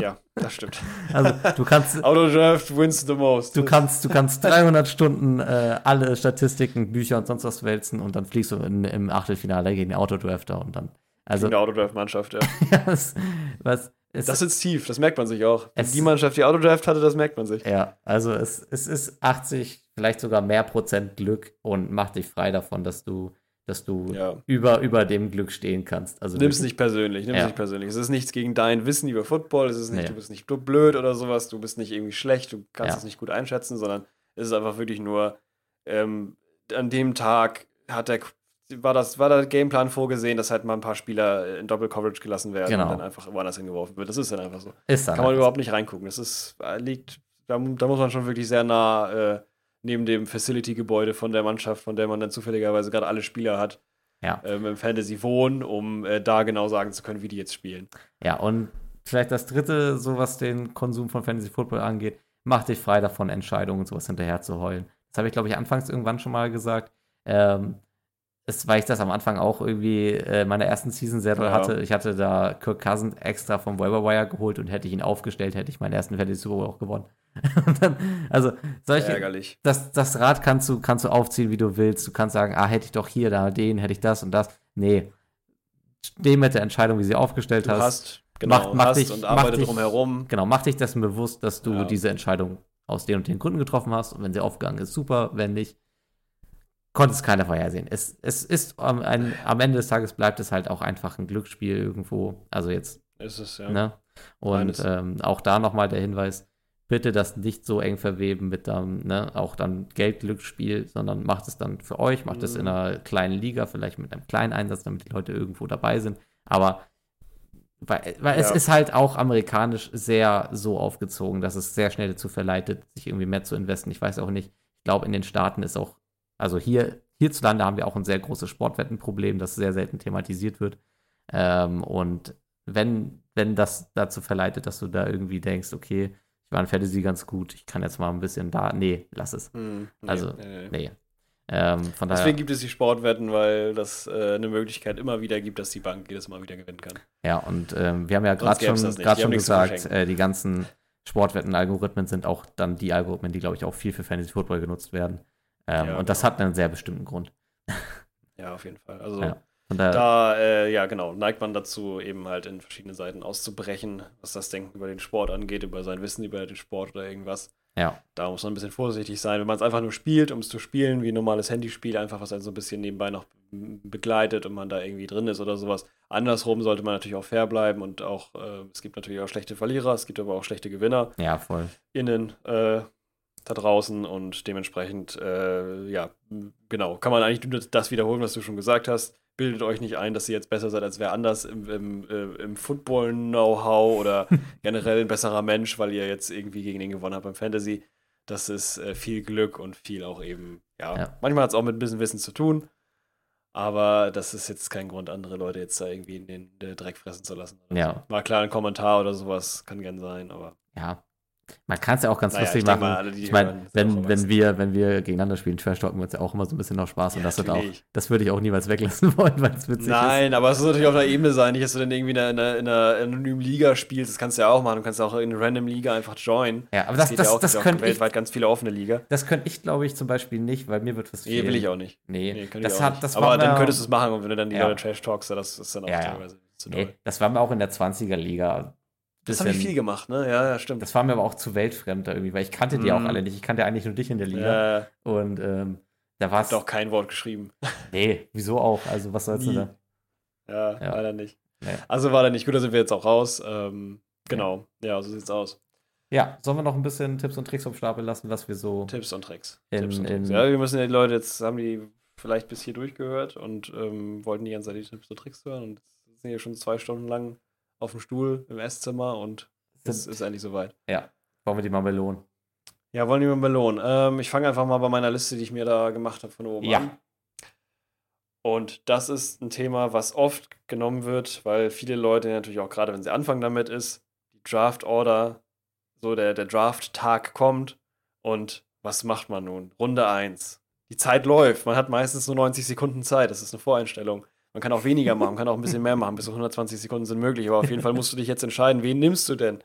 Ja, das stimmt. Also du kannst, Autodraft wins the most. du kannst, du kannst 300 Stunden äh, alle Statistiken, Bücher und sonst was wälzen und dann fliegst du in, im Achtelfinale gegen den Autodrafter und dann, also, in der Autodraft-Mannschaft, ja. was, was es, Das sitzt tief, das merkt man sich auch. Es- die Mannschaft, die Autodraft hatte, das merkt man sich. ja, also es, es ist 80, vielleicht sogar mehr Prozent Glück und macht dich frei davon, dass du, dass du Ja. über, über dem Glück stehen kannst. Also Nimm es nicht persönlich, nimm es Ja. nicht persönlich. Es ist nichts gegen dein Wissen über Football, es ist nicht, Nee. du bist nicht blöd oder sowas, du bist nicht irgendwie schlecht, du kannst Ja. es nicht gut einschätzen, sondern es ist einfach wirklich nur, ähm, an dem Tag hat der, war, das, war der Gameplan vorgesehen, dass halt mal ein paar Spieler in Doppel-Coverage gelassen werden Genau. und dann einfach woanders hingeworfen wird. Das ist dann einfach so. Ist dann Kann man überhaupt nicht reingucken. Das ist, äh, liegt, da, da muss man schon wirklich sehr nah äh, neben dem Facility-Gebäude von der Mannschaft, von der man dann zufälligerweise gerade alle Spieler hat, Ja. ähm, im Fantasy wohnen, um äh, da genau sagen zu können, wie die jetzt spielen. Ja, und vielleicht das dritte, so was den Konsum von Fantasy Football angeht, mach dich frei davon, Entscheidungen und sowas hinterher zu heulen. Das habe ich, glaube ich, anfangs irgendwann schon mal gesagt. Ähm, es, weil ich das am Anfang auch irgendwie äh, in meiner ersten Season sehr doll Ja. hatte. Ich hatte da Kirk Cousins extra vom Waiver Wire geholt und hätte ich ihn aufgestellt, hätte ich meinen ersten Fantasy Super Bowl auch gewonnen. dann, also solche, Ärgerlich. das, das Rad kannst du, kannst du aufziehen, wie du willst. Du kannst sagen, ah, hätte ich doch hier, da den, hätte ich das und das. Nee. Steh mit der Entscheidung, wie sie aufgestellt Du hast. hast, genau, Mach- mach hast dich- und mach arbeite dich- drumherum. Genau, mach dich dessen bewusst, dass du Ja. diese Entscheidung aus den und den Gründen getroffen hast. Und wenn sie aufgegangen ist, super. Wenn nicht, konnte es keiner vorhersehen. Es, es ist am, ein, am Ende des Tages bleibt es halt auch einfach ein Glücksspiel irgendwo. Also jetzt, Ist es, ja. ne? Und ähm, auch da nochmal der Hinweis, bitte das nicht so eng verweben mit dann, ne, auch dann Geldglücksspiel, sondern macht es dann für euch, macht es in Mhm. einer kleinen Liga, vielleicht mit einem kleinen Einsatz, damit die Leute irgendwo dabei sind. Aber weil, weil es Ja. ist halt auch amerikanisch sehr so aufgezogen, dass es sehr schnell dazu verleitet, sich irgendwie mehr zu investen. Ich weiß auch nicht, ich glaube, in den Staaten ist auch, also hier, hierzulande haben wir auch ein sehr großes Sportwettenproblem, das sehr selten thematisiert wird. Ähm, und wenn, wenn das dazu verleitet, dass du da irgendwie denkst, okay, ich war in Fantasy ganz gut, ich kann jetzt mal ein bisschen da, nee, lass es. Hm, nee, Also, nee, nee. Ähm, von daher, Deswegen gibt es die Sportwetten, weil das äh, eine Möglichkeit immer wieder gibt, dass die Bank jedes Mal wieder gewinnen kann. ja, und ähm, wir haben ja gerade schon, grad schon gesagt, äh, die ganzen Sportwetten-Algorithmen sind auch dann die Algorithmen, die, glaube ich, auch viel für Fantasy Football genutzt werden. Ähm, Ja, und das genau. hat einen sehr bestimmten Grund. Ja, auf jeden Fall. Also Ja. Da, äh, ja, genau, neigt man dazu, eben halt in verschiedene Seiten auszubrechen, was das Denken über den Sport angeht, über sein Wissen über den Sport oder irgendwas. ja, Da muss man ein bisschen vorsichtig sein. Wenn man es einfach nur spielt, um es zu spielen, wie ein normales Handyspiel, einfach was einen so ein bisschen nebenbei noch begleitet und man da irgendwie drin ist oder sowas. Andersrum sollte man natürlich auch fair bleiben und auch, äh, es gibt natürlich auch schlechte Verlierer, es gibt aber auch schlechte Gewinner ja, voll. innen äh, da draußen und dementsprechend, äh, ja, genau, kann man eigentlich nur das wiederholen, was du schon gesagt hast. Bildet euch nicht ein, dass ihr jetzt besser seid als wer anders im, im, äh, im Football-Know-how oder generell ein besserer Mensch, weil ihr jetzt irgendwie gegen ihn gewonnen habt beim Fantasy. Das ist äh, viel Glück und viel auch eben, ja, Ja. manchmal hat es auch mit ein bisschen Wissen zu tun. Aber das ist jetzt kein Grund, andere Leute jetzt da irgendwie in den äh, Dreck fressen zu lassen. Ja. Mal klar, ein Kommentar oder sowas kann gern sein, aber Ja. Man kann es ja auch ganz Naja, lustig machen. mal, ich meine, wenn, wenn, wir, wenn wir gegeneinander spielen, trash talken wir uns ja auch immer so ein bisschen noch Spaß und Ja, das wird auch, das würde ich auch niemals weglassen wollen, weil es witzig ist. Nein, aber es muss natürlich auf einer Ebene sein, nicht, dass du dann irgendwie in einer, in einer anonymen Liga spielst. Das kannst du ja auch machen. Du kannst auch in eine random Liga einfach joinen. Ja, aber das, geht das, ja auch, das, auch könnte ich, weltweit ganz viele offene Liga. das könnte ich, glaube ich, zum Beispiel nicht, weil mir wird was Nee, fehlen. will ich auch nicht. Nee, Nee, kann das ich auch hat, nicht. das aber dann könntest du es machen und wenn du dann die Ja. Leute Trash talkst, das ist dann auch teilweise zu doll. Nee, das war mir auch in der 20er-Liga. Das habe ich viel gemacht, ne? Ja, ja, stimmt. Das war mir aber auch zu weltfremd da irgendwie, weil ich kannte die auch Mhm. alle nicht. Ich kannte eigentlich nur dich in der Liga. Ja, Und ähm, da war es. auch kein Wort geschrieben. Nee, wieso auch? Also, was sollst du Nie. da? Ja, Ja. leider nicht. Nee. Also war da nicht gut, da sind wir jetzt auch raus. Ähm, genau, ja, so sieht's aus. Ja, sollen wir noch ein bisschen Tipps und Tricks vom Stapel lassen, was wir so. Tipps und Tricks. In- Tipps und Tricks. Ja, wir müssen ja die Leute, jetzt haben die vielleicht bis hier durchgehört und ähm, wollten die ganze Zeit die Tipps und Tricks hören und sind hier schon zwei Stunden lang auf dem Stuhl im Esszimmer und es ist endlich soweit. Ja, wollen wir die mal belohnen? Ja, wollen die mal belohnen. Ähm, ich fange einfach mal bei meiner Liste, die ich mir da gemacht habe, von oben Ja. an. Und das ist ein Thema, was oft genommen wird, weil viele Leute natürlich auch gerade, wenn sie anfangen damit, ist, die Draft Order, so der, der Draft-Tag kommt und was macht man nun? Runde 1. Die Zeit läuft. Man hat meistens nur 90 Sekunden Zeit. Das ist eine Voreinstellung. Man kann auch weniger machen, kann auch ein bisschen mehr machen. Bis zu 120 Sekunden sind möglich. Aber auf jeden Fall musst du dich jetzt entscheiden, wen nimmst du denn?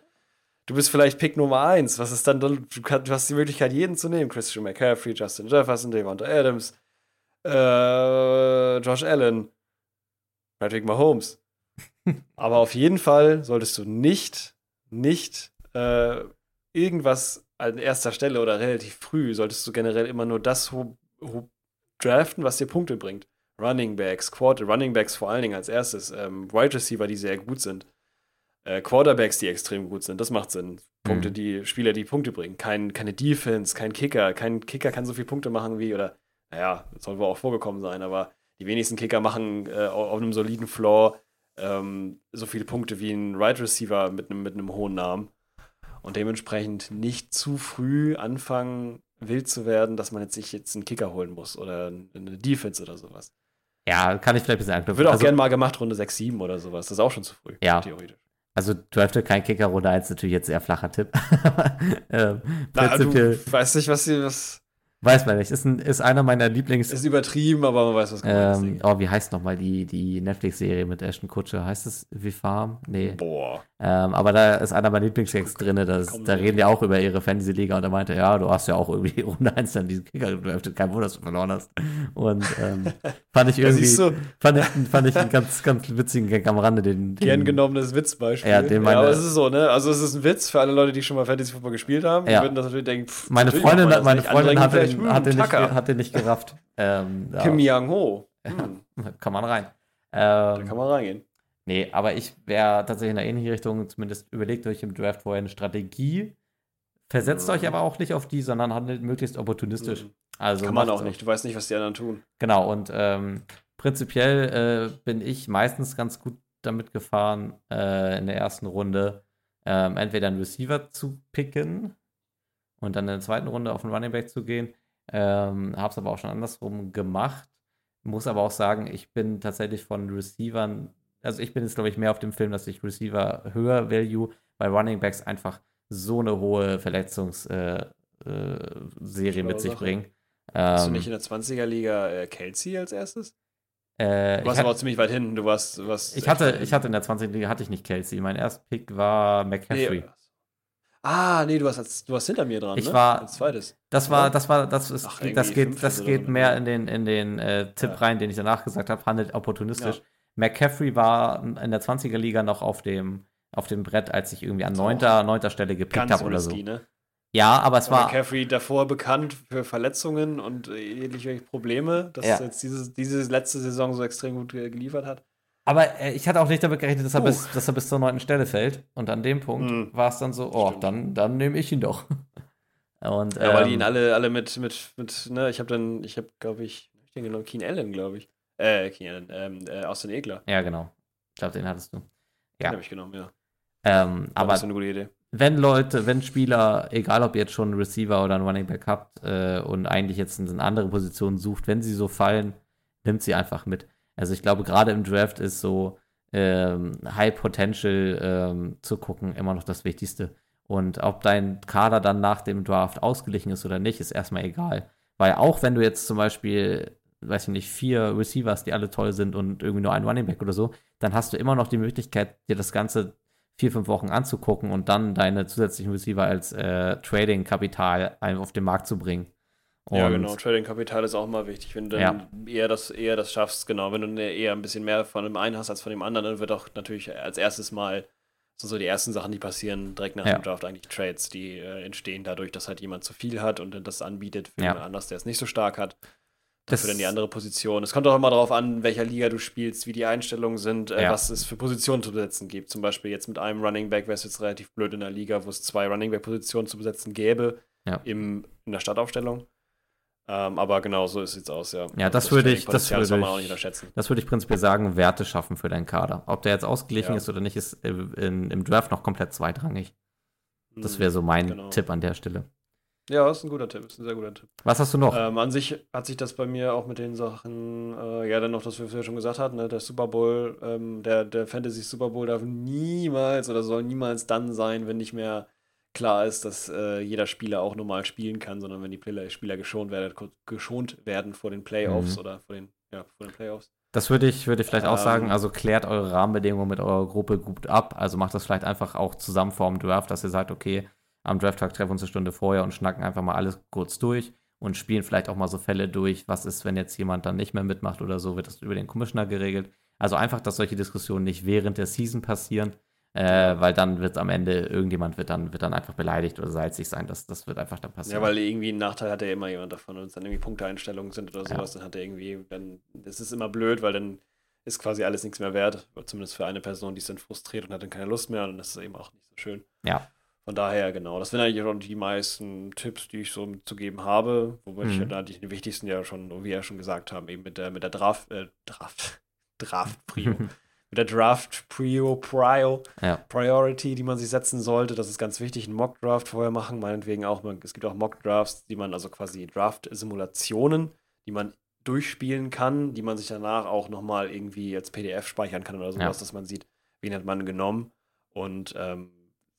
Du bist vielleicht Pick Nummer 1. Was ist dann? Du, hast die Möglichkeit, jeden zu nehmen. Christian McCaffrey, Justin Jefferson, Devonta Adams, äh, Josh Allen, Patrick Mahomes. Aber auf jeden Fall solltest du nicht, nicht äh, irgendwas an erster Stelle oder relativ früh, solltest du generell immer nur das draften, was dir Punkte bringt. Running Backs, Quarter, Running Backs vor allen Dingen als erstes, ähm, Wide Receiver, die sehr gut sind, äh, Quarterbacks, die extrem gut sind, das macht Sinn. Punkte, Mhm. die Spieler, die Punkte bringen. Kein, keine Defense, kein Kicker. Kein Kicker kann so viele Punkte machen wie, oder, naja, soll wohl auch vorgekommen sein, aber die wenigsten Kicker machen äh, auf einem soliden Floor ähm, so viele Punkte wie ein Wide Receiver mit einem mit einem hohen Namen. Und dementsprechend nicht zu früh anfangen, wild zu werden, dass man jetzt sich jetzt einen Kicker holen muss oder eine Defense oder sowas. Ja, kann ich vielleicht ein bisschen anknüpfen. Wird auch also, gern mal gemacht, Runde 6, 7 oder sowas. Das ist auch schon zu früh, Ja. theoretisch. also drafte kein Kicker Runde 1, natürlich jetzt eher flacher Tipp. ähm, Na, du weißt nicht, was, sie- was weiß man nicht. Ist, ein, ist einer meiner Lieblings. ist übertrieben, aber man weiß, was gemeint ist. Ähm, oh, wie heißt nochmal die, die Netflix-Serie mit Ashton Kutscher? Heißt es wie Farm? Nee. Boah. Ähm, aber da ist einer meiner Lieblingsgags drin. Das, da reden wir auch über ihre Fantasy-Liga und er meinte, ja, du hast ja auch irgendwie Runde 1 dann diesen Kicker gedraftet. Kein Wunder, dass du verloren hast. Und ähm, fand ich Da irgendwie, du, fand, ich, fand ich einen ganz, ganz witzigen Gag am Rande. Den, den, gern genommenes Witzbeispiel. Ja, den meine- aber es ist so, ne? Also es ist ein Witz für alle Leute, die schon mal Fantasy Football gespielt haben. Ja. Die würden das natürlich denken, pff, Meine Freundin, meine. Freundin hat den, vielleicht, hat, den hm, nicht, hat den nicht gerafft. Ähm, ja, Kim Young Ho. Hm, kann man rein. da Ähm, kann man reingehen. Nee, aber ich wäre tatsächlich in einer ähnlichen Richtung, zumindest überlegt euch im Draft vorher eine Strategie. Versetzt Mhm. euch aber auch nicht auf die, sondern handelt möglichst opportunistisch. Mhm. Also kann man auch nicht. Du weißt nicht, was die anderen tun. Genau, und ähm, prinzipiell äh, bin ich meistens ganz gut damit gefahren, äh, in der ersten Runde ähm, entweder einen Receiver zu picken und dann in der zweiten Runde auf einen Running Back zu gehen. Ähm, Habe es aber auch schon andersrum gemacht. Muss aber auch sagen, ich bin tatsächlich von Receivern, also ich bin jetzt, glaube ich, mehr auf dem Film, dass ich Receiver höher value, weil Running Backs einfach so eine hohe Verletzungsserie äh, äh, mit sich Sache. bringen. Hast du Ähm, nicht in der 20er-Liga äh, Kelsey als erstes? äh, Du warst aber auch ziemlich weit hinten. Du warst. Warst Ich hatte, ich hatte in der 20. Liga hatte ich nicht Kelsey. Mein erster Pick war McCaffrey. Nee. Ah, nee, du warst, du warst hinter mir dran. Ich ne? war- Als zweites. Das war, das war, das ist, Ach, das geht, das geht mehr in den, in den äh, Tipp Ja. rein, den ich danach gesagt habe, handelt opportunistisch. Ja. McCaffrey war in der 20er Liga noch auf dem, auf dem Brett, als ich irgendwie an neunter, neunter Stelle gepickt habe oder so. ne? Ja, aber es War McCaffrey davor bekannt für Verletzungen und äh, ähnliche Probleme, dass Ja. er jetzt dieses, diese letzte Saison so extrem gut äh, geliefert hat. aber äh, ich hatte auch nicht damit gerechnet, dass er, Puh. bis, dass er bis zur neunten Stelle fällt. Und an dem Punkt Mhm. war es dann so, oh, Stimmt. dann, dann nehme ich ihn doch. Und, Ja, weil die ähm, ihn alle, alle mit, mit, mit, ne, ich habe dann, ich habe, glaube ich, ich den genommen, Keen Allen, glaube ich. Äh, Allen, ähm, äh, Austin Egler. Ja, genau. Ich glaube, den hattest du. Den Ja. habe ich genommen, ja. Ähm, Aber aber das ist eine gute Idee. wenn Leute, wenn Spieler, egal ob ihr jetzt schon einen Receiver oder einen Running Back habt äh, und eigentlich jetzt in eine andere Position sucht, wenn sie so fallen, nimmt sie einfach mit. Also ich glaube, gerade im Draft ist so ähm, High Potential ähm, zu gucken immer noch das Wichtigste. Und ob dein Kader dann nach dem Draft ausgeglichen ist oder nicht, ist erstmal egal. Weil auch wenn du jetzt zum Beispiel, weiß ich nicht, vier Receivers, die alle toll sind und irgendwie nur einen Running Back oder so, dann hast du immer noch die Möglichkeit, dir das Ganze vier, fünf Wochen anzugucken und dann deine zusätzlichen Receiver als äh, Trading-Kapital ein- auf den Markt zu bringen. ja, Und- genau. Trading-Kapital ist auch mal wichtig. Wenn du dann eher, das, eher das schaffst, genau. Wenn du ne- eher ein bisschen mehr von dem einen hast als von dem anderen, dann wird auch natürlich als erstes mal, sind so die ersten Sachen, die passieren direkt nach Ja. dem Draft eigentlich Trades, die äh, entstehen dadurch, dass halt jemand zu viel hat und das anbietet für Ja. jemand anders, der es nicht so stark hat. Das- Dafür dann die andere Position. Es kommt auch immer darauf an, in welcher Liga du spielst, wie die Einstellungen sind, äh, Ja. was es für Positionen zu besetzen gibt. Zum Beispiel jetzt mit einem Running Back wäre es jetzt relativ blöd in der Liga, wo es zwei Running Back-Positionen zu besetzen gäbe Ja. im, in der Startaufstellung. Ähm, aber genau so sieht es aus, ja. Ja, das würde ich- das würde man auch ich- nicht unterschätzen. Das würde ich prinzipiell sagen, Werte schaffen für deinen Kader. Ob der jetzt ausgeglichen Ja. ist oder nicht, ist äh, in, im Draft noch komplett zweitrangig. Das wäre so mein Genau. Tipp an der Stelle. Ja, ist ein guter Tipp, ist ein sehr guter Tipp. Was hast du noch? Ähm, an sich hat sich das bei mir auch mit den Sachen, äh, ja, dann noch, das wir schon gesagt hatten, ne, der Super Bowl, ähm, der, der Fantasy Super Bowl darf niemals oder soll niemals dann sein, wenn nicht mehr klar ist, dass äh, jeder Spieler auch normal spielen kann, sondern wenn die Spieler, Spieler geschont werden, geschont werden vor den Playoffs Mhm. oder vor den, ja, vor den Playoffs. Das würde ich, würde ich vielleicht auch Ähm, sagen. Also klärt eure Rahmenbedingungen mit eurer Gruppe gut ab. Also macht das vielleicht einfach auch zusammen vor dem Draft, dass ihr sagt, okay, am Drafttag treffen wir uns eine Stunde vorher und schnacken einfach mal alles kurz durch und spielen vielleicht auch mal so Fälle durch. Was ist, wenn jetzt jemand dann nicht mehr mitmacht oder so? Wird das über den Commissioner geregelt? Also einfach, dass solche Diskussionen nicht während der Season passieren, äh, weil dann wird am Ende irgendjemand wird dann, wird dann einfach beleidigt oder salzig sein. Das, das wird einfach dann passieren. Ja, weil irgendwie einen Nachteil hat ja immer jemand davon. Wenn es dann irgendwie Punkteeinstellungen sind oder Ja. sowas, dann hat er irgendwie, dann, das ist immer blöd, weil dann ist quasi alles nichts mehr wert. Zumindest für eine Person, die ist dann frustriert und hat dann keine Lust mehr und das ist eben auch nicht so schön. Ja. Von daher, genau. Das sind eigentlich schon die meisten Tipps, die ich so mitzugeben habe. Wobei ich Mhm. da die, die wichtigsten ja schon, wie wir ja schon gesagt haben, eben mit der, mit der Draft, äh, Draft, Draft Prio. mit der Draft Prio, Prio, Ja. Priority, die man sich setzen sollte. Das ist ganz wichtig. Ein Mock Draft vorher machen, meinetwegen auch. Man, es gibt auch Mock Drafts, die man also quasi Draft-Simulationen, die man durchspielen kann, die man sich danach auch nochmal irgendwie als PDF speichern kann oder sowas, Ja. dass man sieht, wen hat man genommen. Und ähm,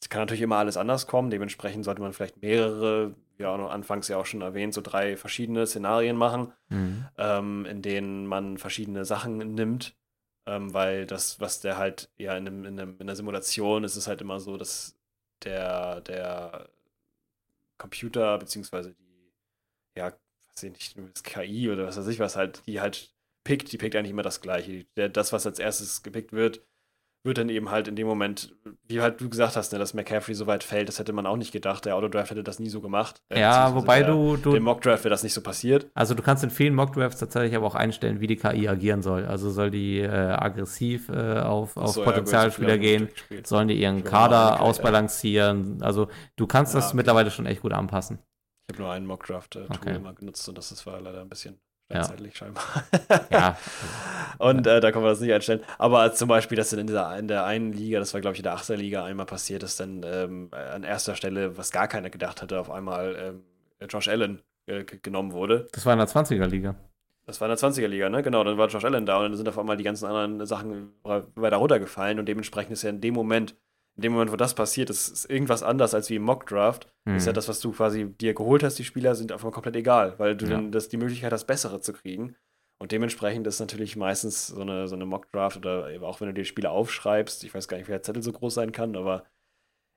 es kann natürlich immer alles anders kommen. Dementsprechend sollte man vielleicht mehrere, ja, auch anfangs ja auch schon erwähnt, so drei verschiedene Szenarien machen Mhm. ähm, in denen man verschiedene Sachen nimmt, ähm, weil das, was der halt, ja, in, einem, in, einem, in einer Simulation ist es halt immer so, dass der, der Computer, beziehungsweise die, ja, weiß ich nicht, das KI oder was weiß ich was halt, die halt pickt, die pickt eigentlich immer das Gleiche. Der, das, was als erstes gepickt wird, wird dann eben halt in dem Moment, wie halt du gesagt hast, ne, dass McCaffrey so weit fällt, das hätte man auch nicht gedacht. Der Autodraft hätte das nie so gemacht. Äh, Ja, wobei der, du, du, Dem Mockdraft wäre das nicht so passiert. Also du kannst in vielen Mockdrafts tatsächlich aber auch einstellen, wie die KI agieren soll. Also soll die äh, aggressiv äh, auf, auf So, ja, Potenzialspieler viel gehen, sollen die ihren Kader angeklärt, ja. ausbalancieren. Also du kannst Ja, das okay. mittlerweile schon echt gut anpassen. Ich habe nur einen Mockdraft-Tool Okay. immer genutzt und das, das war leider ein bisschen Ja. steinzeitlich scheinbar. Ja, und äh, da kann man das nicht einstellen. Aber zum Beispiel, dass dann in, dieser, in der einen Liga, das war glaube ich in der 8. Liga einmal passiert, dass dann ähm, an erster Stelle, was gar keiner gedacht hatte, auf einmal ähm, Josh Allen äh, genommen wurde. das war in der 20er-Liga. Das war in der 20er Liga, ne? Genau, dann war Josh Allen da und dann sind auf einmal die ganzen anderen Sachen weiter runtergefallen und dementsprechend ist ja in dem Moment, in dem Moment, wo das passiert, ist, ist irgendwas anders als wie im Mockdraft. Hm. Ist ja das, was du quasi dir geholt hast, die Spieler sind einfach komplett egal, weil du Ja. dann das, die Möglichkeit hast, bessere zu kriegen. Und dementsprechend ist natürlich meistens so eine, so eine Mockdraft oder eben auch wenn du dir Spieler aufschreibst, ich weiß gar nicht, wie der Zettel so groß sein kann, aber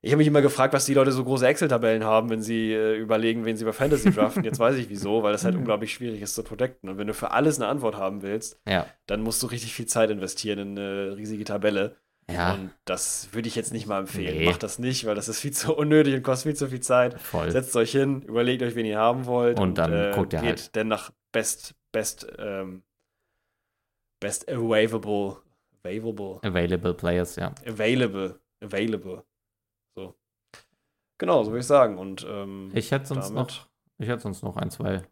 ich habe mich immer gefragt, was die Leute so große Excel-Tabellen haben, wenn sie äh, überlegen, wen sie über Fantasy draften. Jetzt weiß ich wieso, weil das halt unglaublich schwierig ist zu protecten. Und wenn du für alles eine Antwort haben willst, Ja. dann musst du richtig viel Zeit investieren in eine riesige Tabelle. Ja, Und das würde ich jetzt nicht mal empfehlen. Nee. Macht das nicht, weil das ist viel zu unnötig und kostet viel zu viel Zeit. voll. Setzt euch hin, überlegt euch, wen ihr haben wollt. Und dann guckt ihr geht halt. dann nach Best, Best, ähm, Best Available, Available, Available Players, ja. Available, Available. So. Genau, so würde ich sagen. Und ähm, Ich hätte sonst noch, ich hätte sonst noch ein, zwei.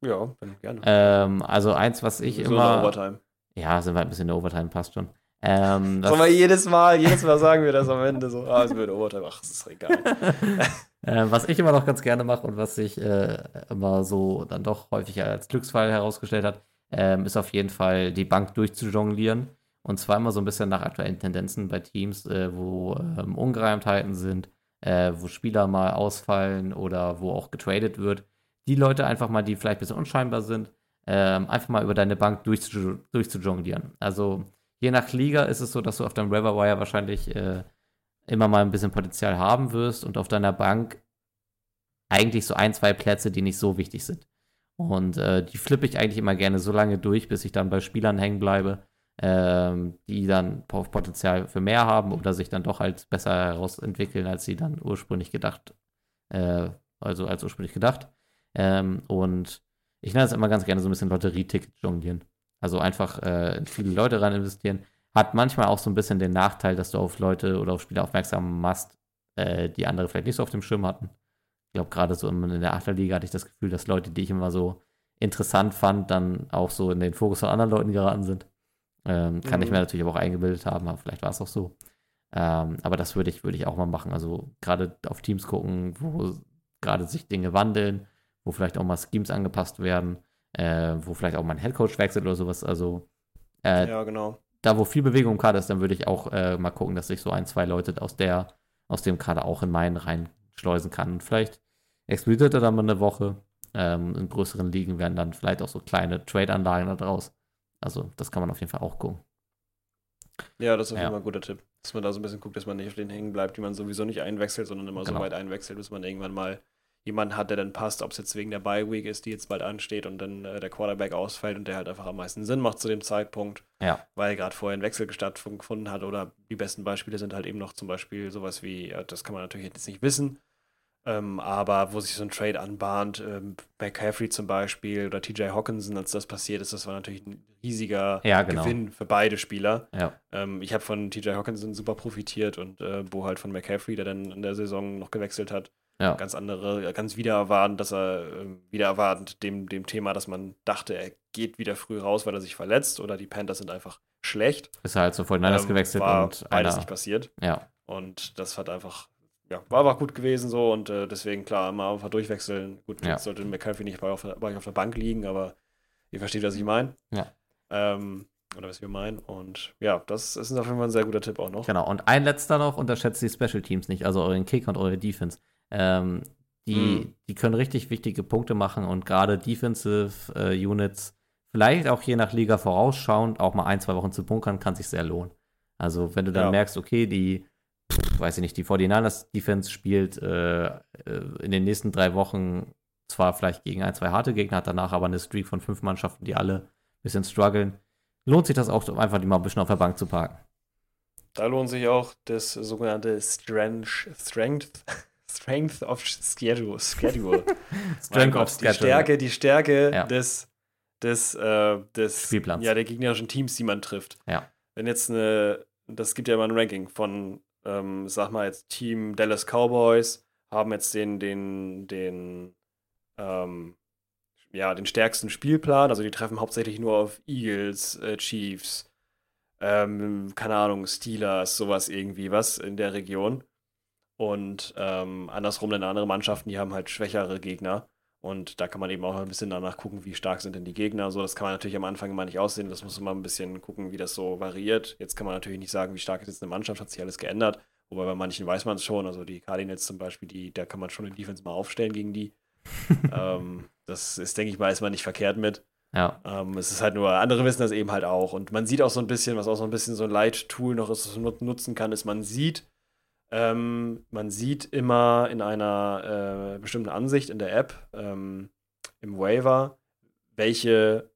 ja, gerne. Ähm, also eins, was ich So immer. Overtime. Ja, sind wir ein bisschen in der Overtime, passt schon. Ähm, Sollen wir jedes Mal, jedes Mal sagen wir das am Ende so, ah, es wird Overtime. Ach, es ist egal. Äh, was ich immer noch ganz gerne mache und was sich äh, immer so dann doch häufig als Glücksfall herausgestellt hat, ähm, ist auf jeden Fall die Bank durchzujonglieren. Und zwar immer so ein bisschen nach aktuellen Tendenzen bei Teams, äh, wo ähm, Ungereimtheiten sind, äh, wo Spieler mal ausfallen oder wo auch getradet wird. Die Leute einfach mal, die vielleicht ein bisschen unscheinbar sind, ähm, einfach mal über deine Bank durchzu durchzujonglieren. Also je nach Liga ist es so, dass du auf deinem Riverwire wahrscheinlich äh, immer mal ein bisschen Potenzial haben wirst und auf deiner Bank eigentlich so ein, zwei Plätze, die nicht so wichtig sind. Und äh, die flippe ich eigentlich immer gerne so lange durch, bis ich dann bei Spielern hängen bleibe, ähm, die dann Potenzial für mehr haben oder sich dann doch als besser herausentwickeln, als sie dann ursprünglich gedacht, äh, also als ursprünglich gedacht. Ähm, und ich nenne es immer ganz gerne so ein bisschen Lotterieticket jonglieren. Also einfach äh, in viele Leute rein investieren. Hat manchmal auch so ein bisschen den Nachteil, dass du auf Leute oder auf Spieler aufmerksam machst, äh, die andere vielleicht nicht so auf dem Schirm hatten. Ich glaube, gerade so in der Achterliga hatte ich das Gefühl, dass Leute, die ich immer so interessant fand, dann auch so in den Fokus von anderen Leuten geraten sind. Ähm, kann Mhm. ich mir natürlich aber auch eingebildet haben, aber vielleicht war es auch so. Ähm, aber das würde ich, würde ich auch mal machen. Also gerade auf Teams gucken, wo gerade sich Dinge wandeln, wo vielleicht auch mal Schemes angepasst werden, äh, wo vielleicht auch mal ein Headcoach wechselt oder sowas. Also äh, Ja, genau. da, wo viel Bewegung im Kader ist, dann würde ich auch äh, mal gucken, dass ich so ein, zwei Leute aus der, aus dem Kader auch in meinen reinschleusen kann. Und vielleicht explodiert er dann mal eine Woche. Ähm, in größeren Ligen werden dann vielleicht auch so kleine Trade-Anlagen da draus. Also, das kann man auf jeden Fall auch gucken. Ja, das ist auf Ja. jeden Fall ein guter Tipp. Dass man da so ein bisschen guckt, dass man nicht auf den hängen bleibt, die man sowieso nicht einwechselt, sondern immer Genau. so weit einwechselt, bis man irgendwann mal jemanden hat, der dann passt, ob es jetzt wegen der Bye-Week ist, die jetzt bald ansteht und dann äh, der Quarterback ausfällt und der halt einfach am meisten Sinn macht zu dem Zeitpunkt, Ja, weil gerade vorher ein Wechsel stattgefunden hat oder die besten Beispiele sind halt eben noch zum Beispiel sowas wie, das kann man natürlich jetzt nicht wissen, ähm, aber wo sich so ein Trade anbahnt, ähm, McCaffrey zum Beispiel oder TJ Hawkinson, als das passiert ist, das war natürlich ein riesiger Ja, genau. Gewinn für beide Spieler. ja, Ähm, ich habe von TJ Hawkinson super profitiert und äh, Bo halt von McCaffrey, der dann in der Saison noch gewechselt hat. Ja. Ganz andere, ganz wieder erwartend, dass er ähm, wieder erwartend dem, dem Thema, dass man dachte, er geht wieder früh raus, weil er sich verletzt oder die Panthers sind einfach schlecht. Ist halt zu 49ers Ähm, gewechselt und beides einer, nicht passiert. ja, Und das hat einfach, ja, war einfach gut gewesen so und äh, deswegen klar, immer einfach durchwechseln. Gut, Ja. jetzt sollte McCaffrey nicht bei, auf, bei euch auf der Bank liegen, aber ihr versteht, was ich meine. Ja. Ähm, oder was wir meinen. Und ja, das ist auf jeden Fall ein sehr guter Tipp auch noch. Genau, und ein letzter noch, unterschätzt die Special Teams nicht, also euren Kick und eure Defense. Ähm, die, Mhm. die können richtig wichtige Punkte machen und gerade Defensive äh, Units, vielleicht auch je nach Liga vorausschauend, auch mal ein, zwei Wochen zu bunkern, kann sich sehr lohnen. Also, wenn du dann Ja. merkst, okay, die, weiß ich nicht, die 49ers Defense spielt äh, äh, in den nächsten drei Wochen zwar vielleicht gegen ein, zwei harte Gegner, hat danach aber eine Streak von fünf Mannschaften, die alle ein bisschen strugglen, lohnt sich das auch, einfach die mal ein bisschen auf der Bank zu parken. Da lohnt sich auch das sogenannte Strength, Strength, Strength of Schedule. Schedule. Strength Gott, of die Schedule. Stärke, die Stärke Ja. des, des, äh, des Spielplans. Ja, der gegnerischen Teams, die man trifft. Ja. Wenn jetzt eine, das gibt ja immer ein Ranking von, ähm, sag mal jetzt Team Dallas Cowboys haben jetzt den, den, den, ähm, ja, den stärksten Spielplan. Also die treffen hauptsächlich nur auf Eagles, äh, Chiefs, ähm, keine Ahnung, Steelers, sowas irgendwie, was in der Region. Und ähm, andersrum dann andere Mannschaften, die haben halt schwächere Gegner. Und da kann man eben auch ein bisschen danach gucken, wie stark sind denn die Gegner. So, das kann man natürlich am Anfang immer nicht aussehen. Das muss man ein bisschen gucken, wie das so variiert. Jetzt kann man natürlich nicht sagen, wie stark ist jetzt eine Mannschaft, hat sich alles geändert. Wobei bei manchen weiß man es schon. Also die Cardinals zum Beispiel, die, da kann man schon den Defense mal aufstellen gegen die. ähm, das ist, denke ich mal, ist man nicht verkehrt mit. Ja, Ähm, es ist halt nur, andere wissen das eben halt auch. Und man sieht auch so ein bisschen, was auch so ein bisschen so ein Light-Tool noch ist, was man nutzen kann, ist, man sieht, ähm, man sieht immer in einer äh, bestimmten Ansicht in der App, ähm, im Waiver, welche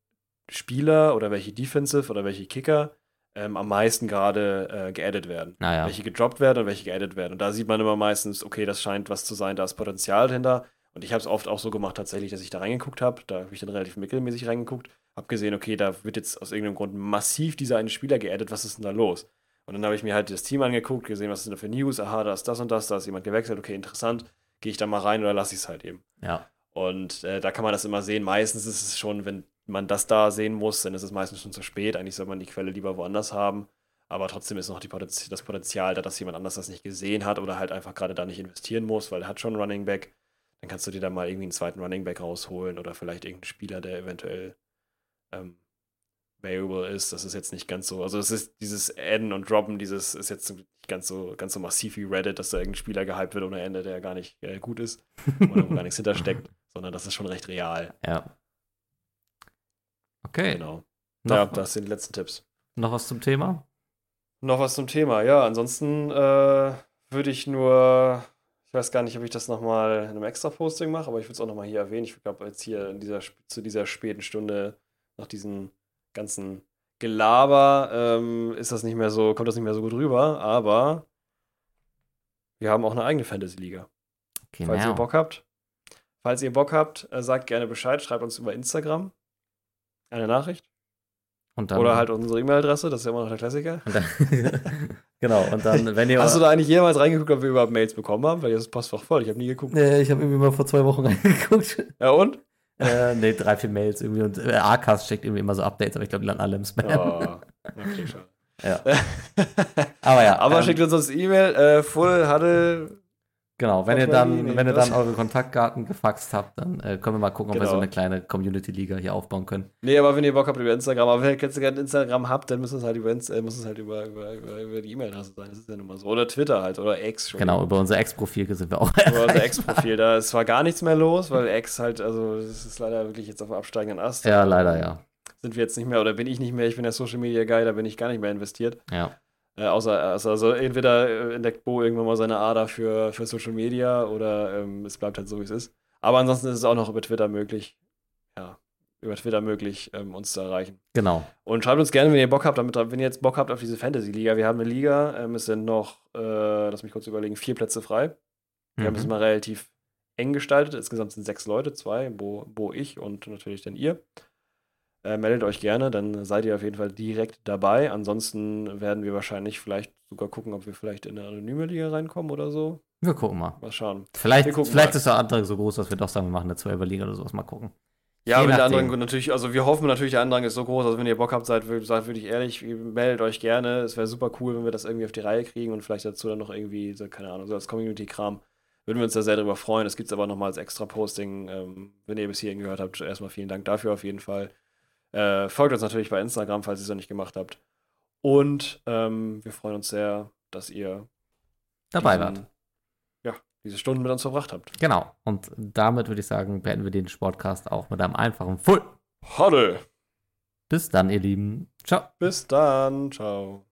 Spieler oder welche Defensive oder welche Kicker ähm, am meisten gerade äh, geaddet werden. naja. Welche gedroppt werden und welche geaddet werden. Und da sieht man immer meistens, okay, das scheint was zu sein, da ist Potenzial dahinter. Und ich habe es oft auch so gemacht, tatsächlich, dass ich da reingeguckt habe. Da habe ich dann relativ mittelmäßig reingeguckt. Habe gesehen, okay, da wird jetzt aus irgendeinem Grund massiv dieser eine Spieler geaddet. Was ist denn da los? Und dann habe ich mir halt das Team angeguckt, gesehen, was sind da für News. Aha, da ist das und das, da ist jemand gewechselt. Okay, interessant. Gehe ich da mal rein oder lasse ich es halt eben? Ja, Und äh, da kann man das immer sehen. Meistens ist es schon, wenn man das da sehen muss, dann ist es meistens schon zu spät. Eigentlich soll man die Quelle lieber woanders haben. Aber trotzdem ist noch Potenz das Potenzial da, dass jemand anders das nicht gesehen hat oder halt einfach gerade da nicht investieren muss, weil er hat schon einen Running Back. Dann kannst du dir da mal irgendwie einen zweiten Running Back rausholen oder vielleicht irgendeinen Spieler, der eventuell ähm, variable ist. Das ist jetzt nicht ganz so. Also es ist dieses Adden und Droppen, dieses ist jetzt nicht ganz so, ganz so massiv wie Reddit, dass da irgendein Spieler gehypt wird ohne Ende, der gar nicht äh, gut ist oder wo gar nichts hintersteckt, sondern das ist schon recht real. ja. Okay. Genau. Noch, ja, das sind die letzten Tipps. noch was zum Thema? Noch was zum Thema. Ja, ansonsten äh, würde ich nur, ich weiß gar nicht, ob ich das nochmal in einem extra Posting mache, aber ich würde es auch nochmal hier erwähnen. Ich glaube, jetzt hier in dieser, zu dieser späten Stunde, nach diesem ganzen Gelaber, ähm, ist das nicht mehr so, kommt das nicht mehr so gut rüber, aber wir haben auch eine eigene Fantasy-Liga. Genau. Falls ihr Bock habt. Falls ihr Bock habt, äh, sagt gerne Bescheid, schreibt uns über Instagram eine Nachricht. Oder halt unsere E-Mail-Adresse, das ist ja immer noch der Klassiker. Und dann, Genau, und dann, wenn ihr. Hast du da eigentlich jemals reingeguckt, ob wir überhaupt Mails bekommen haben? Weil jetzt ist das Postfach voll. Ich habe nie geguckt. äh, ich habe irgendwie mal vor zwei Wochen reingeguckt. Ja, und? Äh, nee, drei, vier Mails irgendwie. Und äh, Arcast schickt irgendwie immer so Updates, aber ich glaube, die landen alle im Spam. Oh, okay, schade. Ja. Aber ja. Aber ähm, schickt uns das E-Mail, äh, full huddle. Genau, wenn ihr dann, wenn ihr dann eure Kontaktdaten gefaxt habt, dann äh, können wir mal gucken, ob wir Genau. so eine kleine Community-Liga hier aufbauen können. Nee, aber wenn ihr Bock habt über Instagram, aber wenn ihr gerne Instagram habt, dann muss es halt über, äh, muss es halt über, über, über, über die E-Mail-Adresse sein. Das ist ja nun mal so. Oder Twitter halt, oder X schon. Genau, über unser Ex-Profil sind wir auch. Über unser Ex-Profil. Da ist zwar gar nichts mehr los, weil X halt, also das ist leider wirklich jetzt auf dem absteigenden Ast. ja, leider, ja. Sind wir jetzt nicht mehr, oder bin ich nicht mehr, ich bin der Social Media Guy, da bin ich gar nicht mehr investiert. Ja. Äh, außer, also, also entweder äh, entdeckt Bo irgendwann mal seine Ader für, für Social Media oder ähm, es bleibt halt so, wie es ist. Aber ansonsten ist es auch noch über Twitter möglich, ja, über Twitter möglich, ähm, uns zu erreichen. Genau. Und schreibt uns gerne, wenn ihr Bock habt, damit, wenn ihr jetzt Bock habt auf diese Fantasy-Liga. Wir haben eine Liga, ähm, es sind noch, äh, lass mich kurz überlegen, vier Plätze frei. Wir haben es Mhm. mal relativ eng gestaltet. Insgesamt sind sechs Leute, zwei, Bo, Bo ich und natürlich dann ihr. Äh, meldet euch gerne, dann seid ihr auf jeden Fall direkt dabei. Ansonsten werden wir wahrscheinlich vielleicht sogar gucken, ob wir vielleicht in eine anonyme Liga reinkommen oder so. Wir gucken mal. Mal schauen. Vielleicht, vielleicht mal. ist der Antrag so groß, dass wir doch sagen, wir machen eine 12er-Liga oder sowas. Mal gucken. Ja, wenn der. Andrang natürlich, also wir hoffen natürlich, der Andrang ist so groß, also wenn ihr Bock habt, seid, seid wirklich ehrlich, meldet euch gerne. Es wäre super cool, wenn wir das irgendwie auf die Reihe kriegen und vielleicht dazu dann noch irgendwie, so, keine Ahnung, so als Community-Kram. Würden wir uns da sehr darüber freuen. Das gibt es aber nochmal als extra Posting. Ähm, wenn ihr bis hierhin gehört habt, erstmal vielen Dank dafür auf jeden Fall. Äh, folgt uns natürlich bei Instagram, falls ihr es noch nicht gemacht habt. Und ähm, wir freuen uns sehr, dass ihr Dabei diesen- wart. Ja, diese Stunden mit uns verbracht habt. Genau. Und damit würde ich sagen, beenden wir den Sportcast auch mit einem einfachen Full. Hoddle! Bis dann, ihr Lieben. Ciao. Bis dann. Ciao.